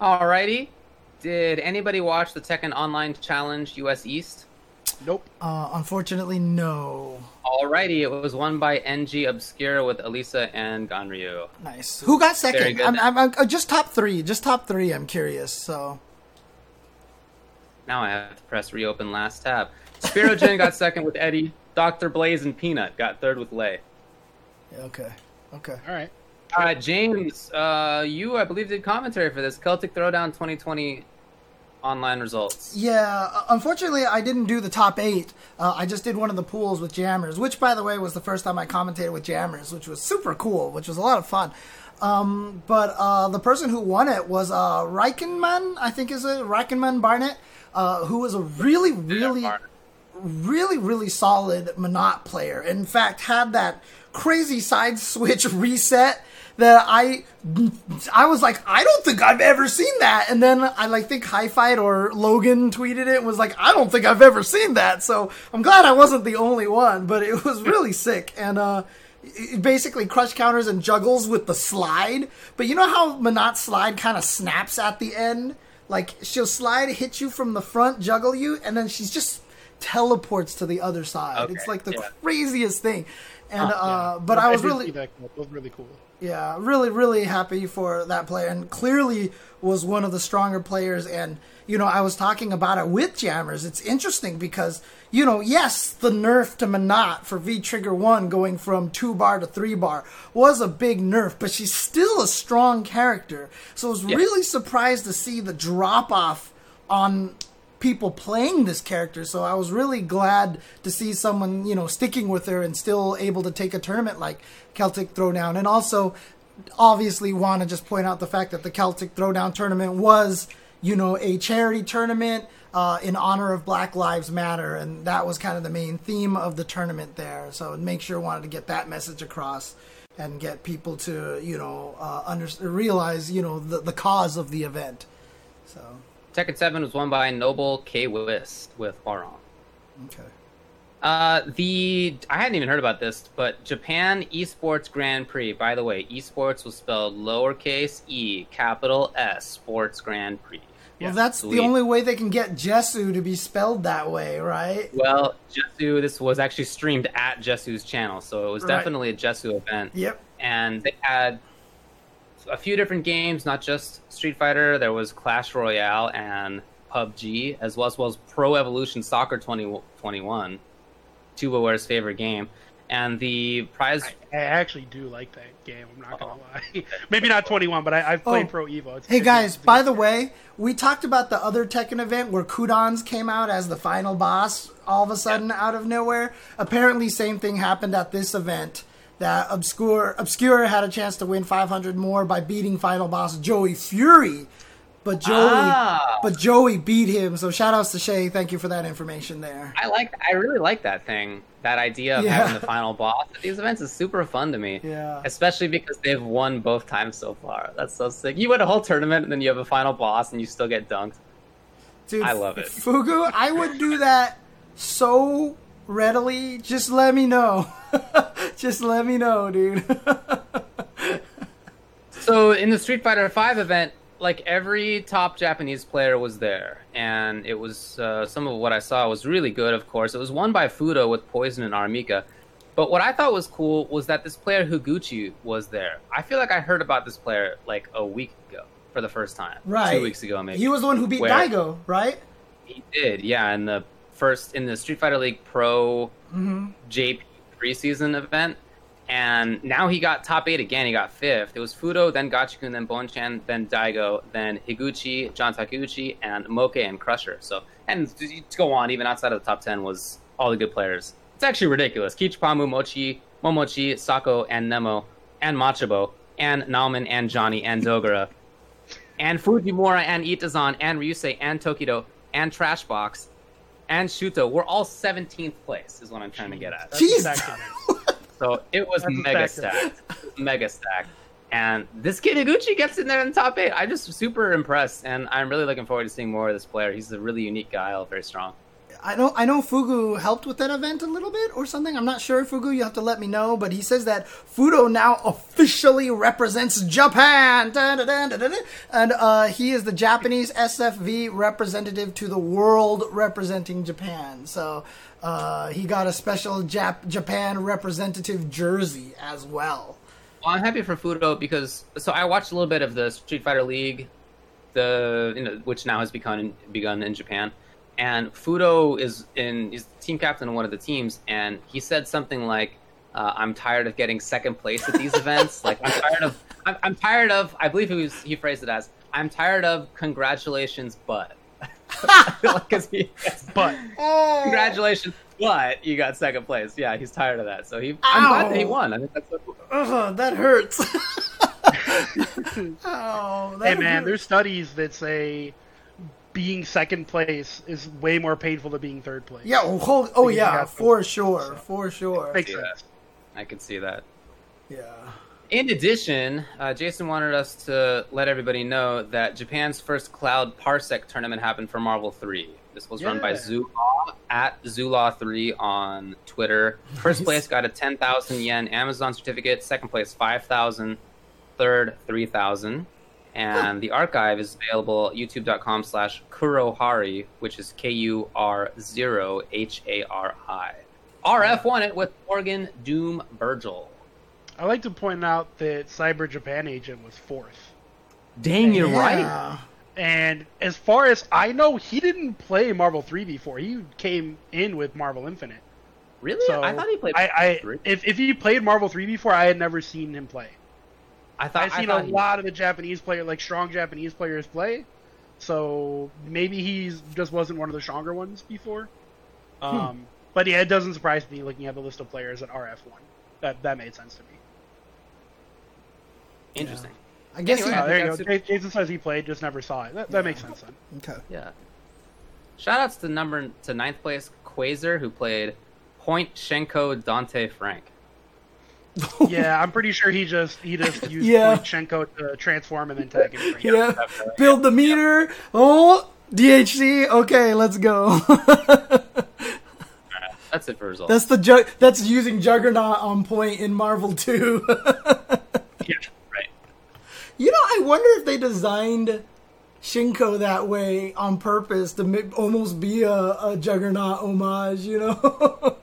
Alrighty. Did anybody watch the Tekken Online Challenge US East? Nope. uh, unfortunately, no. Alrighty, it was won by NG Obscure with Elisa and Ganryu. Nice. Who got Very second? good. I'm, I'm, I'm uh, just top three. Just top three. I'm curious. So Now I have to press reopen last tab. Spirogen got second with Eddie. Dr. Blaze and Peanut got third with Lay. yeah, okay, okay. All right. Uh, James, uh, you I believe did commentary for this Celtic Throwdown 2020 online results. Yeah, unfortunately, I didn't do the top eight. Uh, I just did one of the pools with Jammers, which, by the way, was the first time I commentated with Jammers, which was super cool, which was a lot of fun. Um, but uh, the person who won it was uh, Reichenman, I think is it Reichenman Barnett, uh, who was a really, really, really, really solid Menat player. In fact, had that crazy side switch reset that I I was like, I don't think I've ever seen that. And then I like think Hi Fight or Logan tweeted it and was like, I don't think I've ever seen that. So I'm glad I wasn't the only one, but it was really sick. And uh it basically crush counters and juggles with the slide. But you know how Menat's slide kind of snaps at the end? Like she'll slide, hit you from the front, juggle you, and then she's just teleports to the other side. Okay, It's like the yeah. craziest thing. And Oh, uh, but I was really that was really cool. yeah, really, really happy for that player, and clearly was one of the stronger players. And you know, I was talking about it with Jammers. It's interesting because you know, yes, the nerf to Menat for V Trigger One going from two bar to three bar was a big nerf, but she's still a strong character. So I was really surprised to see the drop off on people playing this character. So I was really glad to see someone, you know, sticking with her and still able to take a tournament like Celtic Throwdown. And also, obviously, want to just point out the fact that the Celtic Throwdown tournament was, you know, a charity tournament uh, in honor of Black Lives Matter. And that was kind of the main theme of the tournament there. So make sure wanted to get that message across. And get people to, you know, uh, under, realize, you know, the, the cause of the event. So, Tekken 7 was won by Noble K. Wist with Hwoarang. okay. Uh, the I hadn't even heard about this, but Japan Esports Grand Prix. By the way, esports was spelled lowercase e, capital S, Sports Grand Prix. Well, that's sweet. the only way they can get JeSU to be spelled that way, right? Well, JeSU, this was actually streamed at JeSU's channel, so it was Right. definitely a JeSU event. Yep. And they had a few different games, not just Street Fighter. There was Clash Royale and PUBG, as well as, well as Pro Evolution Soccer 2021, TuboWare's favorite game. And the prize I, I actually do like that game. I'm not gonna lie. Maybe not 21, but I, I've played Oh. Pro Evo. It's Hey guys, it's- by the way, we talked about the other Tekken event where Kudans came out as the final boss all of a sudden out of nowhere. Apparently, same thing happened at this event. That Obscure Obscure had a chance to win 500 more by beating final boss Joey Fury, but Joey Ah. but Joey beat him. So shout outs to Shay. Thank you for that information there. I like, I really like that thing. That idea of Yeah. having the final boss at these events is super fun to me. Yeah. Especially because they've won both times so far. That's so sick. You win a whole tournament and then you have a final boss and you still get dunked. Dude, I love it. Fugu, I would do that so readily. Just let me know. Just let me know, dude. So in the Street Fighter V event, like every top Japanese player was there, and it was uh, some of what I saw was really good. Of course, it was won by Fudo with Poison and Armika. But what I thought was cool was that this player Higuchi was there. I feel like I heard about this player like a week ago for the first time, right. Two weeks ago, maybe. He was the one who beat Daigo, right? He did, yeah. In the first in the Street Fighter League Pro mm-hmm. JP preseason event, and now he got top eight again. He got fifth. It was Fudo, then Gachikun, then Bonchan, then Daigo, then Higuchi, John Takeuchi, and Moke and Crusher. So and to go on, even outside of the top ten was all the good players. It's actually ridiculous. Kichipamu, Mochi, Momochi, Sako, and Nemo, and Machabo, and Nauman, and Johnny, and Dogura and Fujimura and Itazan and Ryusei and Tokido and Trashbox and Shuto were all 17th place, is what I'm trying to get at. Jeez. stacked in there. So it was That's mega stacked. stacked. It was mega stacked. And this kid Iguchi gets in there in the top eight. I'm just super impressed, and I'm really looking forward to seeing more of this player. He's a really unique guy, all very strong. I know I know Fugu helped with that event a little bit or something. I'm not sure, Fugu. You have to let me know. But he says that Fudo now officially represents Japan, and uh, he is the Japanese SFV representative to the world representing Japan. So uh, he got a special Jap- Japan representative jersey as well. Well, I'm happy for Fudo because so I watched a little bit of the Street Fighter League, the you know which now has begun begun in Japan, and Fudo is in he's team captain of one of the teams, and he said something like, uh, "I'm tired of getting second place at these events. Like I'm tired of I'm, I'm tired of I believe he was he phrased it as I'm tired of congratulations, but." Because he, But congratulations, but you got second place. Yeah, he's tired of that. So he, I'm glad that he won. I think that's so cool. Ugh, that hurts. oh, that hey man, hurts. there's studies that say being second place is way more painful than being third place. Yeah, oh, hold, oh yeah, for sure, so. for sure. Makes Yeah. sense. I can see that. Yeah. In addition, uh, Jason wanted us to let everybody know that Japan's first Cloud Parsec tournament happened for Marvel 3. This was run by Yeah. Zulaw at Zulaw3 on Twitter. First Nice. place got a 10,000 yen Amazon certificate. Second place, 5,000. Third, 3,000. And the archive is available at youtube.com slash Kurohari, which is K U R 0 H A R I. RF won it with Morgan Doom Virgil. I like to point out that Cyber Japan Agent was fourth. Dang, you're right. And as far as I know, he didn't play Marvel 3 before. He came in with Marvel Infinite. Really? So I thought he played. I, I three. if if he played Marvel 3 before, I had never seen him play. I thought I've I seen thought a he- lot of the Japanese player, like strong Japanese players, play. So maybe he's just wasn't one of the stronger ones before. Um, But yeah, it doesn't surprise me looking at the list of players at RF one. That that made sense to me. Interesting. I guess Anyway, Oh, there you go. think Jason says he played, just never saw it. That, that makes sense then. he. Okay. Yeah. Shoutouts to number to ninth place Quasar who played Point Shenko Dante Frank. Yeah, I'm pretty sure he just he just used Yeah. Shenko to transform and then tag him. Yeah. Build the meter. Oh, DHC. Okay, let's go. That's it for results. that's the ju- That's using Juggernaut on point in Marvel 2. yeah, right. You know, I wonder if they designed Shinko that way on purpose to ma- almost be a, a Juggernaut homage, you know?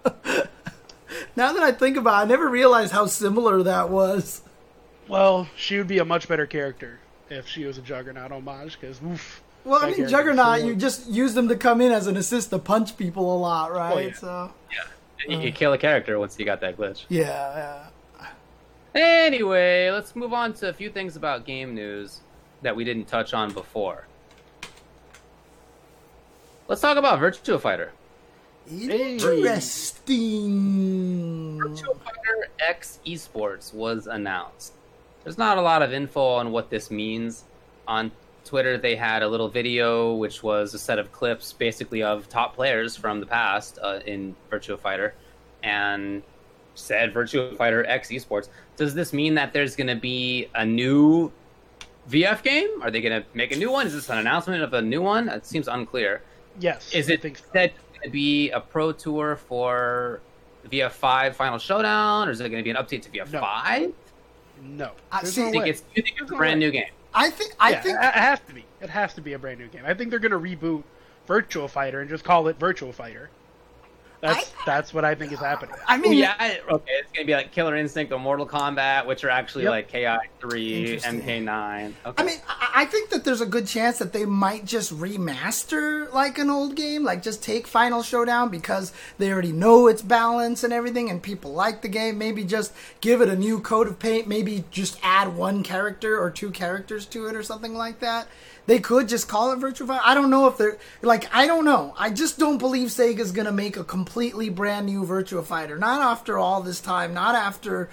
Now that I think about it, I never realized how similar that was. Well, she would be a much better character if she was a Juggernaut homage, because oof. Well, I mean, Juggernaut, you just use them to come in as an assist to punch people a lot, right? Oh, yeah. So, uh. You, you kill a character once you got that glitch. yeah, yeah. Anyway, let's move on to a few things about game news that we didn't touch on before. Let's talk about Virtua Fighter. Interesting. Virtua Fighter X Esports was announced. There's not a lot of info on what this means. On Twitter, they had a little video, which was a set of clips, basically of top players from the past uh, in Virtua Fighter, and said Virtua Fighter X Esports. Does this mean that there's going to be a new VF game? Are they going to make a new one? Is this an announcement of a new one? It seems unclear. Yes. Is I it think so. that going to be a pro tour for VF5 Final Showdown, or is it going to be an update to VF5? No. I uh, There's see- no think it's, you think it's a There's no brand new game. I think. I yeah, think. it it has to be. It has to be a brand new game. I think they're going to reboot Virtual Fighter and just call it Virtual Fighter. That's I- that's what I think is happening. I mean, yeah, I- okay, it's going to be like Killer Instinct or Mortal Kombat, which are actually Yep. like KI3, MK9. Okay. I mean, I I think that there's a good chance that they might just remaster like an old game, like just take Final Showdown because they already know its balance and everything, and people like the game. Maybe just give it a new coat of paint. Maybe just add one character or two characters to it or something like that. They could just call it Virtual Fighter. I don't know if they're like I don't know. I just don't believe Sega's gonna make a completely brand new Virtual Fighter. Not after all this time. Not after.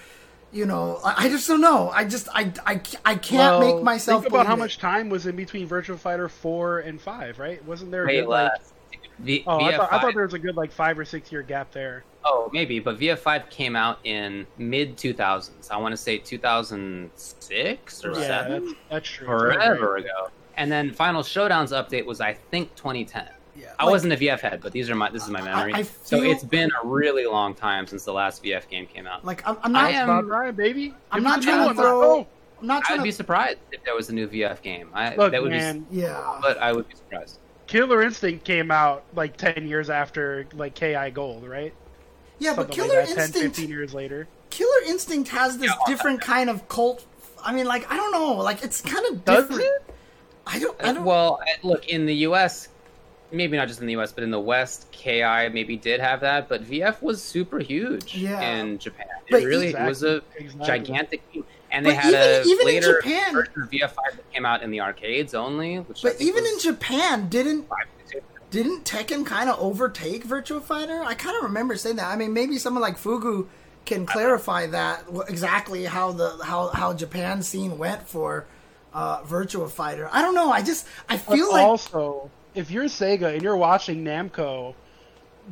You know, I, I just don't know. I just, I, I, I can't Well, make myself think about how it. much time was in between Virtual Fighter four and five, right? Wasn't there a good, like. V- oh, I thought, I thought there was a good like five or six year gap there. Oh, maybe, but VF5 came out in mid 2000s. I want to say 2006 or Yeah, 7, that's, that's true. It's not forever ago. And then Final Showdown's update was, I think, 2010. Yeah, I wasn't a VF head, but these are my this is my memory. I so feel- it's been a really long time since the last VF game came out. Like I'm, I'm not. I am- Bob Ryan, baby. I'm Give not me the trying to one, throw- oh. I'm not I trying would to. be surprised if there was a new VF game. I Look, that would man, yeah. but I would be surprised. Killer Instinct came out like 10 years after like KI Gold, right? yeah, but Killer like that, 10, Instinct. 15 years later. Killer Instinct has this Yeah, different kind of cult. I mean, like I don't know. Like it's kind of Does different. it? I don't. I don't. Well, uh, look in the U.S. Maybe not just in the U.S., but in the West, KI maybe did have that, but VF was super huge Yeah. in Japan. It But really it was a Exactly. gigantic team, and they But had a even- even in later Japan- version of VF5 that came out in the arcades only. Which but even in Japan, didn't five to two. didn't Tekken kind of overtake Virtua Fighter? I kind of remember saying that. I mean, maybe someone like Fugu can clarify that exactly how the how how Japan scene went for uh, Virtua Fighter. I don't know. I just I But feel like also, if you're Sega and you're watching Namco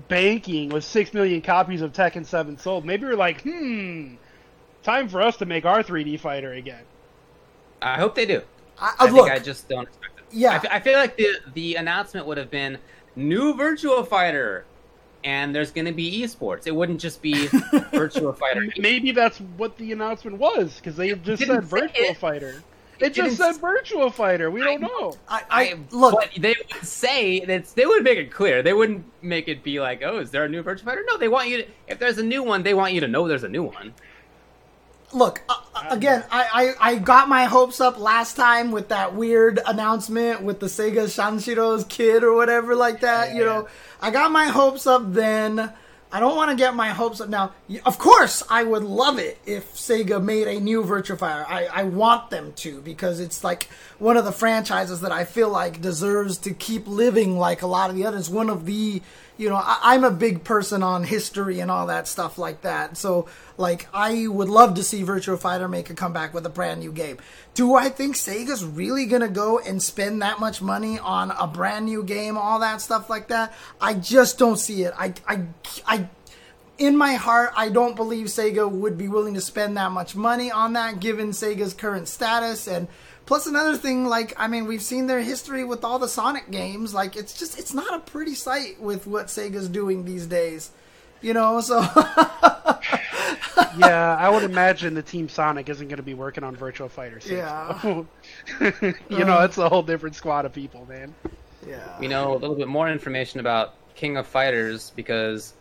banking with 6 million copies of Tekken 7 sold, maybe you're like, hmm, time for us to make our 3D fighter again. I hope they do. I, I I, look. think I just don't expect it. Yeah. I, I feel like the the announcement would have been new Virtua Fighter, and there's going to be esports. It wouldn't just be Virtua Fighter. Maybe that's what the announcement was, because they just said say Virtual it. Fighter. It just said s- Virtual Fighter. We don't know. I, I, I look. But they would say that they would make it clear. They wouldn't make it be like, oh, is there a new Virtua Fighter? No, they want you to. If there's a new one, they want you to know there's a new one. look uh, uh, again I, I i got my hopes up last time with that weird announcement with the sega shanshiro's kid or whatever like that you know i got my hopes up then i don't want to get my hopes up. Now of course i would love it if sega made a new virtua fighter i, I want them to because it's like one of the franchises that i feel like deserves to keep living like a lot of the others. One of the you know I, i'm a big person on history and all that stuff like that. So like i would love to see virtua fighter make a comeback with a brand new game. Do i think sega's really gonna go and spend that much money on a brand new game all that stuff like that? I just don't see it. I i i in my heart, I don't believe Sega would be willing to spend that much money on that, given Sega's current status. And plus, another thing, like, I mean, we've seen their history with all the Sonic games. Like, it's just, it's not a pretty sight with what Sega's doing these days. You know, so. yeah, I would imagine the Team Sonic isn't going to be working on Virtual Fighter 6. Yeah. you know, um, it's a whole different squad of people, man. yeah. We know a little bit more information about King of Fighters because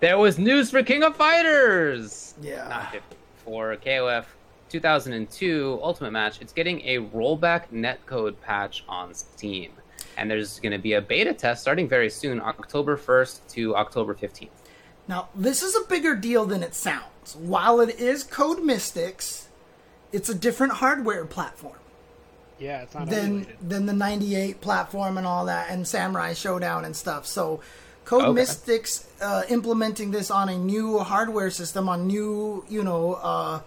there was news for King of Fighters. Yeah. Not For KOF 2002 Ultimate Match, it's getting a rollback netcode patch on Steam. And there's going to be a beta test starting very soon, October 1st to October 15th. Now, this is a bigger deal than it sounds. While it is Code Mystics, it's a different hardware platform. Yeah, it's not than emulated. than the 98 platform and all that and samurai shodown and stuff so code Okay. mystics uh, implementing this on a new hardware system on new you know uh,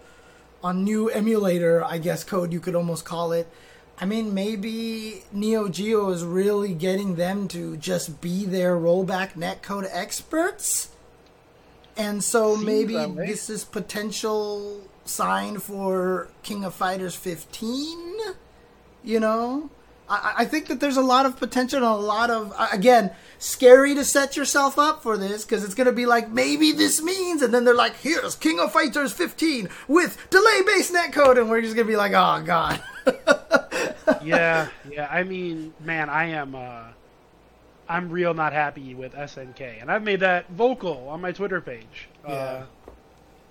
on new emulator i guess code you could almost call it. I mean maybe neo geo is really getting them to just be their rollback netcode experts? And so Seems maybe this is potential sign for king of fighters 15 you know I, I think that there's a lot of potential and a lot of uh, again scary to set yourself up for this because it's gonna be like maybe this means and then they're like here's king of fighters 15 with delay based netcode and we're just gonna be like oh god yeah, yeah. I mean, man, I am. uh I'm real not happy with SNK, and I've made that vocal on my Twitter page. Yeah. Uh,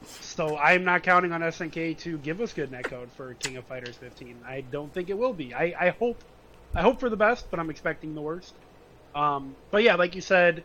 so I'm not counting on SNK to give us good netcode for King of Fighters 15. I don't think it will be. I, I hope, I hope for the best, but I'm expecting the worst. Um, but yeah, like you said,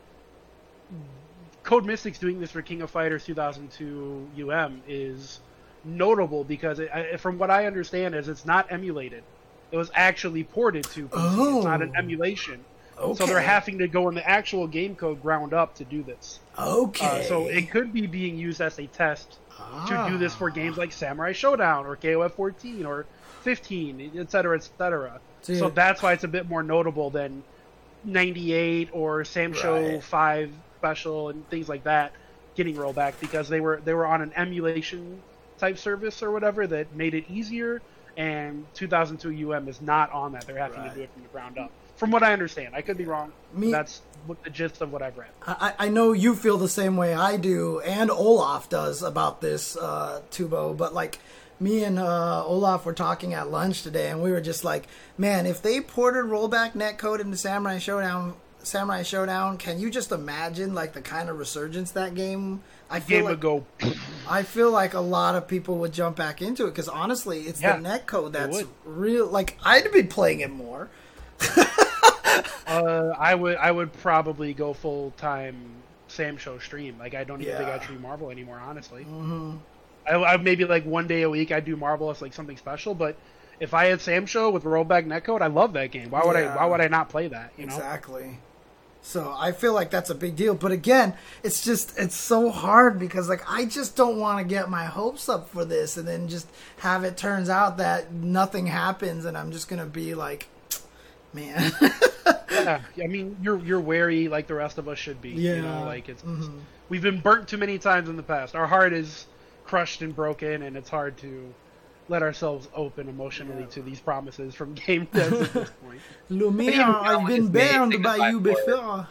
Code Mystics doing this for King of Fighters 2002 UM is notable because it, I, from what I understand is it's not emulated. It was actually ported to PC. It's not an Oh. emulation. okay So they're having to go in the actual game code ground up to do this. okay Uh, so it could be being used as a test to do this for games like Samurai Shodown or KOF 14 or 15, etc., cetera, et cetera. Dude. So that's why it's a bit more notable than 98 or Sam Show Right. 5 special and things like that getting rollback because they were they were on an emulation type service or whatever that made it easier and 2002 UM is not on that. They're having Right. to do it from the ground up. From what I understand, I could be wrong. Me- That's the gist of what I've read. I, I know you feel the same way I do, and Olaf does about this, uh, Tubo. But like, me and uh, Olaf were talking at lunch today, and we were just like, "Man, if they ported rollback netcode into Samurai Shodown, Samurai Shodown, can you just imagine like the kind of resurgence that game? I feel Game like, would go. I feel like a lot of people would jump back into it because honestly, it's Yeah, the netcode that's real. Like, I'd be playing it more. Uh, I would I would probably go full time Sam Show stream. Like I don't even think I'd stream Marvel anymore. Honestly, mm-hmm. I, I maybe like one day a week I'd do Marvel as like something special. But if I had Sam Show with rollback netcode, I love that game. Why would Yeah. I Why would I not play that? You know. Exactly. So I feel like that's a big deal. But again, it's just it's so hard because like I just don't want to get my hopes up for this and then just have it turns out that nothing happens and I'm just gonna be like, man. Yeah, I mean you're you're wary like the rest of us should be. You know, Yeah. like it's Mhm. we've been burnt too many times in the past. Our heart is crushed and broken, and it's hard to let ourselves open emotionally to these promises from game devs at this point. Lumia, even now I've been it's made banned by you for- before.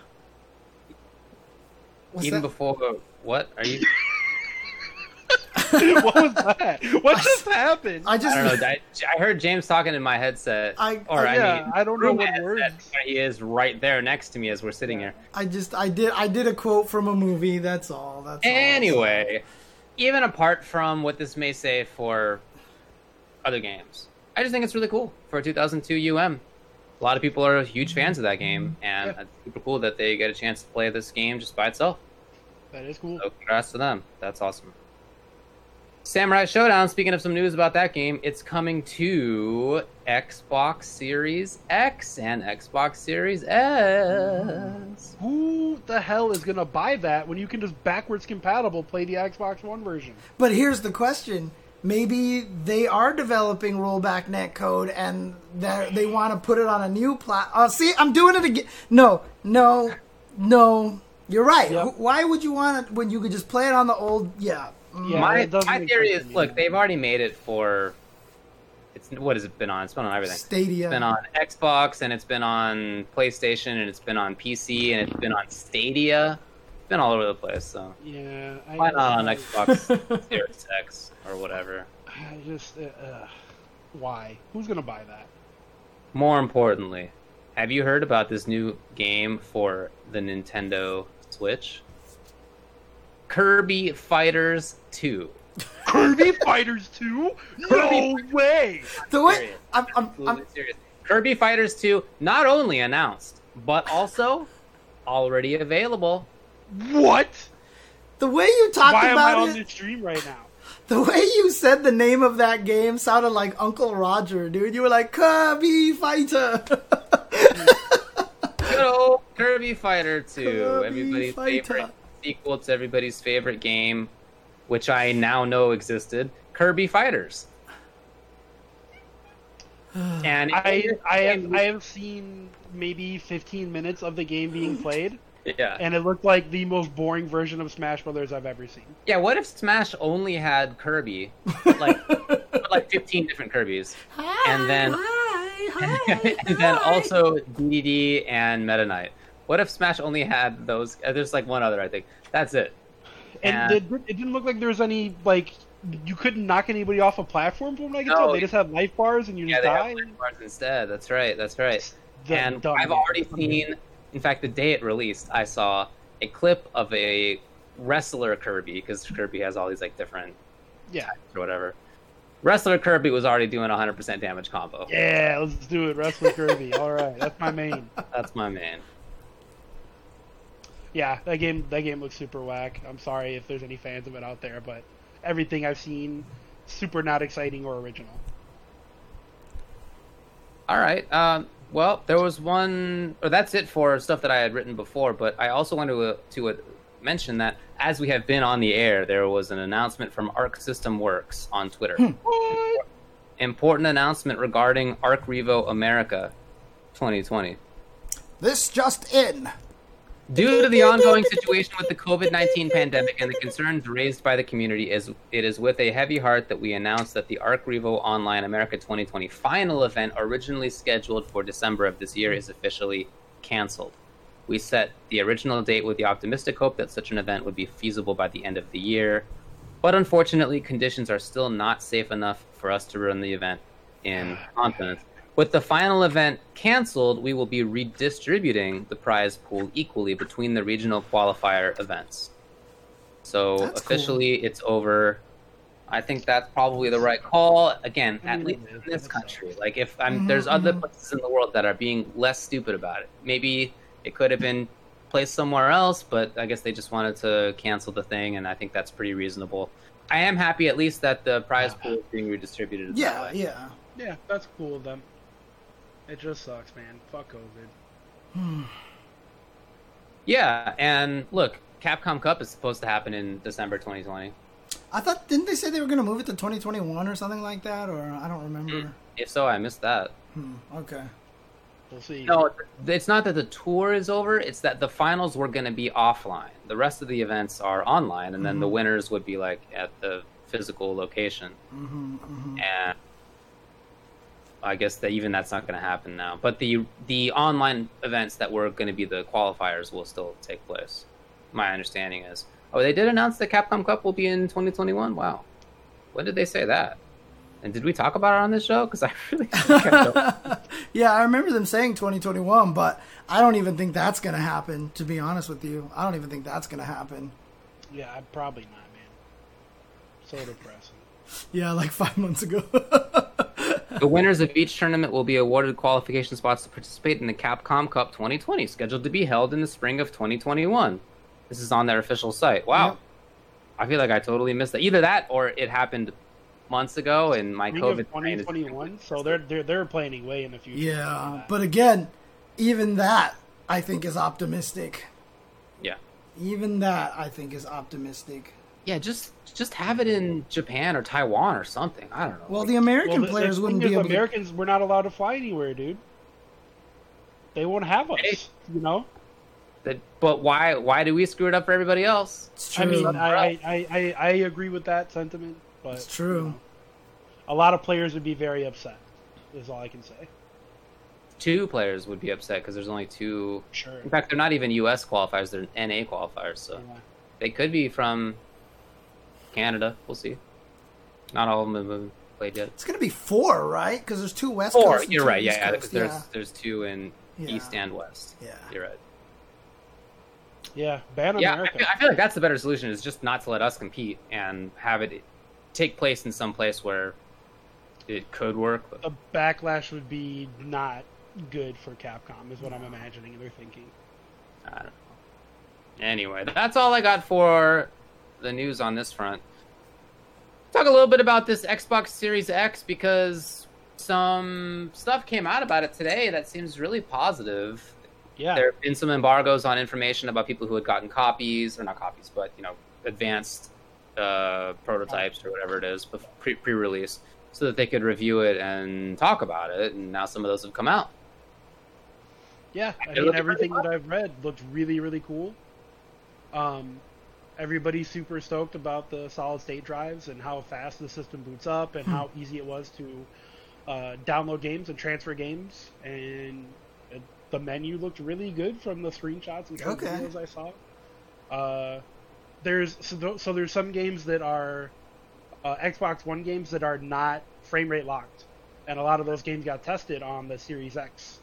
What's Even that? before what are you? what was that? What just happened? I just I don't know. I, I heard James talking in my headset. I- or I yeah, mean, I don't know what headset, words. He is right there next to me as we're sitting here. I just I did I did a quote from a movie. That's all. That's all. Even apart from what this may say for other games, I just think it's really cool for 2002 UM. A lot of people are huge fans of that game, and Yeah. it's super cool that they get a chance to play this game just by itself. That is cool. So congrats to them. That's awesome. Samurai Shodown, speaking of some news about that game, it's coming to Xbox Series X and Xbox Series S. Who the hell is gonna buy that when you can just backwards compatible play the Xbox One version? But here's the question. Maybe they are developing rollback netcode and they want to put it on a new plat. Oh, uh, see, I'm doing it again. No, no, no. You're right. Yep. Why would you want it when you could just play it on the old? Yeah. Yeah, my my theory is, to me. look, they've already made it for. It's what has it been on? It's been on everything. Stadia. It's been on Xbox and it's been on PlayStation and it's been on PC and it's been on Stadia. It's been all over the place. So Yeah, I, why not on Xbox Series X or whatever? I just uh, uh, why? Who's gonna buy that? More importantly, have you heard about this new game for the Nintendo Switch? Kirby Fighters 2. Kirby Fighters 2? No way! the way Serious. I'm, I'm, I'm, serious. Kirby Fighters 2 not only announced, but also already available. What? the way you talked Why about it. Why am I on it, this stream right now? the way you said the name of that game sounded like Uncle Roger, dude. You were like Kirby Fighter. Good old Kirby Fighter 2. Kirby everybody's Fighter. favorite sequel to everybody's favorite game, which I now know existed. Kirby Fighters. and I I have I have seen maybe 15 minutes of the game being played, yeah. and it looked like the most boring version of Smash Brothers I've ever seen. Yeah, what if Smash only had Kirby, like like fifteen different Kirby's, and then and then also DDD and Meta Knight? What if Smash only had those? Uh, there's like one other, I think. That's it. And And- it, it didn't look like there was any like you couldn't knock anybody off a platform from what I can No. tell. They just had life bars and you Yeah, die. have life bars instead. That's right. That's right. The and dumb I've already seen. In fact, the day it released, I saw a clip of a wrestler Kirby because Kirby has all these like different Yeah. or whatever. Wrestler Kirby was already doing 100% damage combo. Yeah, let's do it. Wrestler Kirby. All right, that's my main. That's my man. Yeah, that game that game looks super whack. I'm sorry if there's any fans of it out there, but everything I've seen, super not exciting or original. All right. Um, well, there was one, or that's it for stuff that I had written before. But I also wanted to, uh, to uh, mention that as we have been on the air, there was an announcement from Arc System Works on Twitter. What? Important announcement regarding Arc Revo America 2020. This just in. Due to the ongoing situation with the COVID 19 pandemic and the concerns raised by the community, is it is with a heavy heart that we announce that the Arc Revo Online America 2020 final event, originally scheduled for December of this year, is officially canceled. We set the original date with the optimistic hope that such an event would be feasible by the end of the year, but unfortunately, conditions are still not safe enough for us to run the event in confidence. With the final event canceled, we will be redistributing the prize pool equally between the regional qualifier events. So That's officially, it's over. I think that's probably the right call. Again, at least in this country. Like if I'm, Mhm, there's other mhm. places in the world that are being less stupid about it. Maybe it could have been placed somewhere else, but I guess they just wanted to cancel the thing, and I think that's pretty reasonable. I am happy at least that the prize pool is being redistributed. Yeah, yeah. Yeah, that's cool of them. It just sucks, man. Fuck COVID. Hmm. Yeah, and look, Capcom Cup is supposed to happen in December 2020. I thought didn't they say they were going to move it to 2021 or something like that? Or I don't remember. If so, I missed that. Hmm. Okay. We'll see. No, it's not that the tour is over. It's that the finals were going to be offline. The rest of the events are online, and then the Mhm. winners would be like at the physical location. hmm hmm And I guess that even that's not going to happen now. But the the online events that were going to be the qualifiers will still take place. My understanding is. Oh, they did announce that Capcom Cup will be in 2021. Wow, when did they say that? And did we talk about it on this show? Because I really think I don't. yeah, I remember them saying 2021, but I don't even think that's going to happen. To be honest with you, I don't even think that's going to happen. Yeah, I'm probably not, man. So depressing. Yeah, like five months ago. The winners of each tournament will be awarded qualification spots to participate in the Capcom Cup 2020, scheduled to be held in the spring of 2021. This is on their official site. Wow. Yep. I feel like I totally missed that. Either that or it happened months ago and my Spring COVID of 2021, so they're they're they're planning way in the future. yeah, but again, even that I think is optimistic. Yeah. Even that I think is optimistic. Yeah, just just have it in Japan or Taiwan or something. I don't know. Well, the American Well, the- players the wouldn't be is, able to. Americans, we're not allowed to fly anywhere, dude. They won't have us. Hey. You know. That- but why why do we screw it up for everybody else? It's I mean, I, I, I, I, I agree with that sentiment, but It's true. you know, a lot of players would be very upset. Is all I can say. Two players would be upset because there's only two. Sure. In fact, they're not even U.S. qualifiers; they're NA qualifiers. So. Yeah. They could be from Canada. We'll see. Not all of them have played yet. it's going to be four, right? Because there's two West Four. Coast. You're right. East Yeah, Coast. because there's yeah. there's two in Yeah. East and West. Yeah. You're right. Yeah. Ban Yeah, I America. feel, I feel like that's the better solution is just not to let us compete and have it take place in some place where it could work. But a backlash would be not good for Capcom, is what I'm imagining they're thinking. I don't know. Anyway, that's all I got for the news on this front. Talk a little bit about this Xbox Series X because some stuff came out about it today that seems really positive. Yeah. There have been some embargoes on information about people who had gotten copies, or not copies, but you know, advanced uh, prototypes or whatever it is, pre pre-release, so that they could review it and talk about it. And now some of those have come out. Yeah, I mean everything that I've read looked really, really cool. Um, everybody's super stoked about the solid state drives and how fast the system boots up and how easy it was to uh, download games and transfer games. And uh, the menu looked really good from the screenshots and Okay. videos I saw. Uh, there's so, th- so there's some games that are uh, Xbox One games that are not frame rate locked, and a lot of those games got tested on the Series X.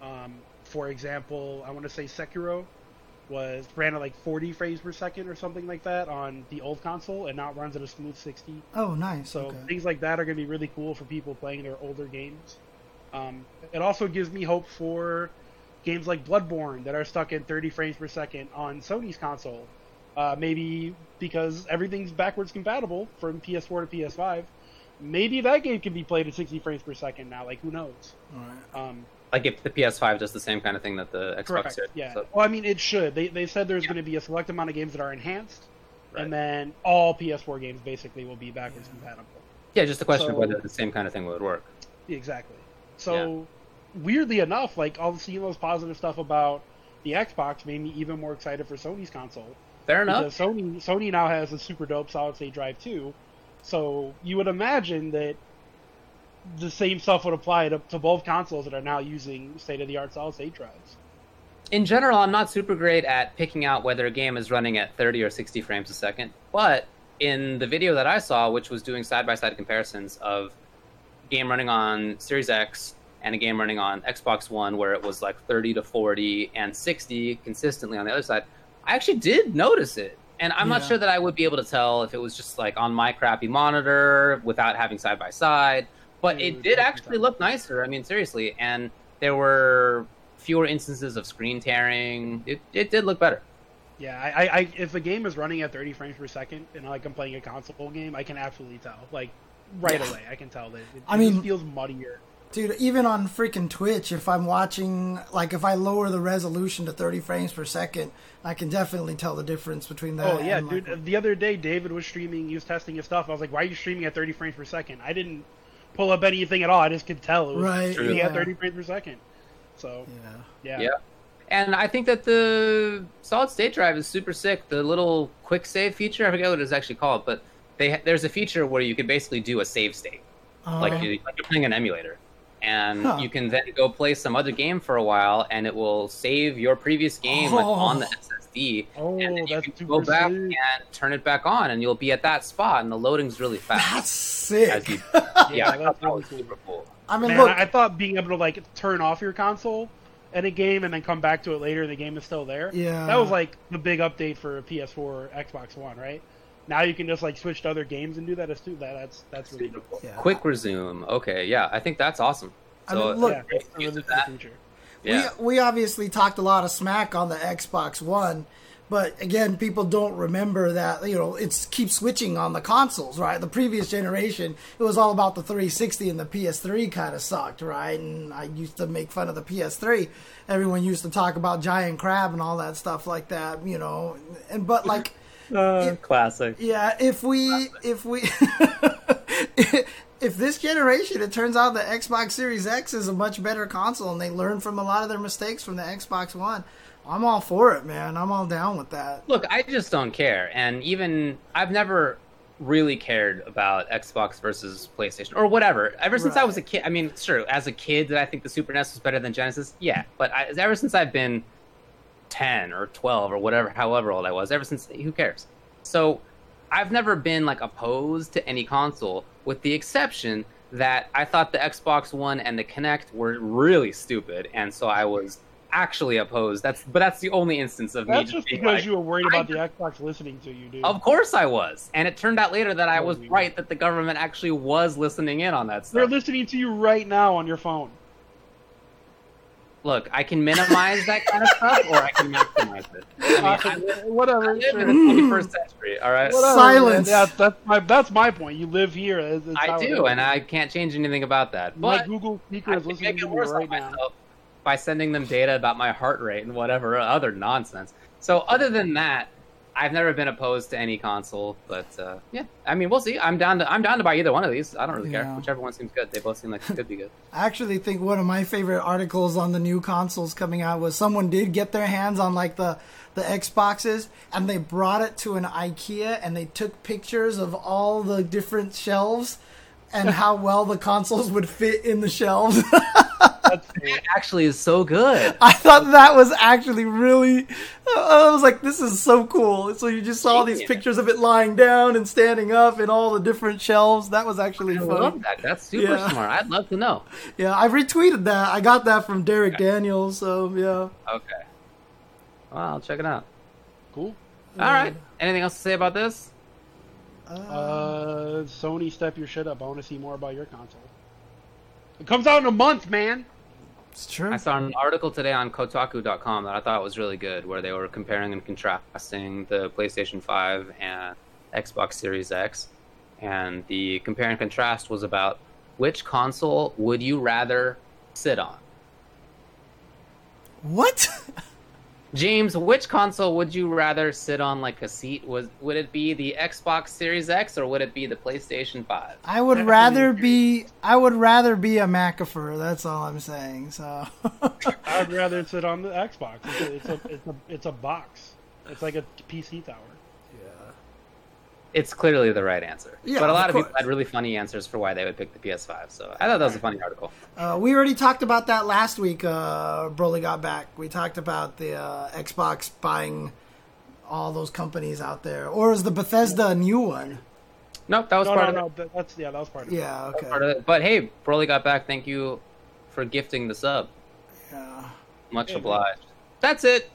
Um, for example, I want to say Sekiro was ran at like 40 frames per second or something like that on the old console, and now it runs at a smooth 60. Oh, nice. So okay. things like that are going to be really cool for people playing their older games. Um, it also gives me hope for games like Bloodborne that are stuck at 30 frames per second on Sony's console. Uh, maybe because everything's backwards compatible from PS4 to PS5. Maybe that game can be played at 60 frames per second now. Like who knows? All right. Um, Like if the PS5 does the same kind of thing that the Xbox Correct. did. Yeah. So- Well, I mean, it should. They they said there's Yeah. going to be a select amount of games that are enhanced, Right. and then all PS4 games basically will be backwards compatible. yeah, just a question of whether the same kind of thing would work. Exactly. So weirdly enough, like all seeing those positive stuff about the Xbox made me even more excited for Sony's console. Fair enough. Sony Sony now has a super dope solid state drive too, so you would imagine that the same stuff would apply to, to both consoles that are now using state of the art solid state drives. in general, I'm not super great at picking out whether a game is running at 30 or 60 frames a second. But in the video that I saw, which was doing side by side comparisons of game running on Series X and a game running on Xbox One, where it was like 30 to 40 and 60 consistently on the other side, I actually did notice it. And I'm not sure that I would be able to tell if it was just like on my crappy monitor without having side by side. But Yeah, it it did actually look nicer. I mean, seriously. And there were fewer instances of screen tearing. It, it did look better. Yeah, I, I, I if a game is running at 30 frames per second and like I'm playing a console game, I can absolutely tell. Like right Yeah. away, I can tell that it, I it mean- just feels muddier. Dude, even on freaking Twitch, if I'm watching, like, if I lower the resolution to 30 frames per second, I can definitely tell the difference between that. Oh yeah, and, like, dude. The other day, David was streaming. He was testing his stuff. I was like, "Why are you streaming at 30 frames per second? I didn't pull up anything at all. I just could tell it was Right, streaming yeah. at 30 frames per second. So yeah. yeah, Yeah. And I think that the solid state drive is super sick. The little quick save feature, I forget what it's actually called, but they there's a feature where you can basically do a save state, like, Uh, you, like you're playing an emulator, and Huh. you can then go play some other game for a while, and it will save your previous game like, on the Oh. SSD, Oh, and then oh, you that's can go back sick. and turn it back on, and you'll be at that spot, and the loading's really fast. that's sick. You, Yeah, yeah, I that's thought that really was cool. super cool. I mean, Man, look, I, I thought being able to like turn off your console in a game and then come back to it later, and the game is still there. Yeah. that was like the big update for PS4, Xbox One, right? Now you can just like switch to other games and do that as too. That that's that's really cool. yeah. Quick resume. Okay, yeah, I think that's awesome. I mean, look, Yeah, that's really of cool feature. yeah. we, we obviously talked a lot of smack on the Xbox One, but again, people don't remember that you know it's keeps switching on the consoles, right? The previous generation, it was all about the 360 and the PS3 kind of sucked, right? And I used to make fun of the PS3. Everyone used to talk about Giant Crab and all that stuff like that, you know. And but like. Uh, classic. Yeah, if we if we if this generation it turns out the Xbox Series X is a much better console and they learn from a lot of their mistakes from the Xbox One, I'm all for it, man. I'm all down with that. Look, I just don't care, and even I've never really cared about Xbox versus PlayStation or whatever. Ever since I was a kid, I mean, sure, as a kid, did I think the Super NES was better than Genesis? Yeah, but I, ever since I've been ten or twelve or whatever, however old I was, ever since who cares? So I've never been like opposed to any console, with the exception that I thought the Xbox One and the Kinect were really stupid, and so I was actually opposed. That's but that's the only instance of me That's just because like, you were worried I about the Xbox listening to you, dude. of course I was. And it turned out later that I was right that the government actually was listening in on that stuff. They're listening to you right now on your phone. Look, I can minimize that kind of stuff or I can maximize it. I mean, uh, I Whatever. I live sure. in the 21st century, all right? Whatever, Silence. man. Yeah, that's my that's my point. You live here. It's- it's I do, is. and I can't change anything about that. my Google speaker is listening to me right now. by sending them data about my heart rate and whatever other nonsense. So other than that, I've never been opposed to any console, but uh, yeah, I mean, we'll see. I'm down to I'm down to buy either one of these. I don't really care. Yeah. Whichever one seems good. They both seem like could be good. I actually think one of my favorite articles on the new consoles coming out was someone did get their hands on like the the Xboxes and they brought it to an IKEA and they took pictures of all the different shelves and how well the consoles would fit in the shelves. That's actually is so good. I thought that was actually really. I was like, this is so cool. So you just saw these pictures of it lying down and standing up and all the different shelves. That was actually I funny. love that. That's super Yeah. smart. I'd love to know. Yeah, I retweeted that. I got that from Derek Daniels. So yeah. Okay. Well, I'll check it out. cool. All right. Anything else to say about this? Uh, Sony, step your shit up. I want to see more about your console. It comes out in a month, man. It's true. I saw an article today on Kotaku.com that I thought was really good, where they were comparing and contrasting the PlayStation 5 and Xbox Series X. And the compare and contrast was about which console would you rather sit on? What? James, which console would you rather sit on like a seat? Was would it be the Xbox Series X or would it be the PlayStation Five? I would rather be I would rather be a McAfee. That's all I'm saying. So I'd rather sit on the Xbox. It's a, it's a it's a it's a box. It's like a PC tower. It's clearly the right answer. Yeah, but a lot of of, people had really funny answers for why they would pick the PS5. So I thought that was a funny article. uh, we already talked about that last week. Uh, Broly got back. We talked about the uh, Xbox buying all those companies out there, or is the Bethesda a new one? Nope, that was No, part no, of no. it. that- That's yeah, that was part of it. Yeah. Okay. Part of it. But hey, Broly got back. Thank you for gifting the sub. Yeah. Much Hey, obliged. That's it.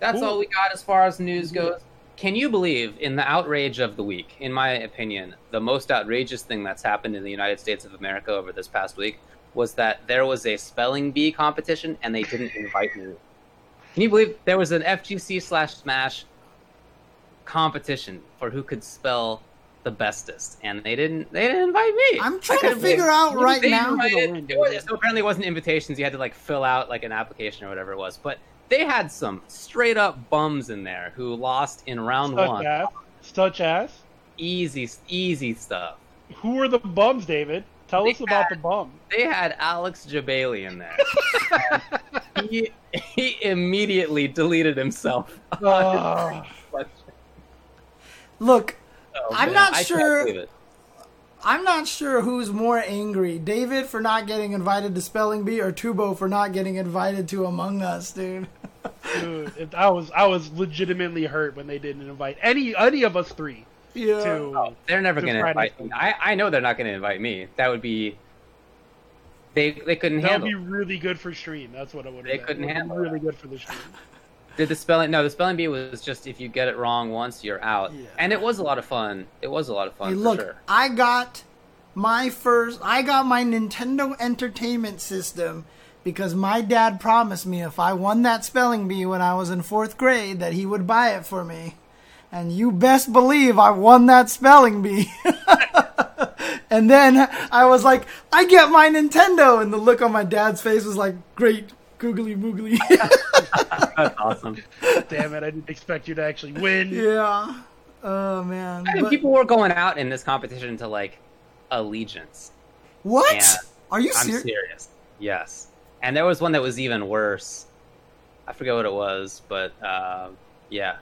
That's Cool. all we got as far as news goes. Can you believe in the outrage of the week? In my opinion, the most outrageous thing that's happened in the United States of America over this past week was that there was a spelling bee competition and they didn't invite me. Can you believe there was an FGC slash Smash competition for who could spell the bestest, and they didn't. They didn't invite me. I'm trying to figure out right now. invited- so apparently, it wasn't invitations. You had to like fill out like an application or whatever it was. But they had some straight up bums in there who lost in round Such one. as, such as, Easy, easy stuff. who are the bums, David? Tell They us about had- the bums. They had Alex Jebailey in there. He he immediately deleted himself. Look, Oh, I'm man, not I can't sure- believe it. I'm not sure who's more angry, David for not getting invited to Spelling Bee or Tubo for not getting invited to Among Us, dude. Dude, it, I was I was legitimately hurt when they didn't invite any any of us three Yeah. to. Oh, they're never To going to Friday invite me. I, I know they're not going to invite me. That would be. They they couldn't That would handle. be really good for stream. That's what it would. They couldn't handle it. Really good for the stream. Did the spelling? No, the spelling bee was just if you get it wrong once, you're out. Yeah. And it was a lot of fun. It was a lot of fun Hey, for look, sure. I got my first. I got my Nintendo Entertainment System because my dad promised me if I won that spelling bee when I was in fourth grade that he would buy it for me. And you best believe I won that spelling bee. and then I was like, I get my Nintendo. And the look on my dad's face was like, great, googly moogly. That's awesome. Damn it! I didn't expect you to actually win. yeah. Oh, man. I mean, But- people were going out in this competition to like allegiance. what? Yeah. Are you serious? I'm serious? serious. Yes. And there was one that was even worse. I forget what it was, but uh, yeah.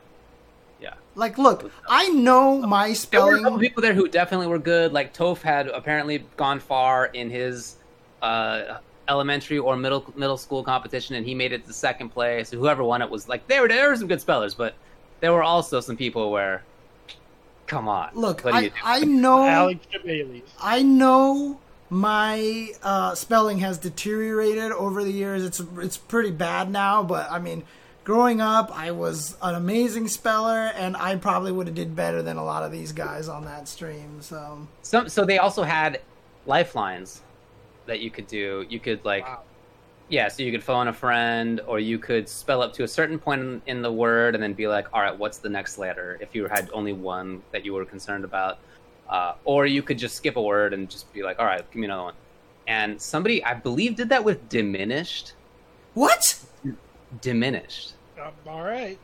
Yeah. Like, look, I know my spelling. There were a couple people there who definitely were good. Like Toph had apparently gone far in his uh, elementary or middle middle school competition, and he made it to second place. Whoever won it was like there were there were some good spellers, but there were also some people where, come on, Look, what do I, you do? I know Alex Jebailey's. I know my uh, spelling has deteriorated over the years. It's it's pretty bad now, but I mean, growing up, I was an amazing speller, and I probably would have did better than a lot of these guys on that stream. So Some so they also had lifelines that you could do. You could like Wow. yeah, so you could phone a friend, or you could spell up to a certain point in, in the word, and then be like, "All right, what's the next letter?" If you had only one that you were concerned about, uh, or you could just skip a word and just be like, "All right, give me another one." And somebody, I believe, did that with diminished. what? Diminished. Uh, all right.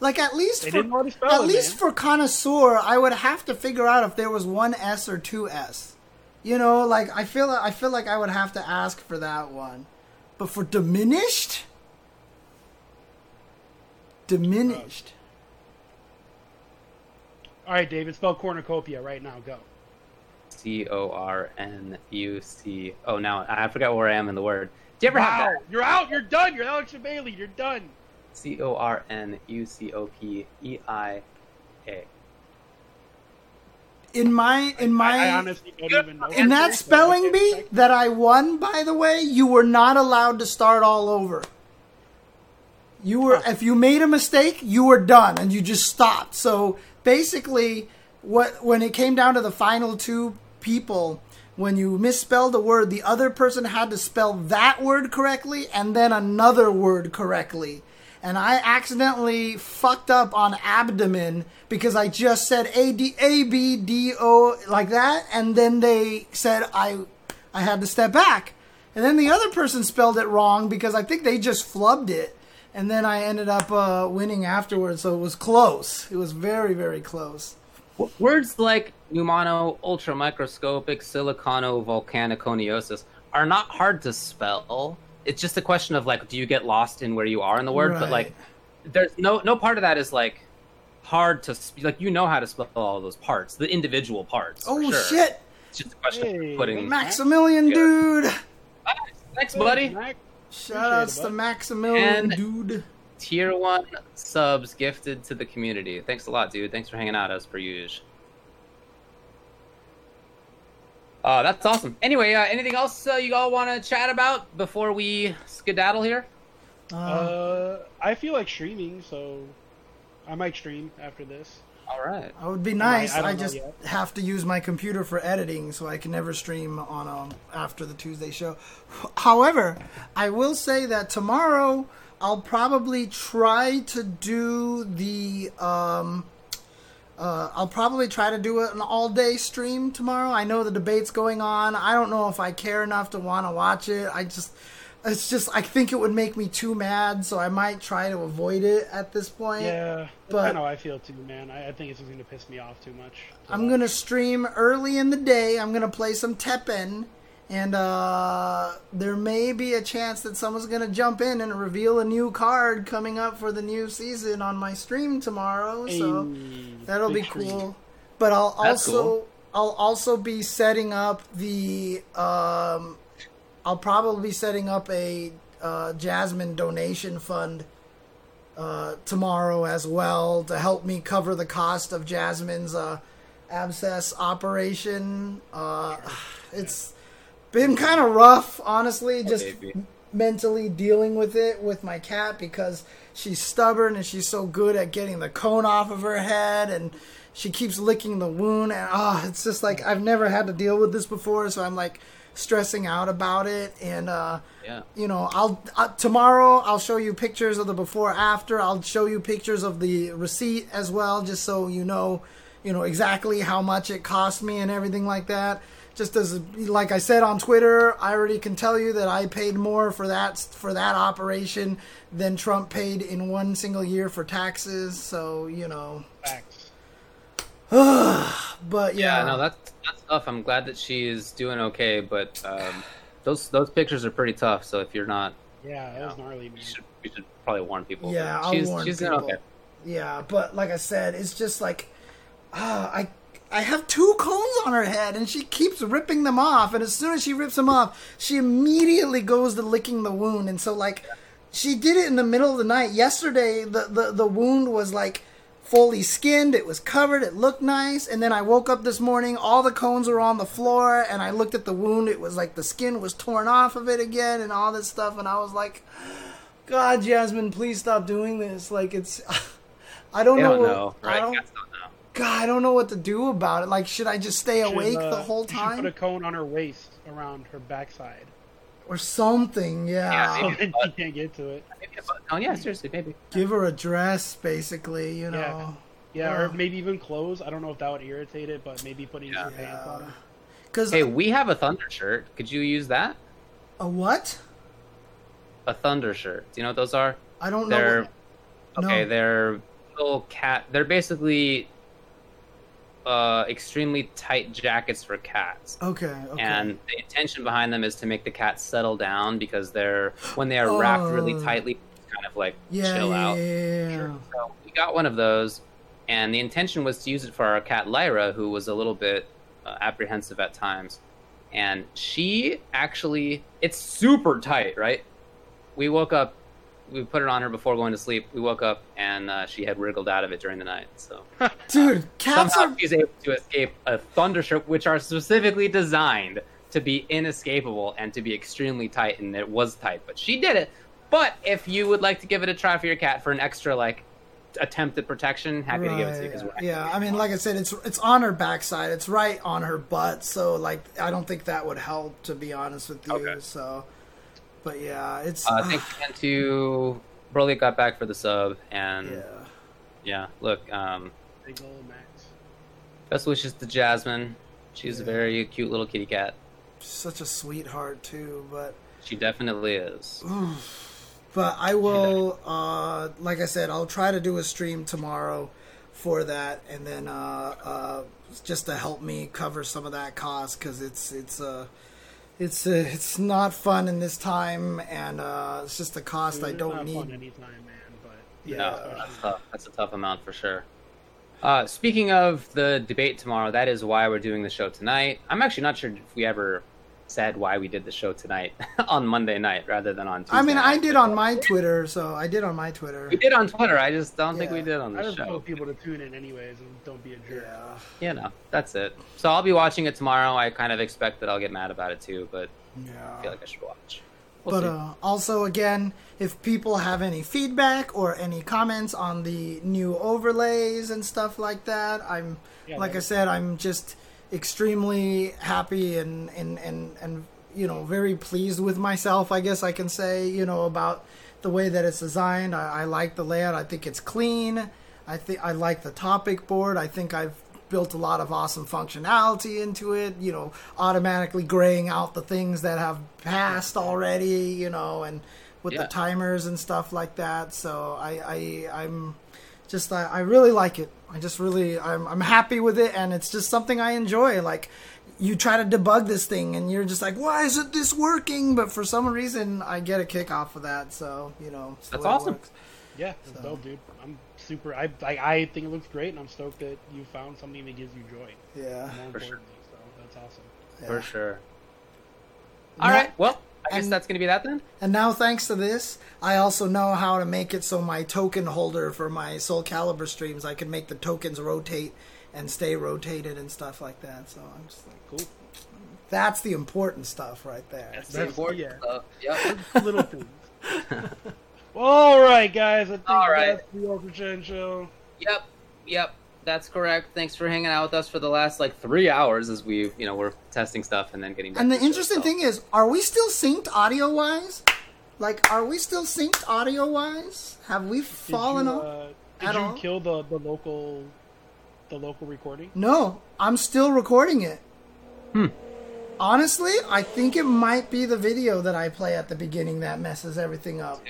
Like at least They for, didn't want to spell at it, least man. for connoisseur, I would have to figure out if there was one S or two S. You know, like I feel I feel like I would have to ask for that one. But for diminished, diminished. Uh, all right, David, spell cornucopia right now. Go. C O R N U C. Oh, now I forgot where I am in the word. Do you ever have Wow, that? you're out. You're done. You're Alex Jebailey. You're done. C O R N U C O P E I A. In my in my I, I honestly don't even know. in that spelling bee that I won, by the way, you were not allowed to start all over. You were oh. if you made a mistake, you were done and you just stopped. So basically what when it came down to the final two people, when you misspelled a word, the other person had to spell that word correctly and then another word correctly. And I accidentally fucked up on abdomen because I just said A D A B D O like that, and then they said I I had to step back. And then the other person spelled it wrong because I think they just flubbed it. and then I ended up uh, winning afterwards. So it was close. It was very very close. Words like pneumono, ultramicroscopic, silicono, volcanoconiosis are not hard to spell. It's just a question of like, do you get lost in where you are in the word? But like, there's no no part of that is like hard to sp- like. You know how to spell all those parts, the individual parts. Oh sure. shit, It's just a question Hey, of putting. Maximilian, Yeah. dude! Thanks, buddy. Mac, Shout outs to bud. Maximilian, And- dude. Tier one subs gifted to the community. Thanks a lot, dude. Thanks for hanging out as per usual. Uh, that's awesome. Anyway, uh, anything else uh, you all want to chat about before we skedaddle here? Uh, Uh, I feel like streaming, so I might stream after this. All right. I would be nice. I I, don't just have to use my computer for editing, so I can never stream on um, after the Tuesday show. However, I will say that tomorrow I'll probably try to do the. Um, uh, I'll probably try to do an all-day stream tomorrow. I know the debate's going on. I don't know if I care enough to want to watch it. I just, it's just, I think it would make me too mad, so I might try to avoid it at this point. Yeah, but- of how I feel too, man. I, I think it's just gonna piss me off too much. to I'm gonna stream early in the day. I'm gonna play some Teppen, and uh, there may be a chance that someone's gonna jump in and reveal a new card coming up for the new season on my stream tomorrow. So Hey, that'll be cool. But I'll That's also cool. I'll also be setting up the um, I'll probably be setting up a uh, Jasmine donation fund uh, tomorrow as well to help me cover the cost of Jasmine's uh, abscess operation. Uh, it's been kind of rough, honestly, just baby. mentally dealing with it with my cat because she's stubborn and she's so good at getting the cone off of her head and she keeps licking the wound and ah it's just like I've never had to deal with this before so I'm like stressing out about it and uh Yeah. you know I'll uh, tomorrow I'll show you pictures of the before after I'll show you pictures of the receipt as well just so you know you know exactly how much it cost me and everything like that just as like I said on Twitter I already can tell you that I paid more for that for that operation than Trump paid in one single year for taxes so you know Facts. but yeah, Yeah, no, that's that's tough. I'm glad that she is doing okay, but um, those those pictures are pretty tough. So if you're not, Yeah, that was gnarly, man. you should we should probably warn people. Yeah, But I'll she's warn she's doing people. okay. Yeah, but like I said, it's just like ah, I I have two cones on her head and she keeps ripping them off and as soon as she rips them off, she immediately goes to licking the wound and so like she did it in the middle of the night. Yesterday the the, the wound was like fully skinned, it was covered, it looked nice, and then I woke up this morning, all the cones were on the floor and I looked at the wound, it was like the skin was torn off of it again and all this stuff and I was like God, Jasmine, please stop doing this. Like it's I don't don't know, I right? don't. Don't know. God, I don't know what to do about it. Like, should I just stay Should, awake uh, the whole time? should put a cone on her waist around her backside, or something? Yeah. Yeah, maybe. then she can't get to it. Maybe a button. Oh yeah, seriously, maybe. Give her a dress, basically. You know. Yeah. Yeah, or maybe even clothes. I don't know if that would irritate it, but maybe putting Yeah. some pants on her. Because Hey, we have a thunder shirt. Could you use that? a what? A thunder shirt. Do you know what those are? I don't know. They're what- okay. no. They're little cat. They're basically uh, extremely tight jackets for cats. Okay. Okay. And the intention behind them is to make the cat settle down because they're when they are wrapped really Oh. tightly, kind of like yeah, chill yeah, out. yeah. So we got one of those, and the intention was to use it for our cat Lyra, who was a little bit uh, apprehensive at times. And she actually, it's super tight, right? We woke up, we put it on her before going to sleep. We woke up and uh, she had wriggled out of it during the night. So Dude, cats somehow are. she's able to escape a thunder shirt, which are specifically designed to be inescapable and to be extremely tight. And it was tight, but she did it. But if you would like to give it a try for your cat for an extra like attempt at protection, happy to give it to you. Right, 'cause we're yeah, I mean, like I said, it's it's on her backside. It's right on her butt. So, like, I don't think that would help, to be honest with you. Okay. So, but yeah, it's Uh, thanks again to Broly got back for the sub, and yeah. yeah, look, um, Big old Max. best wishes to Jasmine. She's a very cute little kitty cat. such a sweetheart too. But She definitely is. But I will, uh, like I said, I'll try to do a stream tomorrow for that, and then uh, uh, just to help me cover some of that cost because it's it's uh, it's uh, it's not fun in this time, and uh, it's just a cost I don't not need. fun anytime, man. But Yeah. No, that's tough. That's a tough amount for sure. Uh, speaking of the debate tomorrow, that is why we're doing the show tonight. I'm actually not sure if we ever said why we did the show tonight on Monday night rather than on Tuesday. I mean, I did on my Twitter, so I did on my Twitter. We did on Twitter. I just don't think we did on the I just show. want people to tune in anyways and don't be a jerk. Yeah, You know, that's it. So I'll be watching it tomorrow. I kind of expect that I'll get mad about it too, but yeah. I feel like I should watch. We'll But uh, also, again, if people have any feedback or any comments on the new overlays and stuff like that, I'm Yeah, like I said, I'm just extremely happy and and and and you know very pleased with myself. I guess I can say you know about the way that it's designed. I, I like the layout. I think it's clean. I think I like the topic board. I think I've built a lot of awesome functionality into it. You know, automatically graying out the things that have passed already. You know, and with Yeah. the timers and stuff like that. So I, I I'm just I, I really like it. I just really I'm I'm happy with it, and it's just something I enjoy. Like you try to debug this thing, and you're just like, why isn't this working? But for some reason, I get a kick off of that. So you know, That's awesome. works. Yeah, So- dope, dude. I'm super. I like. I think it looks great, and I'm stoked that you found something that gives you joy. Yeah. For sure. so that's awesome. yeah. For sure. All Now- right. Well, I guess and- that's going to be that then. And now, thanks to this, I also know how to make it so my token holder for my Soul Calibur streams, I can make the tokens rotate and stay rotated and stuff like that. So I'm just like, Cool. that's the important stuff right there. That's, That's- the important yeah. stuff. Yep. Little things. All right, guys. I think All right. that's the Ultra Chen show. Yep, yep, that's correct. Thanks for hanging out with us for the last like three hours as we, you know, we're testing stuff and then getting. Back And the to show, interesting so. thing is, are we still synced audio wise? Like, are we still synced audio wise? Have we Did fallen you, off? uh, did at you all? kill the, the local the local recording? No, I'm still recording it. Hmm. Honestly, I think it might be the video that I play at the beginning that messes everything up.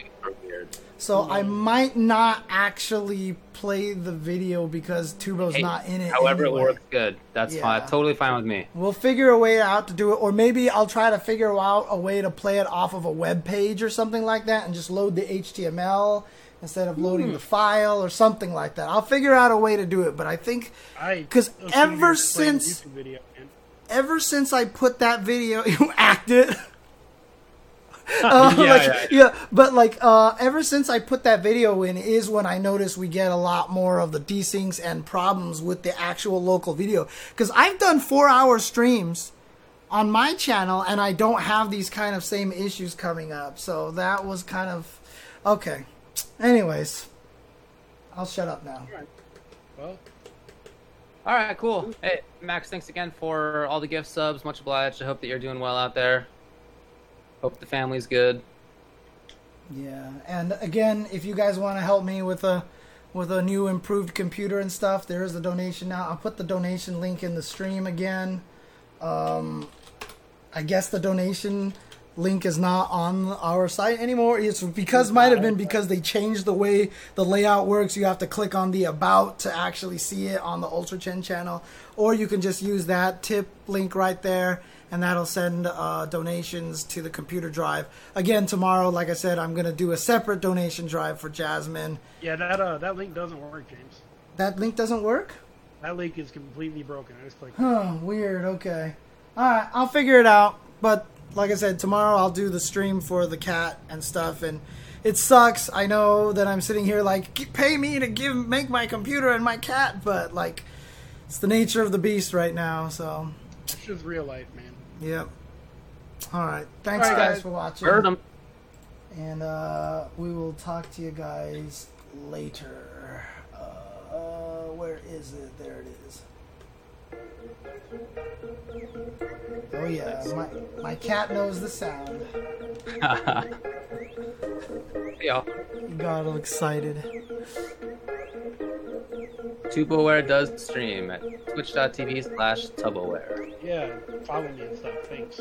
Weird. So I might not actually play the video because Tubo's Hey, not in it. However, anyway. it works good. That's Yeah. fine. Totally fine with me. We'll figure a way out to do it, or maybe I'll try to figure out a way to play it off of a web page or something like that, and just load the HTML instead of loading Hmm. the file or something like that. I'll figure out a way to do it, but I think because ever you were playing a since- video, ever since I put that video, you acted. Uh, Yeah, like, yeah. yeah, but like uh, ever since I put that video in is when I noticed we get a lot more of the desyncs and problems with the actual local video. Because I've done four hour streams on my channel and I don't have these kind of same issues coming up. So that was kind of okay. Anyways, I'll shut up now. Well, All right, cool. Hey, Max, thanks again for all the gift subs. Much obliged. I hope that you're doing well out there. Hope the family's good. Yeah, and again, if you guys want to help me with a with a new improved computer and stuff, there is a donation now. I'll put the donation link in the stream again. Um, I guess the donation link is not on our site anymore. It's because might have been because they changed the way the layout works. You have to click on the about to actually see it on the Ultra Chen channel, or you can just use that tip link right there, and that'll send uh, donations to the computer drive. Again, tomorrow, like I said, I'm gonna do a separate donation drive for Jasmine. yeah, that uh, that link doesn't work, James. That link doesn't work. That link is completely broken. I just clicked. Huh, weird. Okay. All right, I'll figure it out. But like I said, tomorrow I'll do the stream for the cat and stuff. And it sucks. I know that I'm sitting here like, pay me to give make my computer and my cat, but like, it's the nature of the beast right now. So, It's just real life, man. Yep. All right. Thanks, All right, guys, guys. for watching. Heard 'em. And uh, we will talk to you guys later. Uh, where is it? There it is. Oh yeah, my my cat knows the sound. yeah. He got all excited. TuboWare does stream at twitch.tv slash tuboware. Yeah, follow me and stuff. Thanks.